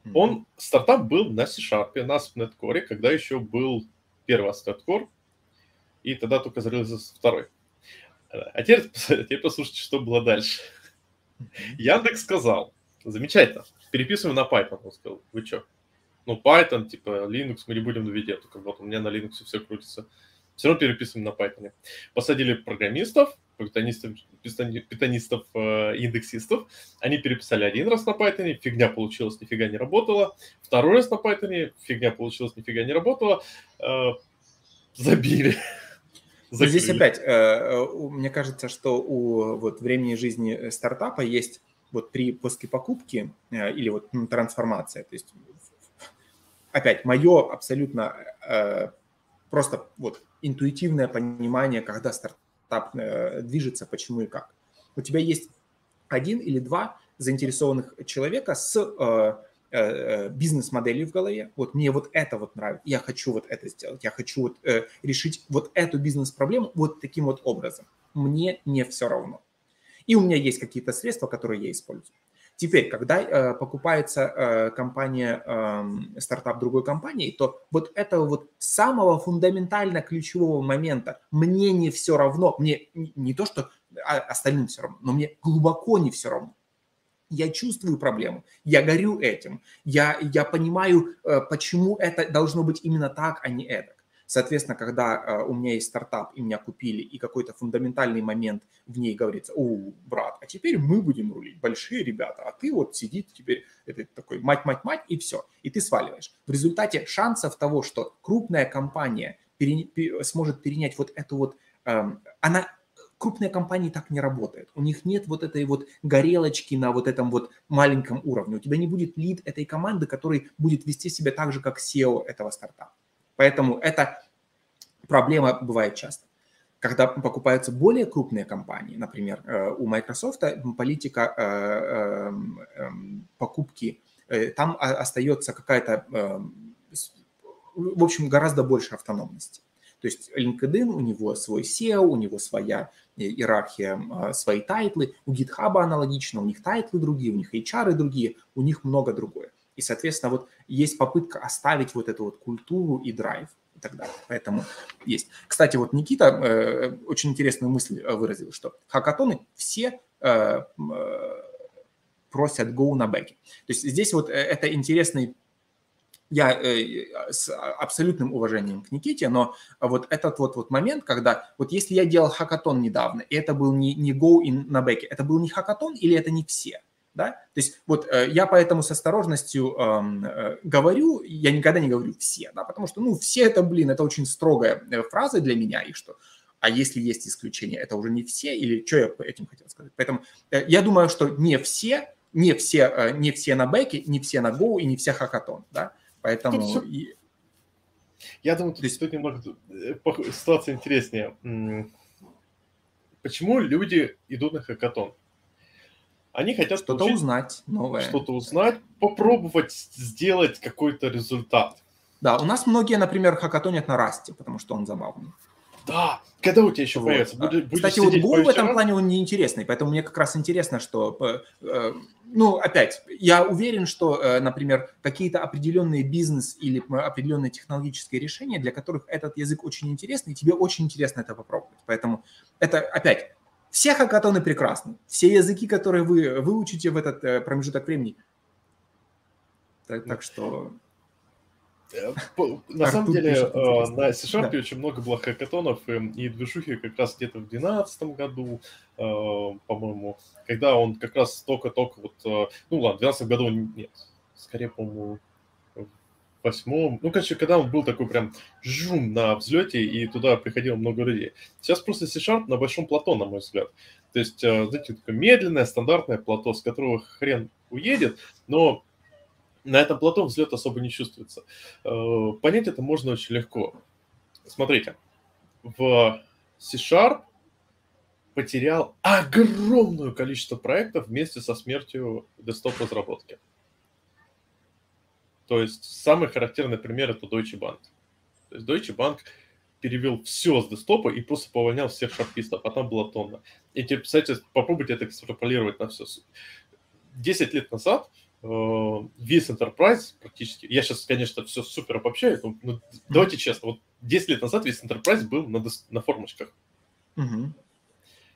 Mm-hmm. Он, стартап был на C-Sharp, на ASP.NET когда еще был первый ASP.NET Core, и тогда только залился второй. А теперь, [laughs] теперь послушайте, что было дальше. Яндекс сказал, замечательно, переписываем на Python. Он сказал, вы что? Ну, Python, типа, Linux мы не будем на виде, только вот у меня на Linux все крутится. Все равно переписываем на Python. Посадили программистов, питонистов, питонистов э, индексистов. Они переписали один раз на Python, фигня получилась, нифига не работала. Второй раз на Python, фигня получилась, нифига не работала. Э, забили. [laughs] Здесь опять, э, э, мне кажется, что у вот времени жизни стартапа есть вот при после покупки э, или вот ну, трансформация. То есть опять мое абсолютно просто вот интуитивное понимание, когда стартап движется, почему и как. У тебя есть один или два заинтересованных человека с Э, э, бизнес-моделью в голове. Вот мне вот это вот нравится, я хочу вот это сделать, я хочу вот э, решить вот эту бизнес-проблему вот таким вот образом. Мне не все равно. И у меня есть какие-то средства, которые я использую. Теперь, когда э, покупается э, компания, э, стартап другой компании, то вот этого вот самого фундаментально ключевого момента мне не все равно, мне не то, что а, остальным все равно, но мне глубоко не все равно я чувствую проблему, я горю этим, я, я понимаю, э, почему это должно быть именно так, а не это. Соответственно, когда э, у меня есть стартап, и меня купили, и какой-то фундаментальный момент в ней говорится, о, брат, а теперь мы будем рулить, большие ребята, а ты вот сидит теперь, это такой мать-мать-мать, и все, и ты сваливаешь. В результате шансов того, что крупная компания пере, пере, сможет перенять вот эту вот, эм, она крупные компании так не работают. У них нет вот этой вот горелочки на вот этом вот маленьком уровне. У тебя не будет лид этой команды, который будет вести себя так же, как SEO этого стартапа. Поэтому это проблема бывает часто. Когда покупаются более крупные компании, например, э, у Microsoft политика э, эм, эм, покупки, э, там остается какая-то, эм, в общем, гораздо больше автономности. То есть LinkedIn, у него свой CEO, у него своя иерархия, а, свои title ы. У GitHub аналогично, у них title ы другие, у них HR другие, у них много другое. И, соответственно, вот есть попытка оставить вот эту вот культуру и драйв и так далее. Поэтому есть. Кстати, вот Никита э, очень интересную мысль э, выразил, что хакатоны все э, э, просят Go на бэке. То есть здесь вот э, это интересный я э, с абсолютным уважением к Никите, но вот этот вот, вот момент, когда вот если я делал хакатон недавно, и это был не, не Go и на бэке, это был не хакатон или это не все? Да? То есть вот э, я поэтому с осторожностью э, говорю, я никогда не говорю все, да, потому что, ну, все это, блин, это очень строгая э, фраза для меня, и что, а если есть исключения, это уже не все, или что я этим хотел сказать? Поэтому э, я думаю, что не все, не все, э, не все на бэке, не все на Go и не все хакатон, да, Поэтому... И... Я думаю, тут, тут немного э, ситуация интереснее. Почему люди идут на хакатон? Они хотят что-то узнать новое. Что-то узнать, попробовать сделать какой-то результат. Да, у нас многие, например, хакатонят на расте, потому что он забавный. Да, когда у тебя еще вот. появится? Будешь, Кстати, вот Go в этом плане он неинтересный, поэтому мне как раз интересно, что, э, э, ну, опять, я уверен, что, э, например, какие-то определенные бизнес или определенные технологические решения, для которых этот язык очень интересный, и тебе очень интересно это попробовать. Поэтому это, опять, все хакатоны прекрасны, все языки, которые вы выучите в этот промежуток времени. Так, так что... Э, на самом деле, э, на C-Sharp очень много было хакатонов и движухи как раз где-то в 2012 году, э, по-моему, когда он как раз только-только вот, ну ладно, в 2012 году нет, скорее, по-моему, восьмом, ну, короче, когда он был такой прям жум на взлете, и туда приходило много людей. Сейчас просто C-Sharp на большом плато, на мой взгляд. То есть, знаете, такое медленное, стандартное плато, с которого хрен уедет, но на этом плато взлет особо не чувствуется. Э, понять это можно очень легко. Смотрите, в C-Sharp потерял огромное количество проектов вместе со смертью десктоп-разработки. То есть самый характерный пример это Deutsche Bank. То есть Deutsche Bank перевел все с десктопа и просто повольнял всех шарпистов, а там была тонна. И теперь, кстати, попробуйте это экстраполировать на все. Десять лет назад Э, весь Enterprise практически, я сейчас, конечно, все супер обобщаю, но, но давайте честно, вот 10 лет назад весь Enterprise был на, на формочках. Угу.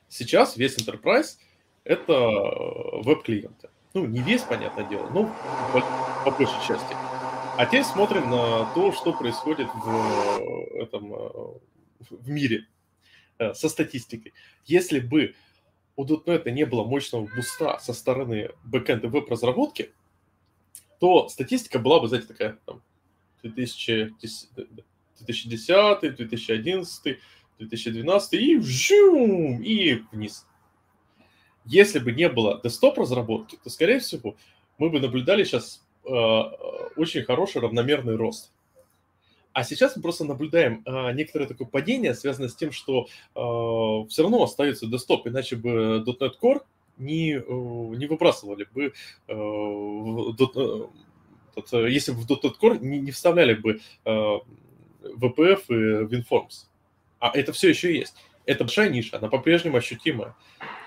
Сейчас весь Enterprise это э, веб-клиенты. Ну, не весь, понятное дело, но по, по большей части. А теперь смотрим на то, что происходит в э, этом в мире со статистикой. Если бы у .NET не было мощного boost а со стороны бэкэнд и веб-разработки, то статистика была бы, знаете, такая, там, 2010, 2010, 2011, 2012 и вжум, и вниз. Если бы не было десктоп разработки, то, скорее всего, мы бы наблюдали сейчас э, очень хороший равномерный рост. А сейчас мы просто наблюдаем э, некоторое такое падение, связанное с тем, что э, все равно остается десктоп, иначе бы .NET Core не, э, не выбрасывали бы, э, э, э, если бы в .NET Core не, не вставляли бы э, VPF и WinForms. А это все еще есть. Это большая ниша, она по-прежнему ощутимая.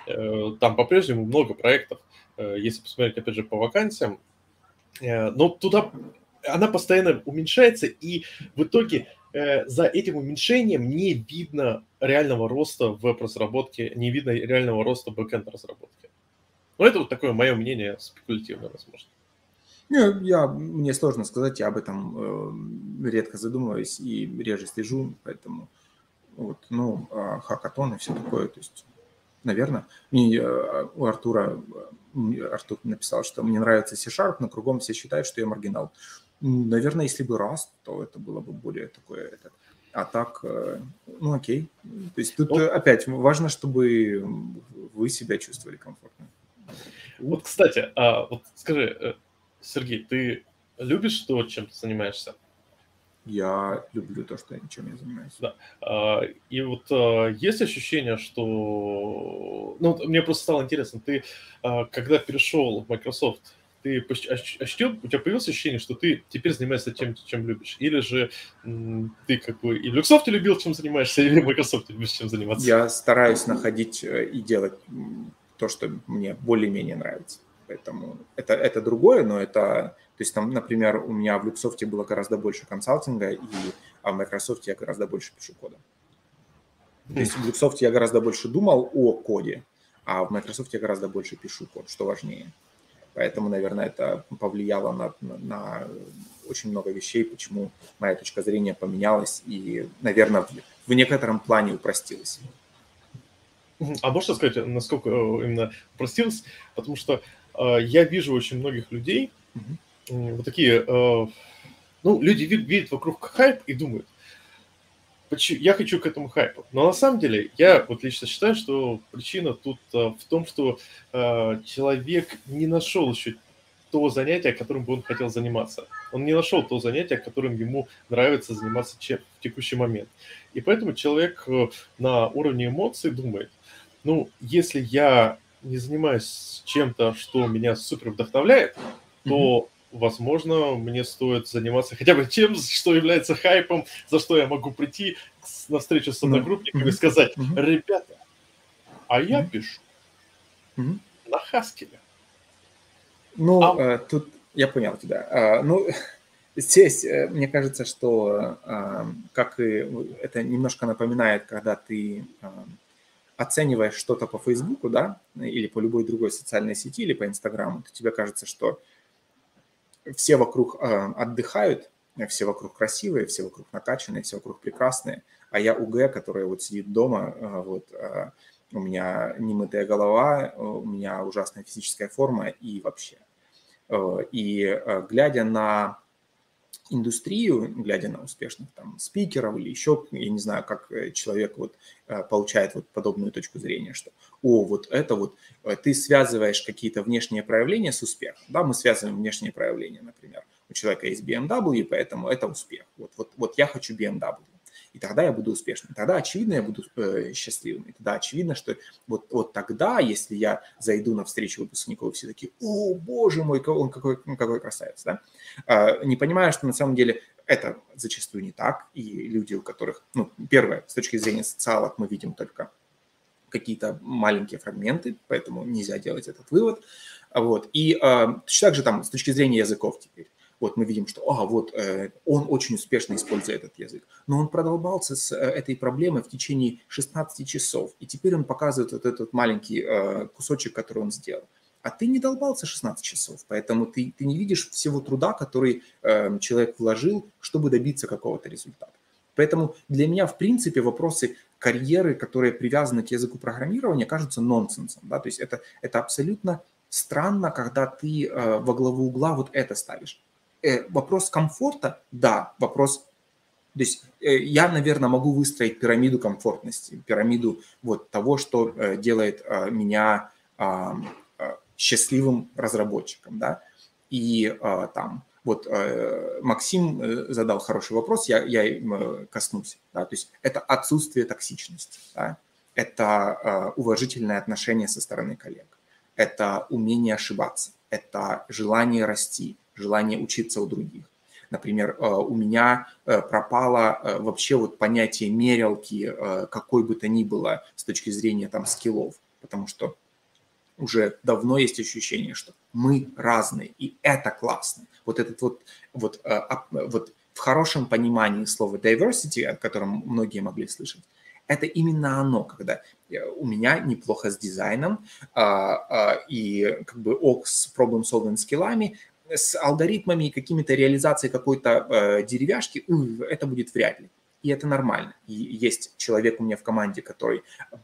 Э, там по-прежнему много проектов. Э, если посмотреть, опять же, по вакансиям, э, но туда она постоянно уменьшается, и в итоге за этим уменьшением не видно реального роста в веб-разработке, не видно реального роста в бэкэнд-разработке. Ну, это вот такое мое мнение, спекулятивное, возможно. Не, я, мне сложно сказать, я об этом э, редко задумываюсь и реже слежу, поэтому вот, ну, а хакатон и все такое, то есть наверное. Мне, э, у Артура, Артур написал, что мне нравится C-Sharp, но кругом все считают, что я маргинал. Наверное, если бы раз, то это было бы более такое... Это, а так, э, ну окей. То есть тут вот. опять важно, чтобы вы себя чувствовали комфортно. Вот, кстати, а, вот скажи, э, Сергей, ты любишь то, чем ты занимаешься? Я люблю то, что я, чем я занимаюсь. Да. А, и вот а, есть ощущение, что... Ну, мне просто стало интересно, ты, а, когда перешел в Microsoft, ты ощутил, у тебя появилось ощущение, что ты теперь занимаешься тем, чем любишь? Или же ты как бы и в Люксофт любил, чем занимаешься, или Microsoft любишь, чем заниматься? Я стараюсь находить э, и делать то, что мне более-менее нравится. Поэтому это, это другое, но это то есть там, например, у меня в Люксофте было гораздо больше консалтинга, и а в Microsoft я гораздо больше пишу кода. То есть в Люксофте я гораздо больше думал о коде, а в Microsoft я гораздо больше пишу код, что важнее. Поэтому, наверное, это повлияло на, на, очень много вещей, почему моя точка зрения поменялась и, наверное, в, в некотором плане упростилась. А можно сказать, насколько э, именно упростилась? Потому что я вижу очень многих людей, mm-hmm вот такие, э, ну, люди видят вокруг хайп и думают, я хочу к этому хайпу. Но на самом деле я вот лично считаю, что причина тут э, в том, что э, человек не нашел еще то занятие, которым бы он хотел заниматься. Он не нашел то занятие, которым ему нравится заниматься в текущий момент. И поэтому человек на уровне эмоций думает, ну, если я не занимаюсь чем-то, что меня супер вдохновляет, то возможно, мне стоит заниматься хотя бы тем, что является хайпом, за что я могу прийти на встречу с одногруппниками mm-hmm. и сказать, ребята, а я mm-hmm. пишу mm-hmm. на Хаскеле. Ну, а... э, тут я понял тебя. А, ну, [laughs] здесь э, мне кажется, что э, как и это немножко напоминает, когда ты э, оцениваешь что-то по Фейсбуку, да, или по любой другой социальной сети, или по Инстаграму, то тебе кажется, что все вокруг э, отдыхают, все вокруг красивые, все вокруг накачанные, все вокруг прекрасные, а я УГ, который вот сидит дома, э, вот э, у меня немытая голова, у меня ужасная физическая форма и вообще. И глядя на индустрию, глядя на успешных там спикеров или еще, я не знаю, как э, человек вот э, получает вот подобную точку зрения, что, о, вот это вот, э, ты связываешь какие-то внешние проявления с успехом, да, мы связываем внешние проявления, например, у человека есть BMW, поэтому это успех, вот, вот, вот я хочу BMW, и тогда я буду успешным. Тогда, очевидно, я буду э, счастливым. И тогда очевидно, что вот, вот тогда, если я зайду на встречу выпускников, все такие, о, боже мой, он какой, какой красавец, да? А, не понимая, что на самом деле это зачастую не так, и люди, у которых, ну, первое, с точки зрения социалок мы видим только какие-то маленькие фрагменты, поэтому нельзя делать этот вывод. Вот. И э, точно так же там с точки зрения языков теперь вот мы видим, что а, вот э, он очень успешно использует этот язык, но он продолбался с э, этой проблемой в течение 16 часов, и теперь он показывает вот этот маленький э, кусочек, который он сделал. А ты не долбался 16 часов, поэтому ты, ты не видишь всего труда, который э, человек вложил, чтобы добиться какого-то результата. Поэтому для меня, в принципе, вопросы карьеры, которые привязаны к языку программирования, кажутся нонсенсом. Да? То есть это, это абсолютно странно, когда ты э, во главу угла вот это ставишь. Э, вопрос комфорта, да, вопрос То есть э, я, наверное, могу выстроить пирамиду комфортности, пирамиду вот того, что э, делает меня счастливым разработчиком, да, и там вот Максим задал хороший вопрос, я, я им коснусь, да, то есть это отсутствие токсичности, да, это уважительное отношение со стороны коллег, это умение ошибаться, это желание расти, желание учиться у других, Например, э, у меня э, пропало э, вообще вот понятие мерилки, какой бы то ни было с точки зрения там скиллов, потому что уже давно есть ощущение, что мы разные, и это классно. Вот этот вот, вот, вот в хорошем понимании слова diversity, о котором многие могли слышать, это именно оно, когда у меня неплохо с дизайном а, а, и как бы ок с problem-solving скиллами, с алгоритмами и какими-то реализацией какой-то э, деревяшки, это будет вряд ли. И это нормально. И есть человек у меня в команде, который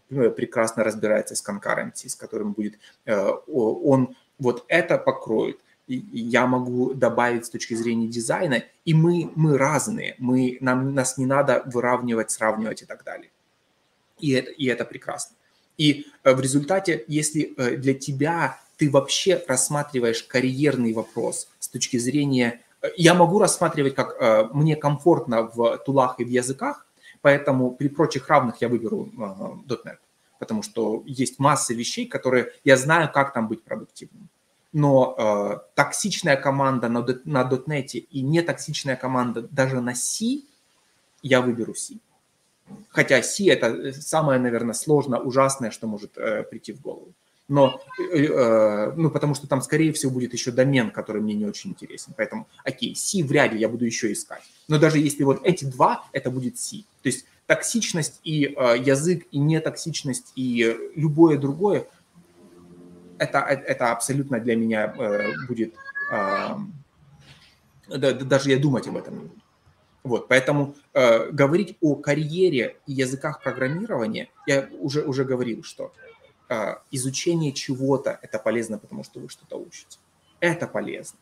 э, прекрасно разбирается с concurrency, с которым будет, э, он вот это покроет. Я могу добавить с точки зрения дизайна, и мы, мы разные, мы, нам, нас не надо выравнивать, сравнивать и так далее. И это, и это прекрасно. И э, в результате, если для тебя ты вообще рассматриваешь карьерный вопрос с точки зрения... Э, я могу рассматривать, как э, мне комфортно в тулах и в языках, поэтому при прочих равных я выберу э, .NET, потому что есть масса вещей, которые я знаю, как там быть продуктивным. Но э, токсичная команда на, на .NET и нетоксичная команда даже на C, я выберу C. Хотя C это самое, наверное, сложное, ужасное, что может э, прийти в голову но, э, э, ну, потому что там, скорее всего, будет еще домен, который мне не очень интересен. Поэтому, окей, C вряд ли я буду еще искать. Но даже если вот эти два, это будет C. То есть токсичность и э, язык, и нетоксичность, и любое другое, это, это абсолютно для меня э, будет... Э, да, даже я думать об этом не буду. Вот, поэтому э, говорить о карьере и языках программирования, я уже, уже говорил, что изучение чего-то – это полезно, потому что вы что-то учите. Это полезно.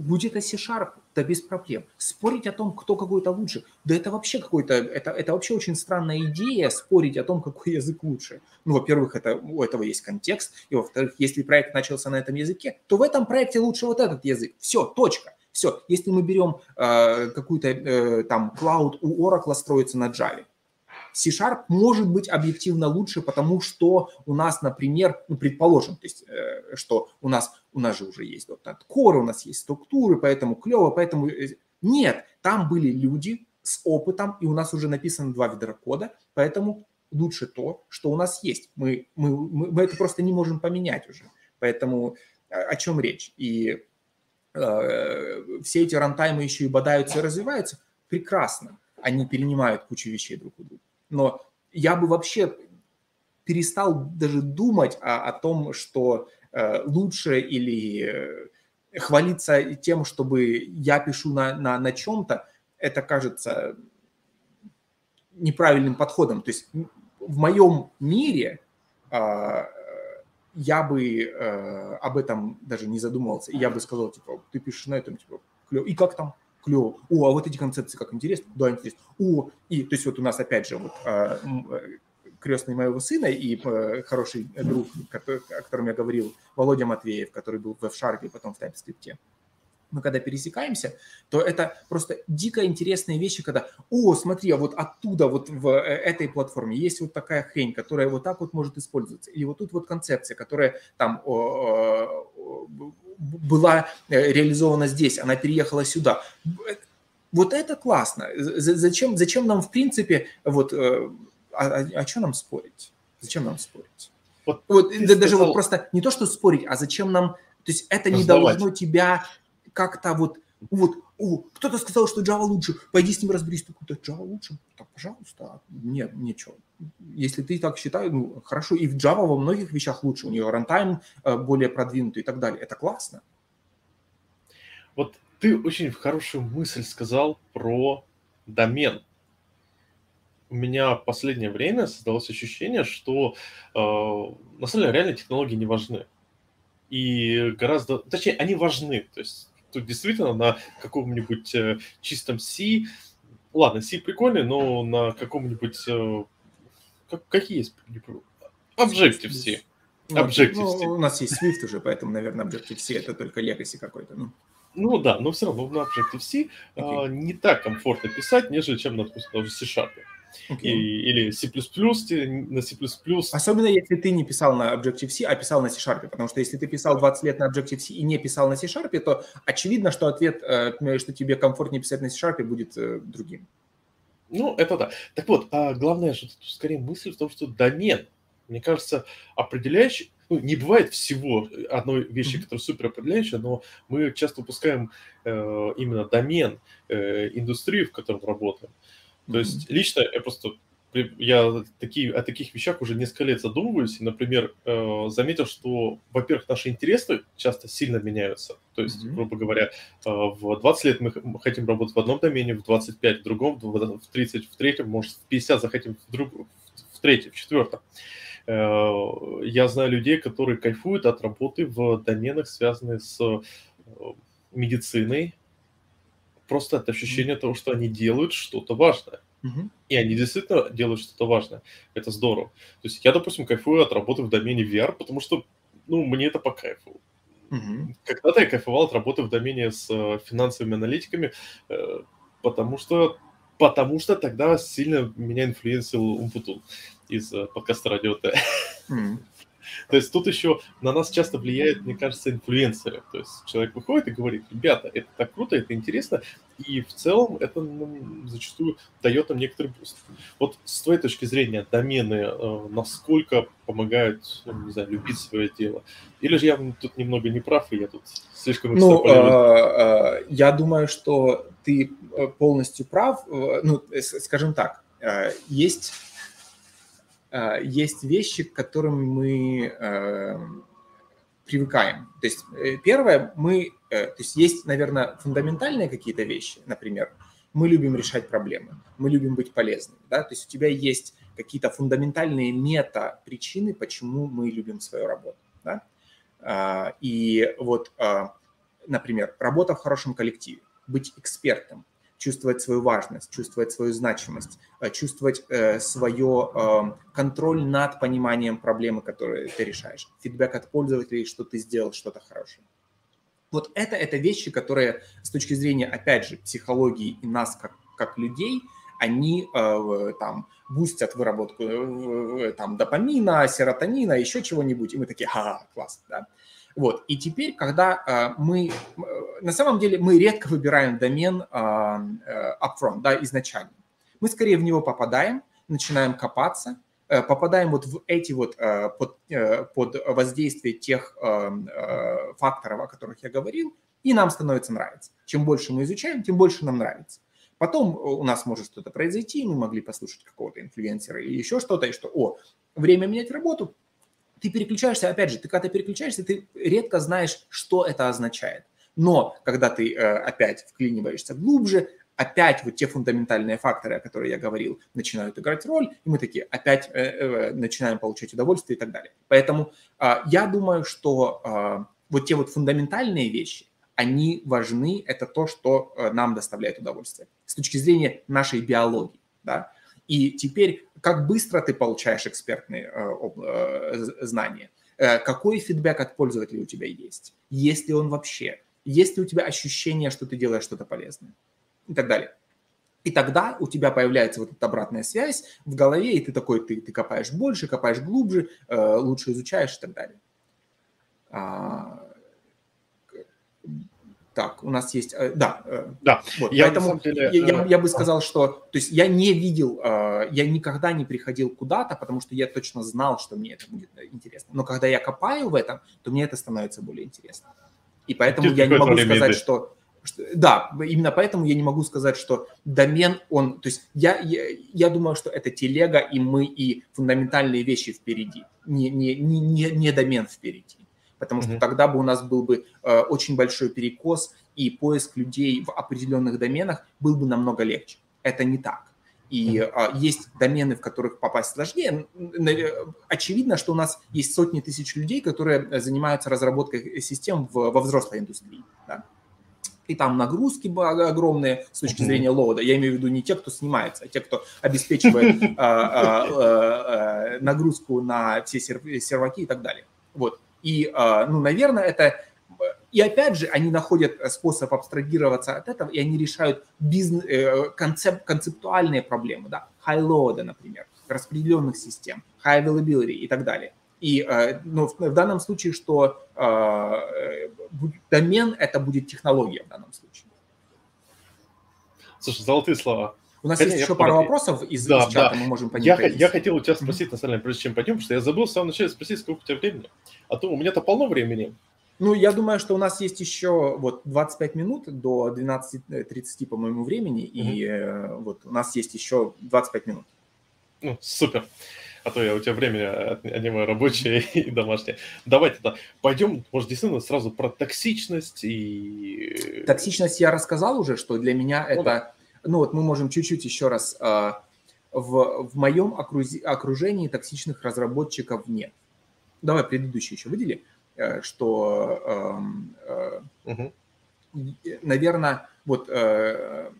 Будет это C-Sharp, да без проблем. Спорить о том, кто какой-то лучше, да это вообще какой-то, это, это вообще очень странная идея, спорить о том, какой язык лучше. Ну, во-первых, это, у этого есть контекст, и во-вторых, если проект начался на этом языке, то в этом проекте лучше вот этот язык. Все, точка. Все, если мы берем э, какую-то э, там cloud у Oracle строится на Java, C-Sharp может быть объективно лучше, потому что у нас, например, ну, предположим, то есть, э, что у нас, у нас же уже есть .NET Core, у нас есть структуры, поэтому клево, поэтому... Э, нет, там были люди с опытом, и у нас уже написано два вида кода, поэтому лучше то, что у нас есть. Мы, мы, мы, мы это просто не можем поменять уже. Поэтому о, о чем речь? И э, все эти рантаймы еще и бодаются и развиваются. Прекрасно. Они перенимают кучу вещей друг у друга но я бы вообще перестал даже думать о, о том, что э, лучше или э, хвалиться тем, чтобы я пишу на, на, на чем-то, это кажется неправильным подходом. То есть в моем мире э, я бы э, об этом даже не задумывался. Я бы сказал, типа, ты пишешь на этом, типа, клево. И как там? Клево. О, а вот эти концепции как интересно. Да, интересно. О, и то есть вот у нас опять же вот а, э, крестный моего сына и э, хороший друг, который, о котором я говорил, Володя Матвеев, который был в F-Sharp и потом в TypeScript. Мы когда пересекаемся, то это просто дико интересные вещи, когда, о, смотри, а вот оттуда вот в э, этой платформе есть вот такая хрень, которая вот так вот может использоваться. Или вот тут вот концепция, которая там была э, реализована здесь, она переехала сюда. Вот это классно. Зачем, зачем нам, в принципе, вот, э, а, а, а что нам спорить? Зачем нам спорить? Вот, вот даже сказал... вот просто не то, что спорить, а зачем нам, то есть это не должно тебя как-то вот, вот, о, кто-то сказал, что Java лучше, пойди с ним разберись, какой-то Java лучше, так, пожалуйста, нет, ничего. Если ты так считаешь, ну, хорошо, и в Java во многих вещах лучше, у нее рантайм э, более продвинутый и так далее, это классно. Вот ты очень хорошую мысль сказал про домен. У меня в последнее время создалось ощущение, что э, на самом деле реально технологии не важны. И гораздо, точнее, они важны. То есть тут действительно на каком-нибудь э, чистом C ладно, C прикольный, но на каком-нибудь... Э, как, какие есть? Objective-C. Ну, Objective-C. Ну, у нас есть Swift уже, поэтому, наверное, Objective-C это только legacy какой-то. Ну. Ну да, но все равно на Objective-C okay. а, не так комфортно писать, нежели чем, допустим, даже C-Sharp. Okay. И, или C++, на C++. Особенно если ты не писал на Objective-C, а писал на C-Sharp. Потому что если ты писал 20 лет на Objective-C и не писал на C-Sharp, то очевидно, что ответ, э, что тебе комфортнее писать на C-Sharp, будет э, другим. Ну, это да. Так вот, а главное, что тут скорее мысль в том, что домен, мне кажется, определяющий, ну, не бывает всего одной вещи, mm-hmm. которая супер определяющая, но мы часто упускаем э, именно домен э, индустрии, в котором работаем. То есть лично я просто я такие, о таких вещах уже несколько лет задумываюсь. И, например, э, заметил, что, во-первых, наши интересы часто сильно меняются. То есть, mm-hmm. грубо говоря, э, в 20 лет мы хотим работать в одном домене, в 25 в другом, в 30 в третьем, может, в 50 захотим в, друг, в третьем, в четвертом. Э, я знаю людей, которые кайфуют от работы в доменах, связанных с э, медициной, просто от ощущения того, что они делают что-то важное. Uh-huh. И они действительно делают что-то важное. Это здорово. То есть я, допустим, кайфую от работы в домене VR, потому что, ну, мне это по кайфу. Uh-huh. Когда-то я кайфовал от работы в домене с э, финансовыми аналитиками, потому что потому что тогда сильно меня инфлюенсил Умпутун из э, подкаста Радио Т. Mm. То есть тут еще на нас часто влияет, мне кажется, инфлюенсеры. То есть человек выходит и говорит, ребята, это так круто, это интересно, и в целом это ну, зачастую дает нам некоторый boost. Вот с твоей точки зрения, домены э, насколько помогают, ну, не знаю, любить свое дело? Или же я тут немного не прав, и я тут слишком... Ну, э, э, я думаю, что ты полностью прав. Ну, скажем так, есть есть вещи, к которым мы э, привыкаем. То есть э, первое, мы, то есть есть, наверное, фундаментальные какие-то вещи, например, мы любим решать проблемы, мы любим быть полезными, да, то есть у тебя есть какие-то фундаментальные мета-причины, почему мы любим свою работу, да, и вот, например, работа в хорошем коллективе, быть экспертом, чувствовать свою важность, чувствовать свою значимость, э, чувствовать э, свое эм, контроль над пониманием проблемы, которую ты решаешь, фидбэк от пользователей, что ты сделал что-то хорошее. Вот это, это вещи, которые с точки зрения, опять же, психологии и нас как, как людей, они э, там бустят выработку э, там допамина, серотонина, еще чего-нибудь, и мы такие, ха, класс, да. Вот. И теперь, когда э, мы, э, на самом деле, мы редко выбираем домен э, upfront, да, изначально. Мы скорее в него попадаем, начинаем копаться, попадаем вот в эти вот под, под воздействие тех факторов, о которых я говорил, и нам становится нравиться. Чем больше мы изучаем, тем больше нам нравится. Потом у нас может что-то произойти, мы могли послушать какого-то инфлюенсера или еще что-то, и что, о, время менять работу, ты переключаешься, опять же, ты когда переключаешься, ты редко знаешь, что это означает. Но когда ты э, опять вклиниваешься глубже, опять вот те фундаментальные факторы, о которых я говорил, начинают играть роль, и мы такие опять э, э, начинаем получать удовольствие и так далее. Поэтому э, я думаю, что э, вот те вот фундаментальные вещи, они важны, это то, что э, нам доставляет удовольствие с точки зрения нашей биологии. Да? И теперь, как быстро ты получаешь экспертные э, э, знания? Э, какой фидбэк от пользователей у тебя есть? Есть ли он вообще? Есть ли у тебя ощущение, что ты делаешь что-то полезное? И так далее. И тогда у тебя появляется вот эта обратная связь в голове, и ты такой, ты, ты копаешь больше, копаешь глубже, лучше изучаешь и так далее. Так, у нас есть, э, да, э, да. Вот, я, поэтому деле, я, я, я бы сказал, что, то есть я не видел, э, я никогда не приходил куда-то, потому что я точно знал, что мне это будет интересно. Но когда я копаю в этом, то мне это становится более интересно. И поэтому Ты я не могу сказать, что, что, да, именно поэтому я не могу сказать, что домен, он, то есть я, я, я думаю, что это телега, и мы, и фундаментальные вещи впереди, не, не, не, не домен впереди потому что mm-hmm. тогда бы у нас был бы э, очень большой перекос, и поиск людей в определенных доменах был бы намного легче. Это не так. И mm-hmm. есть домены, в которых попасть сложнее. Очевидно, что у нас есть сотни тысяч людей, которые занимаются разработкой систем в, во взрослой индустрии. Да? и там нагрузки огромные с точки зрения лоуда. Я имею в виду не те, кто снимается, а те, кто обеспечивает [laughs] а, а, а, нагрузку на все серваки и так далее. Вот. И, ну, наверное, это... И опять же, они находят способ абстрагироваться от этого, и они решают бизнес, э, концеп, концептуальные проблемы, да, high-load, например, распределенных систем, high availability и так далее. И э, но в данном случае, что э, домен – это будет технология в данном случае. Слушай, золотые слова. У нас Хотя есть еще пару вопросов из, да, из чата, да. мы можем по ним я, я хотел у тебя спросить, mm-hmm. на самом деле, прежде чем пойдем, потому что я забыл в самом начале спросить, сколько у тебя времени. А то у меня-то полно времени. Ну, я думаю, что у нас есть еще вот 25 минут до 12.30, по-моему, времени, mm-hmm. и э, вот у нас есть еще 25 минут. Ну, супер а то я у тебя время отнимаю рабочее [laughs] и домашнее. Давай тогда пойдем, может, действительно сразу про токсичность и... Токсичность я рассказал уже, что для меня ну, это... Да. Ну вот мы можем чуть-чуть еще раз... А, в, в моем окружении токсичных разработчиков нет. Давай предыдущий еще выдели, э, что, угу. наверное, вот э,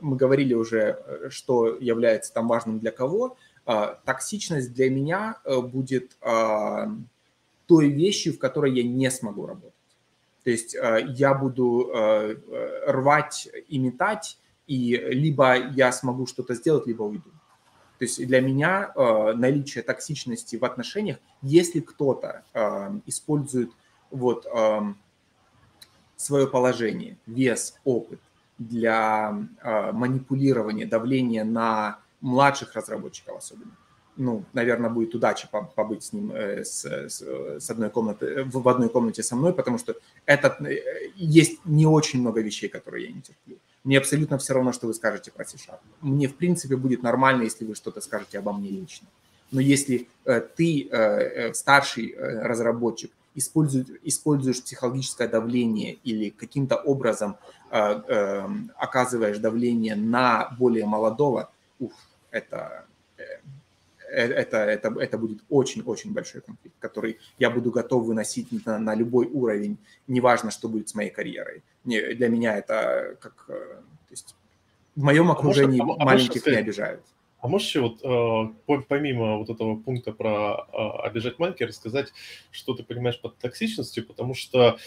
мы говорили уже, что является там важным для кого – а, токсичность для меня э, будет а, той вещью, в которой я не смогу работать. То есть я буду э, рвать и метать, и либо я смогу что-то сделать, либо уйду. То есть для меня наличие токсичности в отношениях, если кто-то использует вот свое положение, вес, опыт для манипулирования, давления на младших разработчиков особенно. Ну, наверное, будет удача побыть с ним э, с, с одной комнаты, в одной комнате со мной, потому что это, э, есть не очень много вещей, которые я не терплю. Мне абсолютно все равно, что вы скажете про C-Sharp. Мне, в принципе, будет нормально, если вы что-то скажете обо мне лично. Но если э, ты, э, э старший э, разработчик, используешь, используешь психологическое давление или каким-то образом э, э, оказываешь давление на более молодого, уф, это, э, это, это, это будет очень-очень большой конфликт, который я буду готов выносить на, на любой уровень, неважно, что будет с моей карьерой. Не, для меня это как... Э, то есть в моем а окружении а может, маленьких а не обижают. А можешь еще вот помимо вот этого пункта про обижать маленьких рассказать, что ты понимаешь под токсичностью, потому что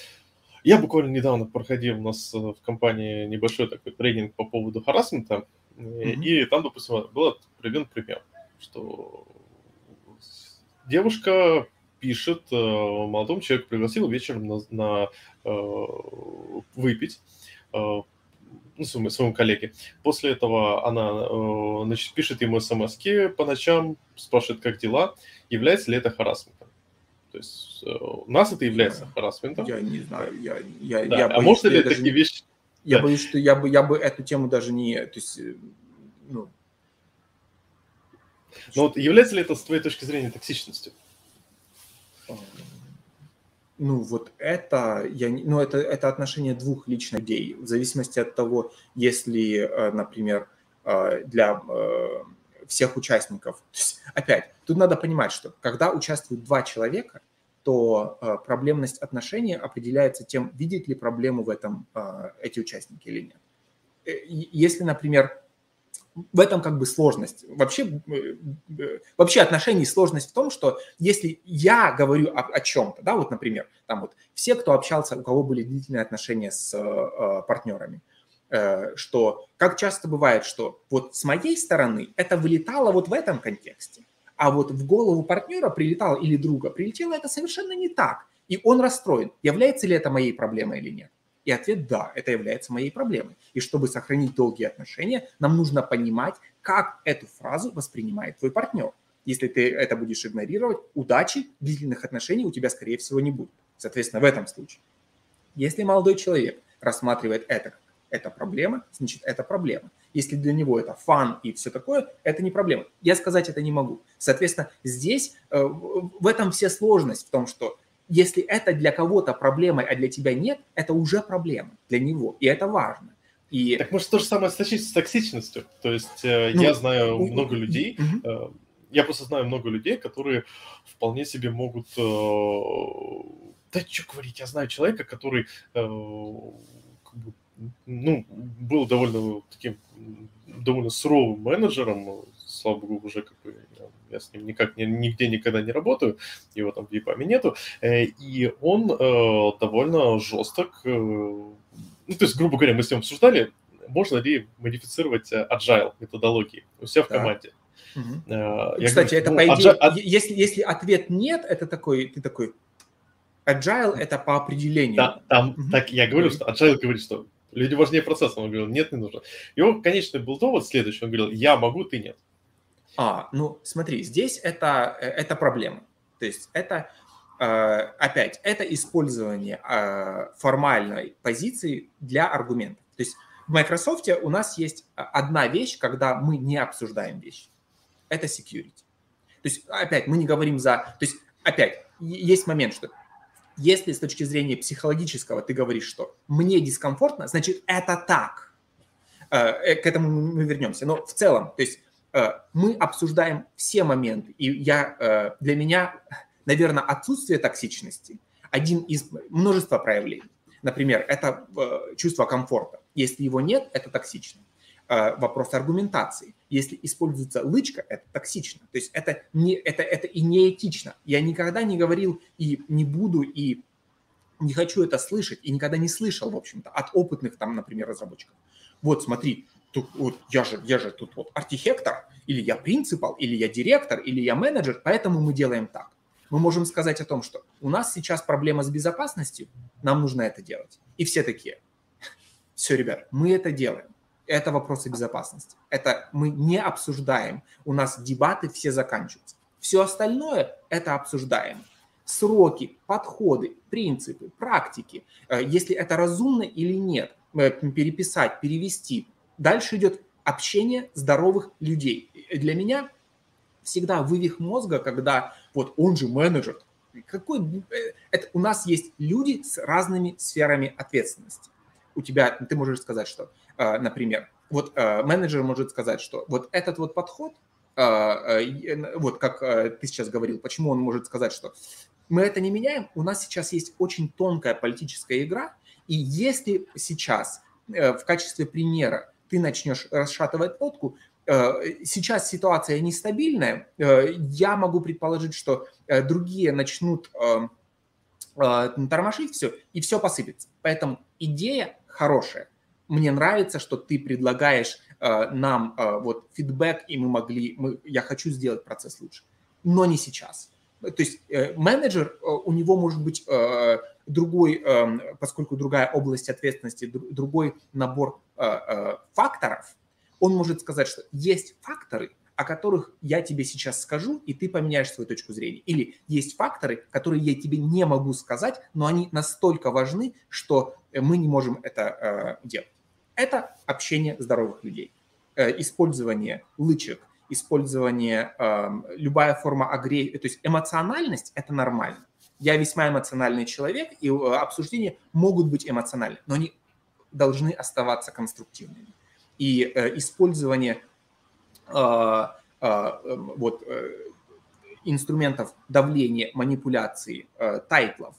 я буквально недавно проходил у нас в компании небольшой такой тренинг по поводу харасмента, Mm-hmm. И там, допустим, был приведен пример, что девушка пишет, э, молодому человеку пригласил вечером на, на э, выпить, э, ну, своему, своему коллеге. После этого она значит, пишет ему смс по ночам, спрашивает, как дела, является ли это харасментом. То есть у нас это является харасментом. Я не знаю, я, я, да. я боюсь, а можно ли такие не... вещи я да. боюсь, что я бы, я бы эту тему даже не... То есть, э, ну... Но вот является ли это, с твоей точки зрения, токсичностью? Ну, вот это, я, ну, это, это отношение двух личных людей, в зависимости от того, если, э, например, э, для всех участников. Есть, опять, тут надо понимать, что когда участвуют два человека, то э, проблемность отношений определяется тем, видят ли проблему в этом э, эти участники или нет. Э, если, например, в этом как бы сложность. Вообще, вообще отношений сложность в том, что если я говорю о, о чем-то, да, вот, например, там вот все, кто общался, у кого были длительные отношения с э, партнерами, э, что как часто бывает, что вот с моей стороны это вылетало вот в этом контексте, а вот в голову партнера прилетало или друга прилетело это совершенно не так. И он расстроен. Является ли это моей проблемой или нет? И ответ – да, это является моей проблемой. И чтобы сохранить долгие отношения, нам нужно понимать, как эту фразу воспринимает твой партнер. Если ты это будешь игнорировать, удачи длительных отношений у тебя, скорее всего, не будет. Соответственно, в этом случае. Если молодой человек рассматривает это как это проблема, значит, это проблема. Если для него это фан и все такое, это не проблема. Я сказать это не могу. Соответственно, здесь э, в этом вся сложность в том, что если это для кого-то проблемой, а для тебя нет, это уже проблема для него, и это важно. И... Так может то же самое с токсичностью? То есть э, ну, я знаю ну, много людей, угу. я просто знаю много людей, которые вполне себе могут... Да что говорить, я знаю человека, который ну, был довольно таким довольно суровым менеджером, слава богу, уже как бы я с ним никак нигде никогда не работаю, его там в ЕПАМе нету, э, и он э, довольно жесток, э, ну, то есть, грубо говоря, мы с ним обсуждали, можно ли модифицировать agile методологии у себя в команде. Угу. Я Кстати, говорю, это ну, по идее, agile... если, если ответ нет, это такой, ты такой, agile это по определению. Да, там, угу. так я говорю, что agile говорит, что люди важнее процесса. Он говорил, нет, не нужно. Его конечный был довод следующий. Он говорил, я могу, ты нет. А, ну смотри, здесь это, э, это проблема. То есть это, э, опять, это использование э, формальной позиции для аргумента. То есть в Microsoft у нас есть одна вещь, когда мы не обсуждаем вещи. Это security. То есть, опять, мы не говорим за... То есть, опять, есть момент, что если с точки зрения психологического ты говоришь, что мне дискомфортно, значит, это так. К этому мы вернемся. Но в целом, то есть мы обсуждаем все моменты. И я, э, для меня, наверное, отсутствие токсичности один из множества проявлений. Например, это э, чувство комфорта. Если его нет, это токсично. Вопрос аргументации. Если используется лычка, это токсично. То есть это, не, это, это и неэтично. Я никогда не говорил и не буду, и не хочу это слышать, и никогда не слышал, в общем-то, от опытных там, например, разработчиков. Вот, смотри, тут вот я же, я же тут вот архитектор, или я принципал, или я директор, или я менеджер, поэтому мы делаем так. Мы можем сказать о том, что у нас сейчас проблема с безопасностью, нам нужно это делать. И все такие, [laughs] все, ребят, мы это делаем. Это вопросы безопасности. Это мы не обсуждаем. У нас дебаты все заканчиваются. Все остальное это обсуждаем. Сроки, подходы, принципы, практики. Э, если это разумно или нет, э, переписать, перевести, Дальше идет общение здоровых людей. Для меня всегда вывих мозга, когда вот он же менеджер. Какой, э, это, у нас есть люди с разными сферами ответственности. У тебя, ты можешь сказать, что, э, например, вот э, менеджер может сказать, что вот этот вот подход, вот как ты сейчас говорил, почему он может сказать, что мы это не меняем, у нас сейчас есть очень тонкая политическая игра, и если сейчас в качестве примера ты начнешь расшатывать лодку, э, сейчас ситуация нестабильная, э, я могу предположить, что э, другие начнут тормошить все, и все посыпется. Поэтому идея хорошая. Мне нравится, что ты предлагаешь нам вот фидбэк, и мы могли, мы, я хочу сделать процесс лучше. Но не сейчас. То есть менеджер, у него может быть другой, эм, поскольку другая область ответственности, другой набор факторов, он может сказать, что есть факторы, о которых я тебе сейчас скажу, и ты поменяешь свою точку зрения. Или есть факторы, которые я тебе не могу сказать, но они настолько важны, что мы не можем это э, делать. Это общение здоровых людей. Использование лычек, использование, эм, любая форма агрессии, то есть эмоциональность – это нормально я весьма эмоциональный человек, и э, обсуждения могут быть эмоциональны, но они должны оставаться конструктивными. И э, использование э, э, вот, э, инструментов давления, манипуляции, э, тайтлов,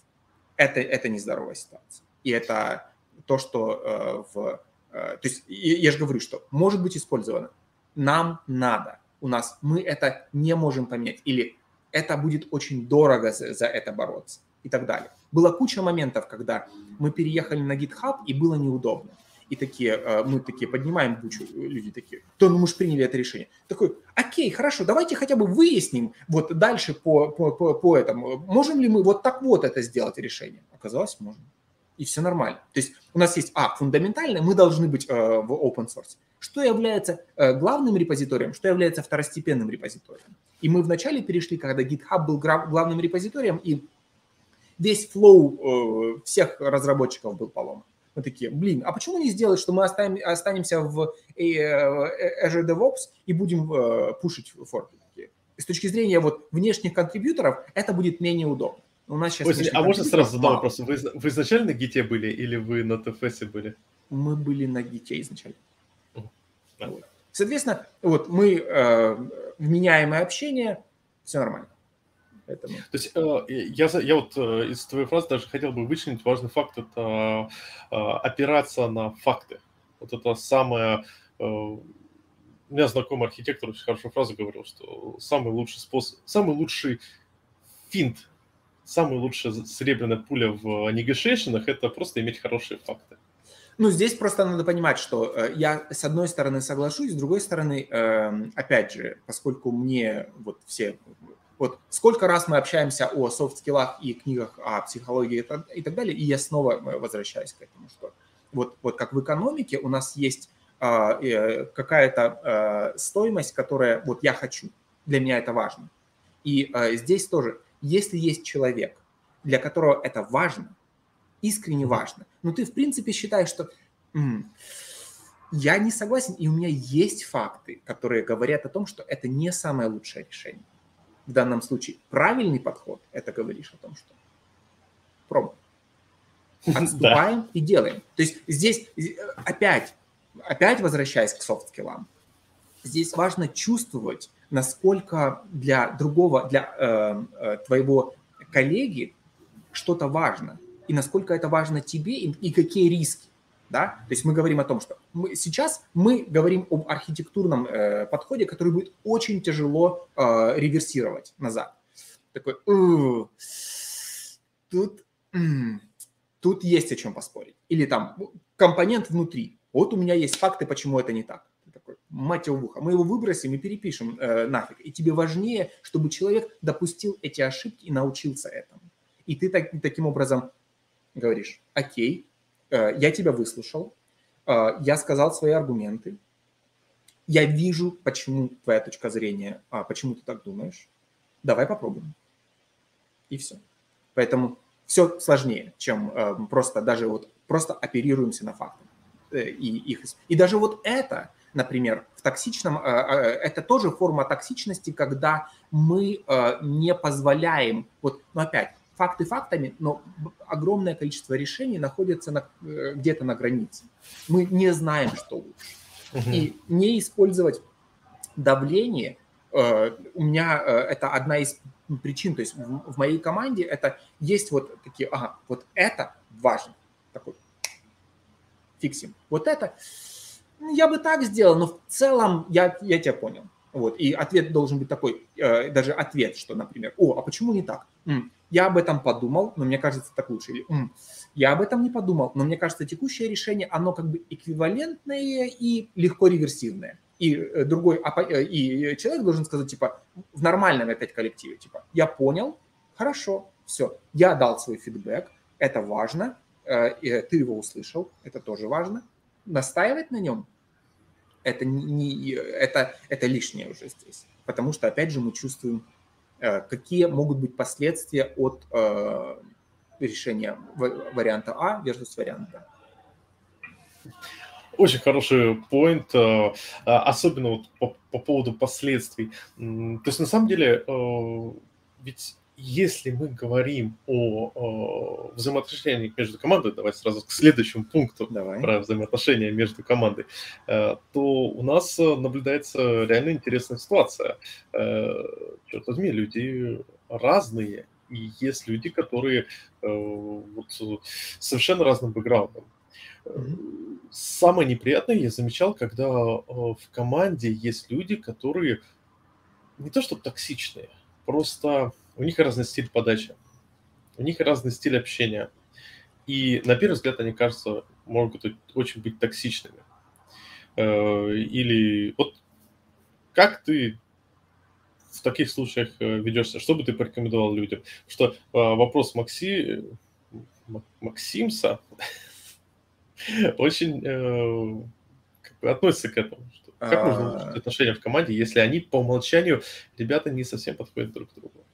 это, это нездоровая ситуация. И это то, что в... То есть я же говорю, что может быть использовано. Нам надо. У нас мы это не можем поменять. Или это будет очень дорого за, за это бороться и так далее. Была куча моментов, когда мы переехали на GitHub, и было неудобно. И такие, э, мы такие поднимаем кучу, люди такие, то ну мы же приняли это решение. Такой, окей, хорошо, давайте хотя бы выясним вот дальше по, по, по, по этому, можем ли мы вот так вот это сделать решение. Оказалось, можно и все нормально. То есть у нас есть, а, фундаментально, мы должны быть э, в open source. Что является э, главным репозиторием, что является второстепенным репозиторием. И мы вначале перешли, когда GitHub был главным репозиторием, и весь флоу э, всех разработчиков был поломан. Мы такие, блин, а почему не сделать, что мы оставим, останемся в э, э, Azure DevOps и будем э, пушить форки? С точки зрения вот внешних контрибьюторов это будет менее удобно. У нас сейчас Ой, а можно сразу задам вопрос? Вы, вы изначально на гите были или вы на ТФС были? Мы были на гите изначально. Да. Вот. Соответственно, вот мы э, вменяемое общение, все нормально. Поэтому... То есть я, я вот из твоей фразы даже хотел бы вычленить важный факт, это опираться на факты. Вот это самое... У меня знакомый архитектор очень хорошую фразу говорил, что самый лучший способ, самый лучший финт, самая лучшая серебряная пуля в негошейшенах – это просто иметь хорошие факты. Ну, здесь просто надо понимать, что э, я с одной стороны соглашусь, с другой стороны, э, опять же, поскольку мне вот все... Вот сколько раз мы общаемся о софт-скиллах и книгах о психологии и так далее, и я снова э, возвращаюсь к этому, что вот, вот как в экономике у нас есть а, какая-то стоимость, которая вот я хочу, для меня это важно. И здесь тоже, если есть человек, для которого это важно, искренне важно. Но ты, в принципе, считаешь, что м-м, я не согласен, и у меня есть факты, которые говорят о том, что это не самое лучшее решение. В данном случае правильный подход, это говоришь о том, что пробуем. [laughs] Отступаем и делаем. То есть здесь опять, опять возвращаясь к софт-скиллам, здесь важно чувствовать, насколько для другого, для э, э, твоего коллеги что-то важно и насколько это важно тебе, и, и какие риски. Да? То есть мы говорим о том, что мы, сейчас мы говорим об архитектурном э, подходе, который будет очень тяжело э, реверсировать назад. Такой, тут, тут есть о чем поспорить. Или там компонент внутри. Вот у меня есть факты, почему это не так. Такой, мать его в ухо, мы его выбросим и перепишем э, нафиг. И тебе важнее, чтобы человек допустил эти ошибки и научился этому. И ты так, таким образом говоришь, окей, э, я тебя выслушал, э, я сказал свои аргументы, я вижу, почему твоя точка зрения, а почему ты так думаешь, давай попробуем. И все. Поэтому все сложнее, чем э, просто даже вот просто оперируемся на фактах. И, их, и даже вот это, например, в токсичном, это тоже форма токсичности, когда мы не позволяем, вот, ну опять, факты фактами, но огромное количество решений находится на, э, где-то на границе. Мы не знаем, что лучше. Угу. И не использовать давление, э, у меня э, это одна из причин, то есть в, в моей команде это есть вот такие, ага, вот это важно, такой, фиксим. Вот это, ну, я бы так сделал, но в целом я, я тебя понял. Вот, и ответ должен быть такой, э, даже ответ, что, например, о, а почему не так? М, я об этом подумал, но мне кажется, так лучше. Или, М, я об этом не подумал, но мне кажется, текущее решение, оно как бы эквивалентное и легко реверсивное. И э, другой, э, и человек должен сказать, типа, в нормальном опять коллективе, типа, я понял, хорошо, все, я дал свой фидбэк, это важно, э, ты его услышал, это тоже важно. Настаивать на нем это, не, это, это лишнее уже здесь. Потому что, опять же, мы чувствуем, какие могут быть последствия от э, решения варианта А versus варианта Б. Очень хороший поинт, э, особенно вот по, по поводу последствий. То есть, на самом деле, ведь если мы говорим о, о взаимоотношениях между командой, давай сразу к следующему пункту давай. про взаимоотношения между командой, э, то у нас наблюдается реально интересная ситуация. Э, черт возьми, люди разные, и есть люди, которые э, вот, совершенно разным бэкграундом. Самое неприятное я замечал, когда в команде есть люди, которые не то что токсичные, просто у них разный стиль подачи, у них разный стиль общения. И на первый взгляд они кажутся, могут очень быть токсичными. Э, или вот как ты в таких случаях э, ведешься? Что бы ты порекомендовал людям? Что э, вопрос Макси, Максимса [laughs] очень относится к этому. Как можно улучшить отношения в команде, если они по умолчанию, ребята, не совсем подходят друг к другу?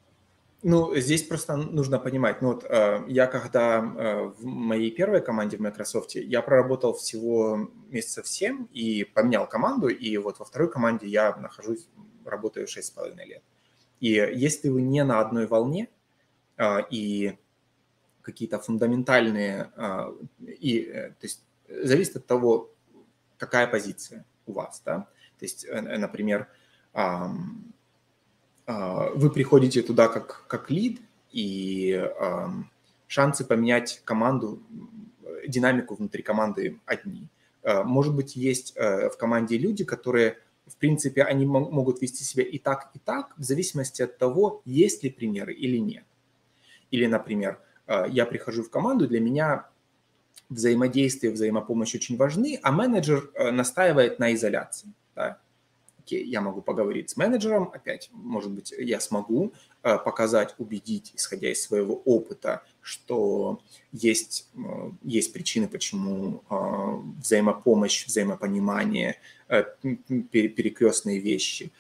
Ну, здесь просто нужно понимать, ну вот э, я когда э, в моей первой команде в Microsoft, я проработал всего месяцев 7 и поменял команду, и вот во второй команде я нахожусь, работаю 6,5 лет. И если вы не на одной волне, э, и какие-то фундаментальные, и, то есть зависит от того, какая позиция у вас, да, то есть, например, вы приходите туда как, как лид, и шансы поменять команду, динамику внутри команды одни. Может быть, есть в команде люди, которые, в принципе, они могут вести себя и так, и так, в зависимости от того, есть ли примеры или нет. Или, например, я прихожу в команду, для меня взаимодействие, взаимопомощь очень важны, а менеджер настаивает на изоляции. Да? Окей, я могу поговорить с менеджером, опять, может быть, я смогу э, показать, убедить, исходя из своего опыта, что есть, э, есть причины, почему э, взаимопомощь, взаимопонимание, перекрестные вещи,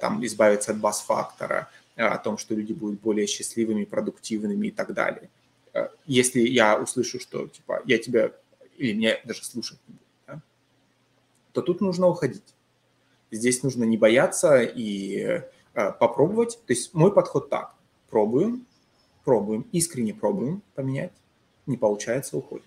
там, избавиться от бас-фактора, о том, что люди будут более счастливыми, продуктивными и так далее. Если я услышу, что, типа, я тебя, или меня даже слушать не буду, да, то тут нужно уходить Здесь нужно не бояться и э, попробовать. То есть мой подход так. Пробуем, пробуем, искренне пробуем поменять. Не получается, уходим.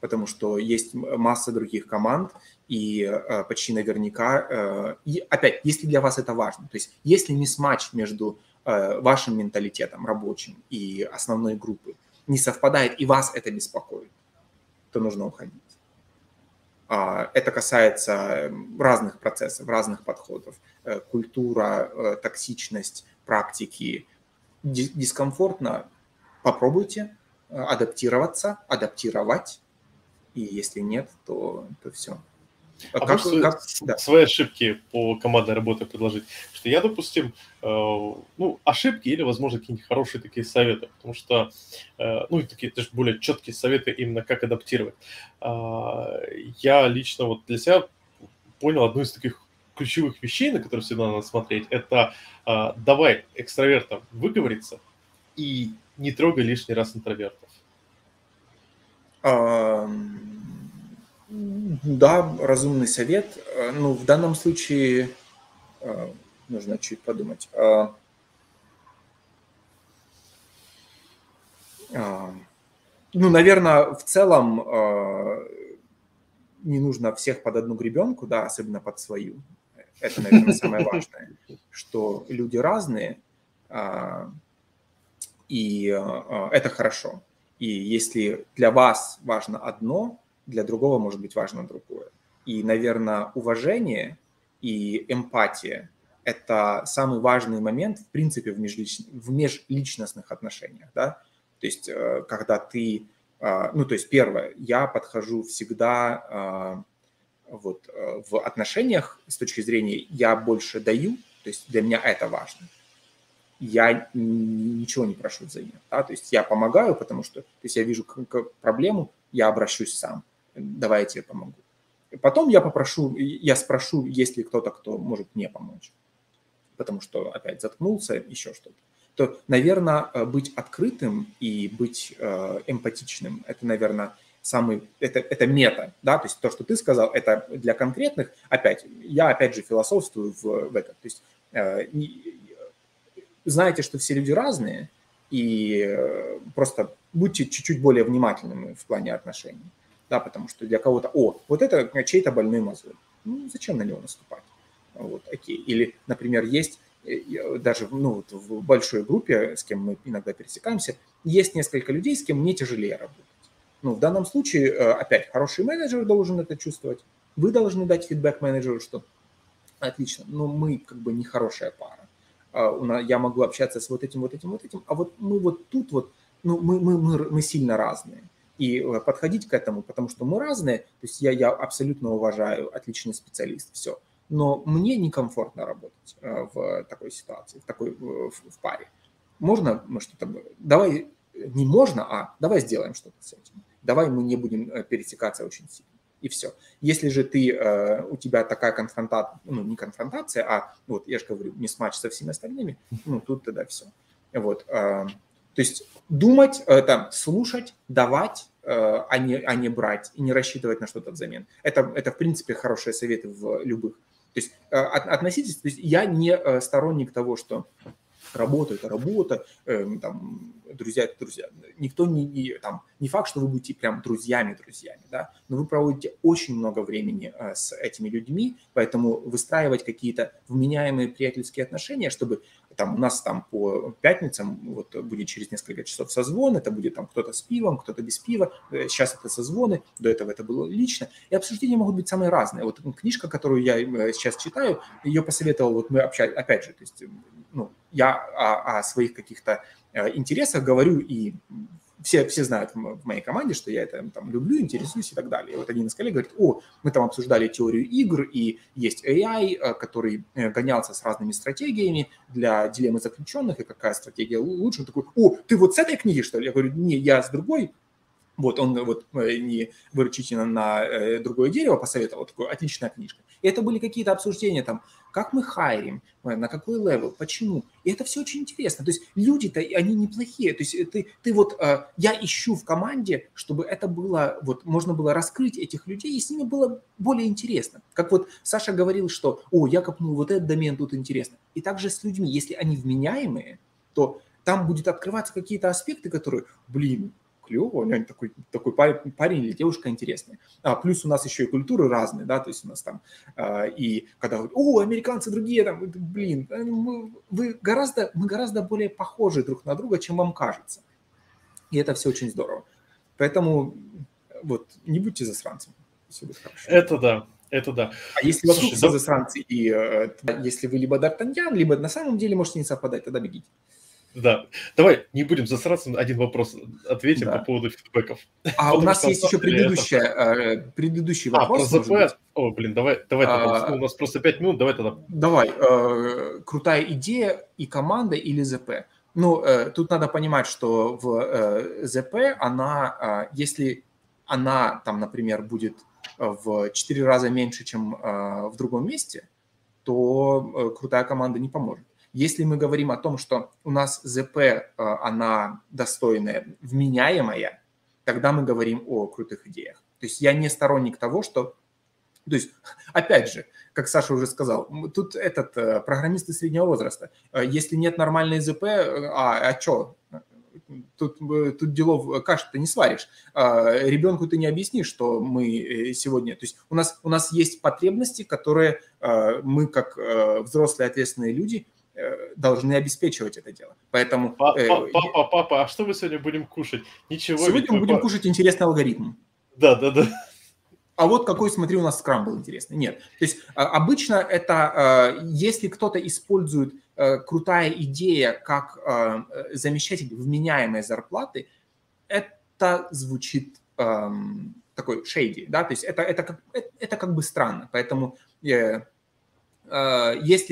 Потому что есть масса других команд, и э, почти наверняка... Э, и опять, если для вас это важно, то есть если мисс-матч между э, вашим менталитетом рабочим и основной группы не совпадает, и вас это беспокоит, то нужно уходить. А, это касается эм, разных процессов, разных подходов. Э, культура, э, токсичность, практики. Дискомфортно попробуйте э, адаптироваться, адаптировать. И если нет, то, то все. А как, как, да. свои ошибки по командной работе предложить? Что я, допустим, э, ну, ошибки или, возможно, какие-нибудь хорошие такие советы, потому что, э, ну, такие даже более четкие советы именно как адаптировать. Э, я лично вот для себя понял одну из таких ключевых вещей, на которые всегда надо смотреть, это э, давай экстравертам выговориться и не трогай лишний раз интровертов. Um да, разумный совет. Э, ну, в данном случае э, нужно чуть подумать. Э, ну, наверное, в целом не нужно всех под одну гребенку, да, особенно под свою. Это, наверное, самое важное, что люди разные, и это хорошо. И если для вас важно одно, для другого может быть важно другое. И, наверное, уважение и эмпатия – это самый важный момент, в принципе, в, межлич... в межличностных отношениях. Да? То есть, э, когда ты… Э, ну, то есть, первое, я подхожу всегда э, вот, в отношениях с точки зрения «я больше даю», то есть для меня это важно. Я ничего не прошу взамен. Да? То есть я помогаю, потому что то есть я вижу проблему, я обращусь сам давай я тебе помогу. Потом я попрошу, я спрошу, есть ли кто-то, кто может мне помочь. Потому что опять заткнулся, еще что-то. То, наверное, э, быть открытым и быть э, эмпатичным, это, наверное, самый, это, это мета, да, то есть то, что ты сказал, это для конкретных, опять, я опять же философствую в, в этом, то есть э, знаете, что все люди разные, и э, просто будьте чуть-чуть более внимательными в плане отношений да, потому что для кого-то, о, вот это чей-то больной мозоль, ну, зачем на него наступать? Вот, окей. Или, например, есть э, даже ну, вот в большой группе, с кем мы иногда пересекаемся, есть несколько людей, с кем мне тяжелее работать. Ну, в данном случае, э, опять, хороший менеджер должен это чувствовать. Вы должны дать фидбэк менеджеру, что отлично, но мы как бы не хорошая пара. А, я могу общаться с вот этим, вот этим, вот этим, а вот мы вот тут вот, ну, мы, мы, мы, мы сильно разные и э, подходить к этому, потому что мы разные. То есть я, я абсолютно уважаю, отличный специалист, все. Но мне некомфортно работать э, в такой ситуации, в такой в, в паре. Можно мы что-то... Давай, не можно, а давай сделаем что-то с этим. Давай мы не будем э, пересекаться очень сильно. И все. Если же ты, у тебя такая конфронтация, ну, не конфронтация, а, вот, я же говорю, не сматч со всеми остальными, ну, тут тогда все. Вот. То есть думать, это слушать, давать, а не, а не брать и не рассчитывать на что-то взамен. Это, это, в принципе, хорошие советы в любых. То есть э, относитесь, то есть я не э, сторонник того, что работа – это работа, эм, там, друзья – это друзья. Никто не, не, там, не факт, что вы будете прям друзьями-друзьями, да, но вы проводите очень много времени с этими людьми, поэтому выстраивать какие-то вменяемые приятельские отношения, чтобы там у нас там по пятницам вот будет через несколько часов созвон, это будет там кто-то с пивом, кто-то без пива, сейчас это созвоны, до этого это было лично, и обсуждения могут быть самые разные. Вот книжка, которую я сейчас читаю, ее посоветовал, вот мы общались, опять же, то есть ну, я о, о своих каких-то интересах говорю и все, все знают в моей команде, что я это там люблю, интересуюсь и так далее. И вот один из коллег говорит, о, мы там обсуждали теорию игр, и есть AI, э, который э, гонялся с разными стратегиями для дилеммы заключенных, и какая стратегия лучше. Он такой, о, ты вот с этой книги, что ли? Я говорю, не, я с другой, вот он вот э, не выручительно на другое дерево посоветовал, такой, отличная книжка. И это были какие-то обсуждения там, как мы hire им, на какой level, почему. И это все очень интересно. То есть люди-то, они неплохие. То есть э, ты, ты вот, э, я ищу в команде, чтобы это было, вот можно было раскрыть этих людей, и с ними было более интересно. Как вот Саша говорил, что, о, я копнул вот этот домен, тут интересно. И также с людьми, если они вменяемые, то там будет открываться какие-то аспекты, которые, блин, клево, у него такой, такой парень или девушка интересная. А, плюс у нас еще и культуры разные, да, то есть у нас там, а, и когда говорят, о, американцы другие, там, блин, э, мы, вы гораздо, мы гораздо более похожи друг на друга, чем вам кажется. И это все очень здорово. Поэтому вот не будьте засранцем. Все будет хорошо. Это да. Это да. А если вокруг Слушай, все да... засранцы, и э, если вы либо Д'Артаньян, либо на самом деле можете не совпадать, тогда бегите. Да. Давай не будем засраться, один вопрос ответим да. по поводу фидбэков. А у нас есть еще предыдущая, это... Предыдущий вопрос. А, про ЗП? О, блин, давай, давай а, тогда. у нас просто пять минут, давай тогда. Давай. Э, крутая идея и команда или ЗП? Ну, э, тут надо понимать, что в э, ЗП она, э, если она там, например, будет в четыре раза меньше, чем э, в другом месте, то э, крутая команда не поможет. Если мы говорим о том, что у нас ЗП, э, она достойная, вменяемая, тогда мы говорим о крутых идеях. То есть я не сторонник того, что... То есть, опять же, как Саша уже сказал, тут этот э, программисты среднего возраста. Э, если нет нормальной ЗП, а, а что? Тут, тут делов каши ты не сваришь. Ребенку ты не объяснишь, что мы сегодня... То есть у нас, у нас есть потребности, которые мы, как взрослые ответственные люди, должны обеспечивать это дело. Поэтому... Папа, э, папа, папа, а что мы сегодня будем кушать? Ничего. Сегодня мы будем кушать интересный алгоритм. Да, да, да. А вот какой, смотри, у нас скрам был интересный. Нет. То есть а, обычно это, э, если кто-то использует крутая идея, как замещатель вменяемой зарплаты, это звучит эм, такой шейди, да, то есть это, это, как, это как бы странно. Поэтому если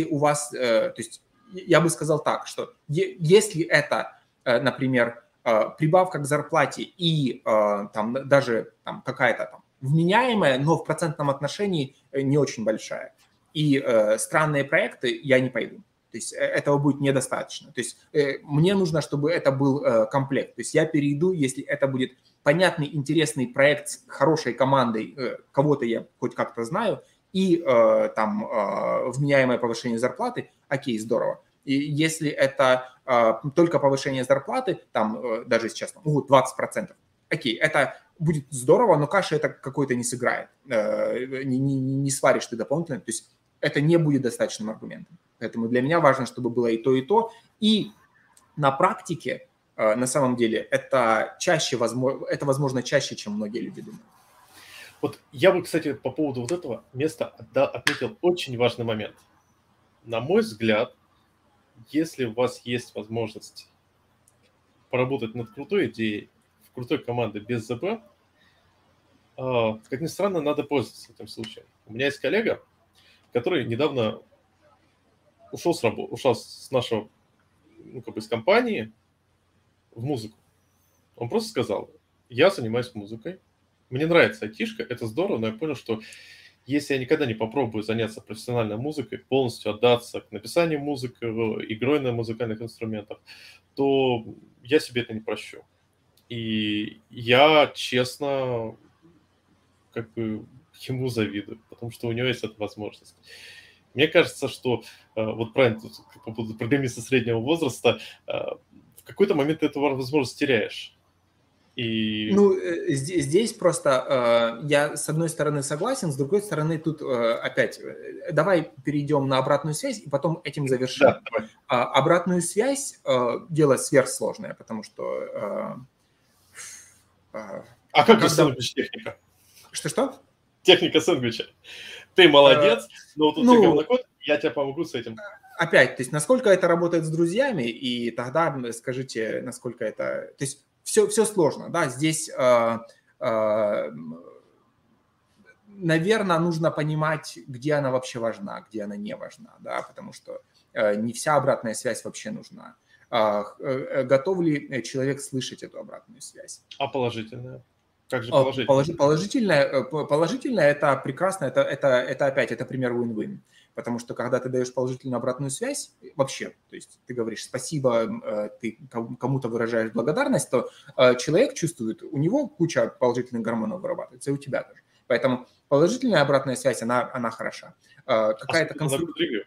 у вас, то есть я бы сказал так, что если это, э, например, э, прибавка к зарплате и э, там даже там, какая-то там вменяемая, но в процентном отношении не очень большая, и странные проекты, я не пойду. То есть этого будет недостаточно. То есть мне нужно, чтобы это был комплект. То есть я перейду, если это будет понятный, интересный проект с хорошей командой, кого-то я хоть как-то знаю, и э, там э, вменяемое повышение зарплаты, окей, здорово. И если это э, только повышение зарплаты, там э, даже сейчас там, 20%, окей, это будет здорово, но каша это какой-то не сыграет, э, не, не, не сваришь ты дополнительно, то есть это не будет достаточным аргументом. Поэтому для меня важно, чтобы было и то, и то. И на практике, э, на самом деле, это чаще возможно, это возможно чаще, чем многие люди думают. Вот я бы, кстати, по поводу вот этого места отметил очень важный момент. На мой взгляд, если у вас есть возможность поработать над крутой идеей в крутой команде без ЗП, а, как ни странно, надо пользоваться этим случаем. У меня есть коллега, который недавно ушел с, работы, ушел с нашего, ну, как бы, из компании в музыку. Он просто сказал, я занимаюсь музыкой, мне нравится айтишка, это здорово, но я понял, что если я никогда не попробую заняться профессиональной музыкой, полностью отдаться к написанию музыки, игрой на музыкальных инструментах, то я себе это не прощу. И я, честно, как бы ему завидую, потому что у него есть эта возможность. Мне кажется, что э, вот правильно по поводу программиста среднего возраста, э, в какой-то момент ты эту возможность теряешь. И... Ну, э, здесь, просто э, я с одной стороны согласен, с другой стороны тут э, опять давай перейдем на обратную связь и потом этим завершим. Да, А обратную связь э, дело сверхсложное, потому что... Э, э, а как же сэндвич техника? Что-что? Техника сэндвича. Ты молодец, э, но тут ну, говнокод, я тебе помогу с этим. Опять, то есть насколько это работает с друзьями, и тогда скажите, насколько это... То есть все, все сложно, да, здесь... Э, э, наверное, нужно понимать, где она вообще важна, где она не важна, да, потому что э, не вся обратная связь вообще нужна. А, готов ли человек слышать эту обратную связь? А положительная? Как же положительная? Положительная, э, положительная это прекрасно, это, это, это опять, это пример win-win. Потому что когда ты даешь положительную обратную связь, вообще, то есть ты говоришь спасибо, ты кому-то выражаешь благодарность, то человек чувствует, у него куча положительных гормонов вырабатывается, и у тебя тоже. Поэтому положительная обратная связь, она, она хороша. Какая-то конструкция...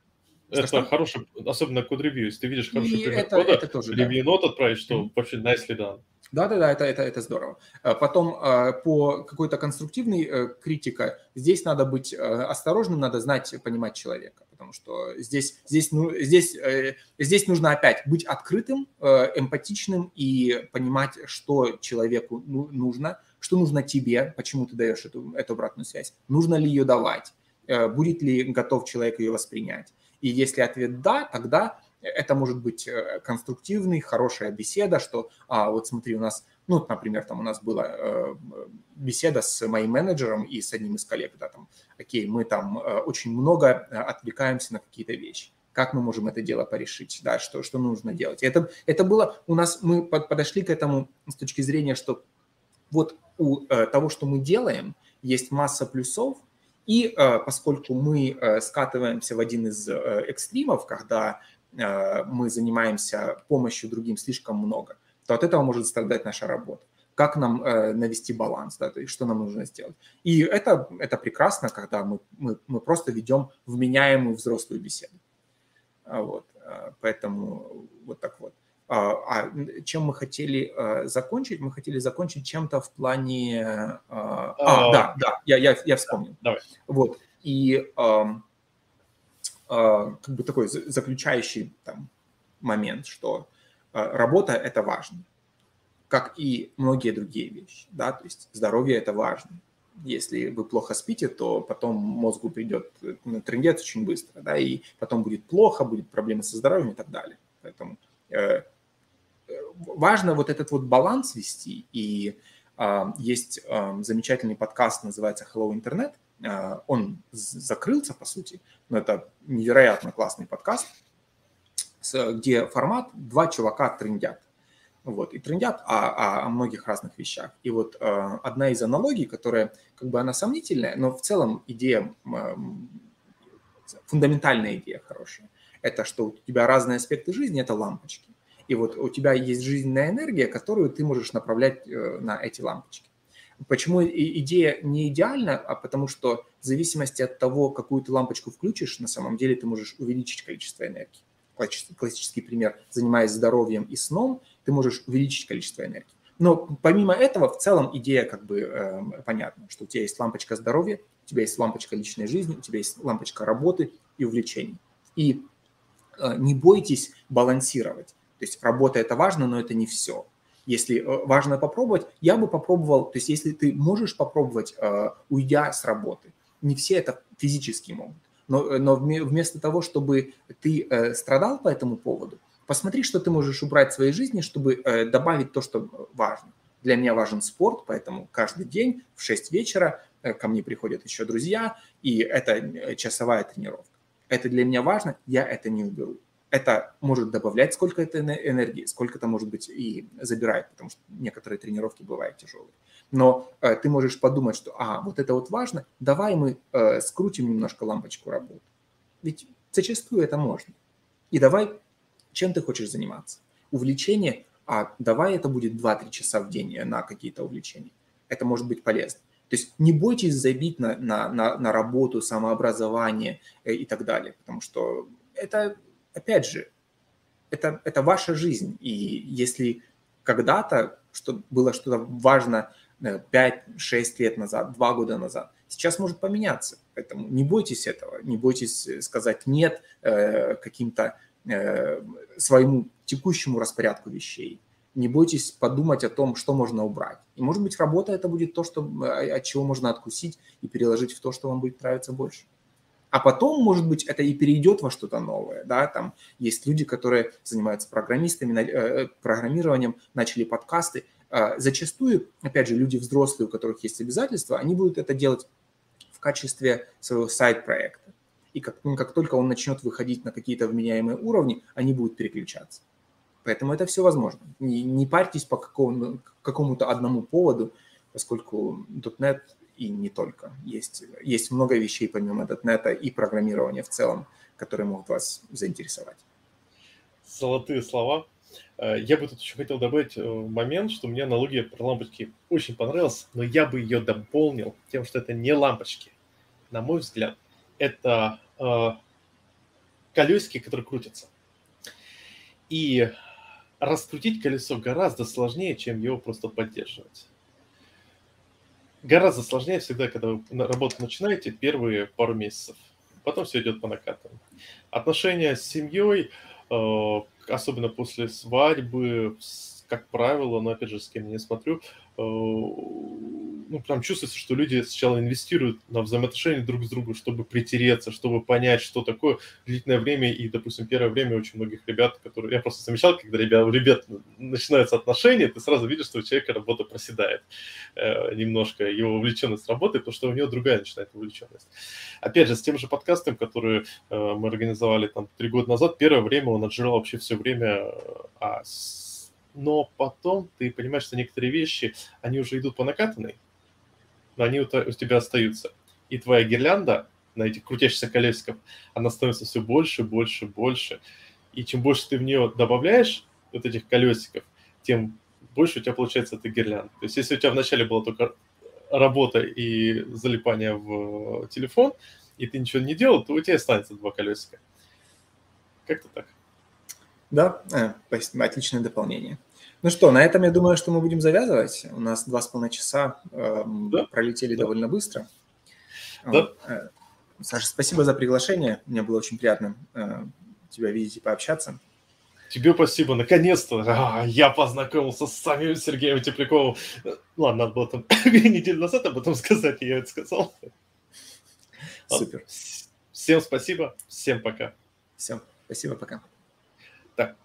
Это что? хороший, особенно код ревью. Если ты видишь хороший и пример это, кода, это тоже, ревью да. нот отправить, что mm-hmm. вообще nicely done. Да-да-да, это, это, это здорово. А потом а, по какой-то конструктивной э, критике здесь надо быть э, осторожным, надо знать, понимать человека, потому что здесь, здесь, ну, здесь, э, здесь нужно опять быть открытым, эмпатичным и понимать, что человеку ну, нужно, что нужно тебе, почему ты даешь эту, эту обратную связь, нужно ли ее давать, э, будет ли готов человек ее воспринять. И если ответ «да», тогда это может быть э, конструктивный, хорошая беседа, что, а, вот смотри, у нас, ну, например, там у нас была э, беседа с моим менеджером и с одним из коллег, да, там, окей, мы там э, очень много отвлекаемся на какие-то вещи. Как мы можем это дело порешить, да, что, что нужно делать. Это, это было у нас, мы подошли к этому с точки зрения, что вот у э, того, что мы делаем, есть масса плюсов, и э, поскольку мы э, скатываемся в один из экстримов, когда мы занимаемся помощью другим слишком много, то от этого может страдать наша работа. Как нам навести баланс, да, то есть что нам нужно сделать. И это, это прекрасно, когда мы, мы, мы просто ведем вменяемую взрослую беседу. Вот, поэтому вот так вот. А, а чем мы хотели а, закончить? Мы хотели закончить чем-то в плане... А, а да, да, я, я, я вспомнил. Давай. Вот, и как бы такой заключающий там, момент, что работа – это важно, как и многие другие вещи, да, то есть здоровье – это важно. Если вы плохо спите, то потом мозгу придет на трендец очень быстро, да, и потом будет плохо, будет проблемы со здоровьем и так далее. Поэтому э, важно вот этот вот баланс вести, и а, есть а, замечательный подкаст, называется Hello а, он закрылся, по сути, но это невероятно классный подкаст, где формат два чувака трендят. Вот, и трендят о, о, о многих разных вещах. И вот э, одна из аналогий, которая как бы она сомнительная, но в целом идея, э, фундаментальная идея хорошая, это что у тебя разные аспекты жизни – это лампочки и вот у тебя есть жизненная энергия, которую ты можешь направлять э, на эти лампочки. Почему идея не идеальна? А потому что в зависимости от того, какую ты лампочку включишь, на самом деле ты можешь увеличить количество энергии. Классический пример. Занимаясь здоровьем и сном, ты можешь увеличить количество энергии. Но помимо этого, в целом идея как бы э, понятна, что у тебя есть лампочка здоровья, у тебя есть лампочка личной жизни, у тебя есть лампочка работы и увлечений. И э, не бойтесь балансировать. То есть работа – это важно, но это не все. Если э, важно попробовать, я бы попробовал, то есть если ты можешь попробовать, э, уйдя с работы, не все это физически могут, но, э, но вместо того, чтобы ты страдал по этому поводу, посмотри, что ты можешь убрать в своей жизни, чтобы добавить то, что важно. Для меня важен спорт, поэтому каждый день в 6 вечера ко мне приходят еще друзья, и это часовая тренировка. Это для меня важно, я это не уберу это может добавлять сколько-то энергии, сколько-то, может быть, и забирает, потому что некоторые тренировки бывают тяжелые. Но э, ты можешь подумать, что, а, вот это вот важно, давай мы э, скрутим немножко лампочку работы. Ведь зачастую это можно. И давай, чем ты хочешь заниматься? Увлечение, а давай это будет 2-3 часа в день на какие-то увлечения. Это может быть полезно. То есть не бойтесь забить на, на, на, на работу, самообразование э, и так далее, потому что это опять же, это, это ваша жизнь. И если когда-то что было что-то важно 5-6 э, лет назад, 2 года назад, сейчас может поменяться. Поэтому не бойтесь этого, не бойтесь сказать нет э, каким-то э, своему текущему распорядку вещей. Не бойтесь подумать о том, что можно убрать. И, может быть, работа это будет то, что, от чего можно откусить и переложить в то, что вам будет нравиться больше. А потом, может быть, это и перейдет во что-то новое. Да? Там есть люди, которые занимаются программистами, э, программированием, начали подкасты. А зачастую, опять же, люди взрослые, у которых есть обязательства, они будут это делать в качестве своего сайт-проекта. И как, ну, как только он начнет выходить на какие-то вменяемые уровни, они будут переключаться. Поэтому это все возможно. Не, не парьтесь по какому, какому-то одному поводу, поскольку .NET и не только. Есть, есть много вещей помимо .NET и программирования в целом, которые могут вас заинтересовать. Золотые слова. Э, я бы тут еще хотел добавить э, момент, что мне аналогия про лампочки очень понравилась, но я бы ее дополнил тем, что это не лампочки. На мой взгляд, это э, колесики, которые крутятся. И раскрутить колесо гораздо сложнее, чем его просто поддерживать. Гораздо сложнее всегда, когда вы работу начинаете первые пару месяцев. Потом все идет по накатанной. Отношения с семьей, э, особенно после свадьбы, как правило, но опять же, с кем я не смотрю, Э, ну, прям чувствуется, что люди сначала инвестируют на взаимоотношения друг с другом, чтобы притереться, чтобы понять, что такое длительное время. И, допустим, первое время очень многих ребят, которые... Я просто замечал, когда ребят, у ребят начинаются отношения, ты сразу видишь, что у человека работа проседает э, немножко, его увлеченность работой, потому что у него другая начинает увлеченность. Опять же, с тем же подкастом, который э, мы организовали там три года назад, первое время он отжирал вообще все время а, с но потом ты понимаешь, что некоторые вещи, они уже идут по накатанной, но они у тебя остаются. И твоя гирлянда на этих крутящихся колесиках, она становится все больше, больше, больше. И чем больше ты в нее добавляешь вот этих колесиков, тем больше у тебя получается эта гирлянда. То есть если у тебя вначале была только работа и залипание в телефон, и ты ничего не делал, то у тебя останется два колесика. Как-то так. Да, э, отличное дополнение. Ну что, на этом я думаю, что мы будем завязывать. У нас два с половиной часа э, да? пролетели да. довольно быстро. Да. Э, Саша, спасибо за приглашение. Мне было очень приятно э, тебя видеть и пообщаться. Тебе спасибо, наконец-то а, я познакомился с самим Сергеем Тепляковым. Ладно, надо было там [coughs] неделю назад об этом сказать, и я это сказал. Супер. Всем спасибо, всем пока. Всем спасибо, пока. Так.